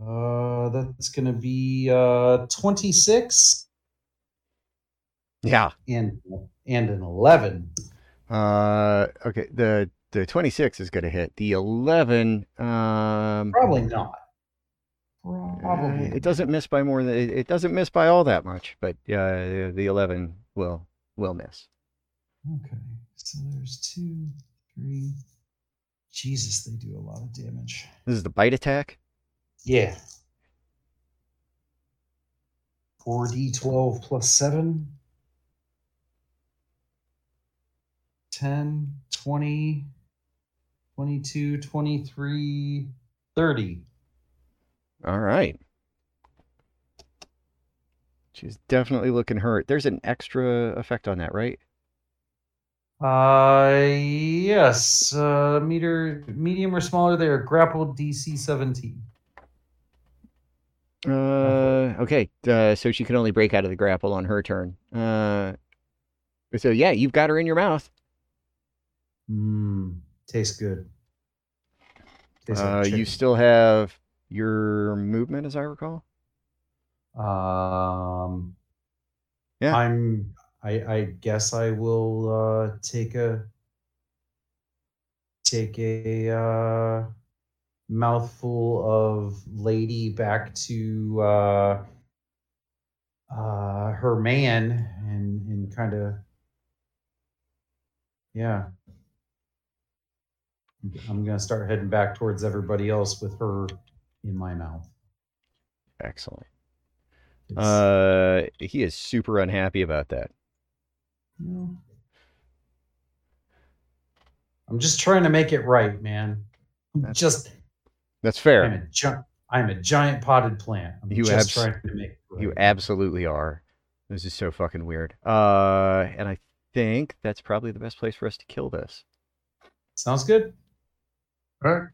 C: Uh, that's going to be uh, 26
A: Yeah.
C: and and an 11.
A: Uh, okay. The the 26 is going to hit. The 11, um,
C: Probably not.
A: uh,
C: Probably.
A: it doesn't miss by more than it, it doesn't miss by all that much, but uh, the 11 will will miss.
C: Okay, so there's two, three. Jesus, they do a lot of damage.
A: This is the bite attack.
C: Yeah. 4d12 plus 7. 10, 20, 22, 23, 30.
A: All right. She's definitely looking hurt. There's an extra effect on that, right?
C: Uh, yes. Uh, meter, medium or smaller, they are grappled DC 17.
A: Uh, okay. Uh, so she can only break out of the grapple on her turn. Uh, so yeah, you've got her in your mouth.
C: Mmm, tastes good. Tastes like
A: Uh, you still have your movement, as I recall.
C: Um,
A: Yeah.
C: I'm. I, I guess I will uh, take a take a uh, mouthful of lady back to uh, uh, her man and and kind of yeah. I'm gonna start heading back towards everybody else with her in my mouth.
A: Excellent.
C: It's-
A: Uh, he is super unhappy about that.
C: No. I'm just trying to make it right, man.
A: That's
C: just
A: That's fair.
C: I'm
A: fair.
C: a gi- I'm a giant potted plant. I'm
A: You
C: just
A: abs-
C: trying to make it.
A: You absolutely are. This is so fucking weird. Uh, and I think that's probably the best place for us to kill this.
C: Sounds good.
B: All right.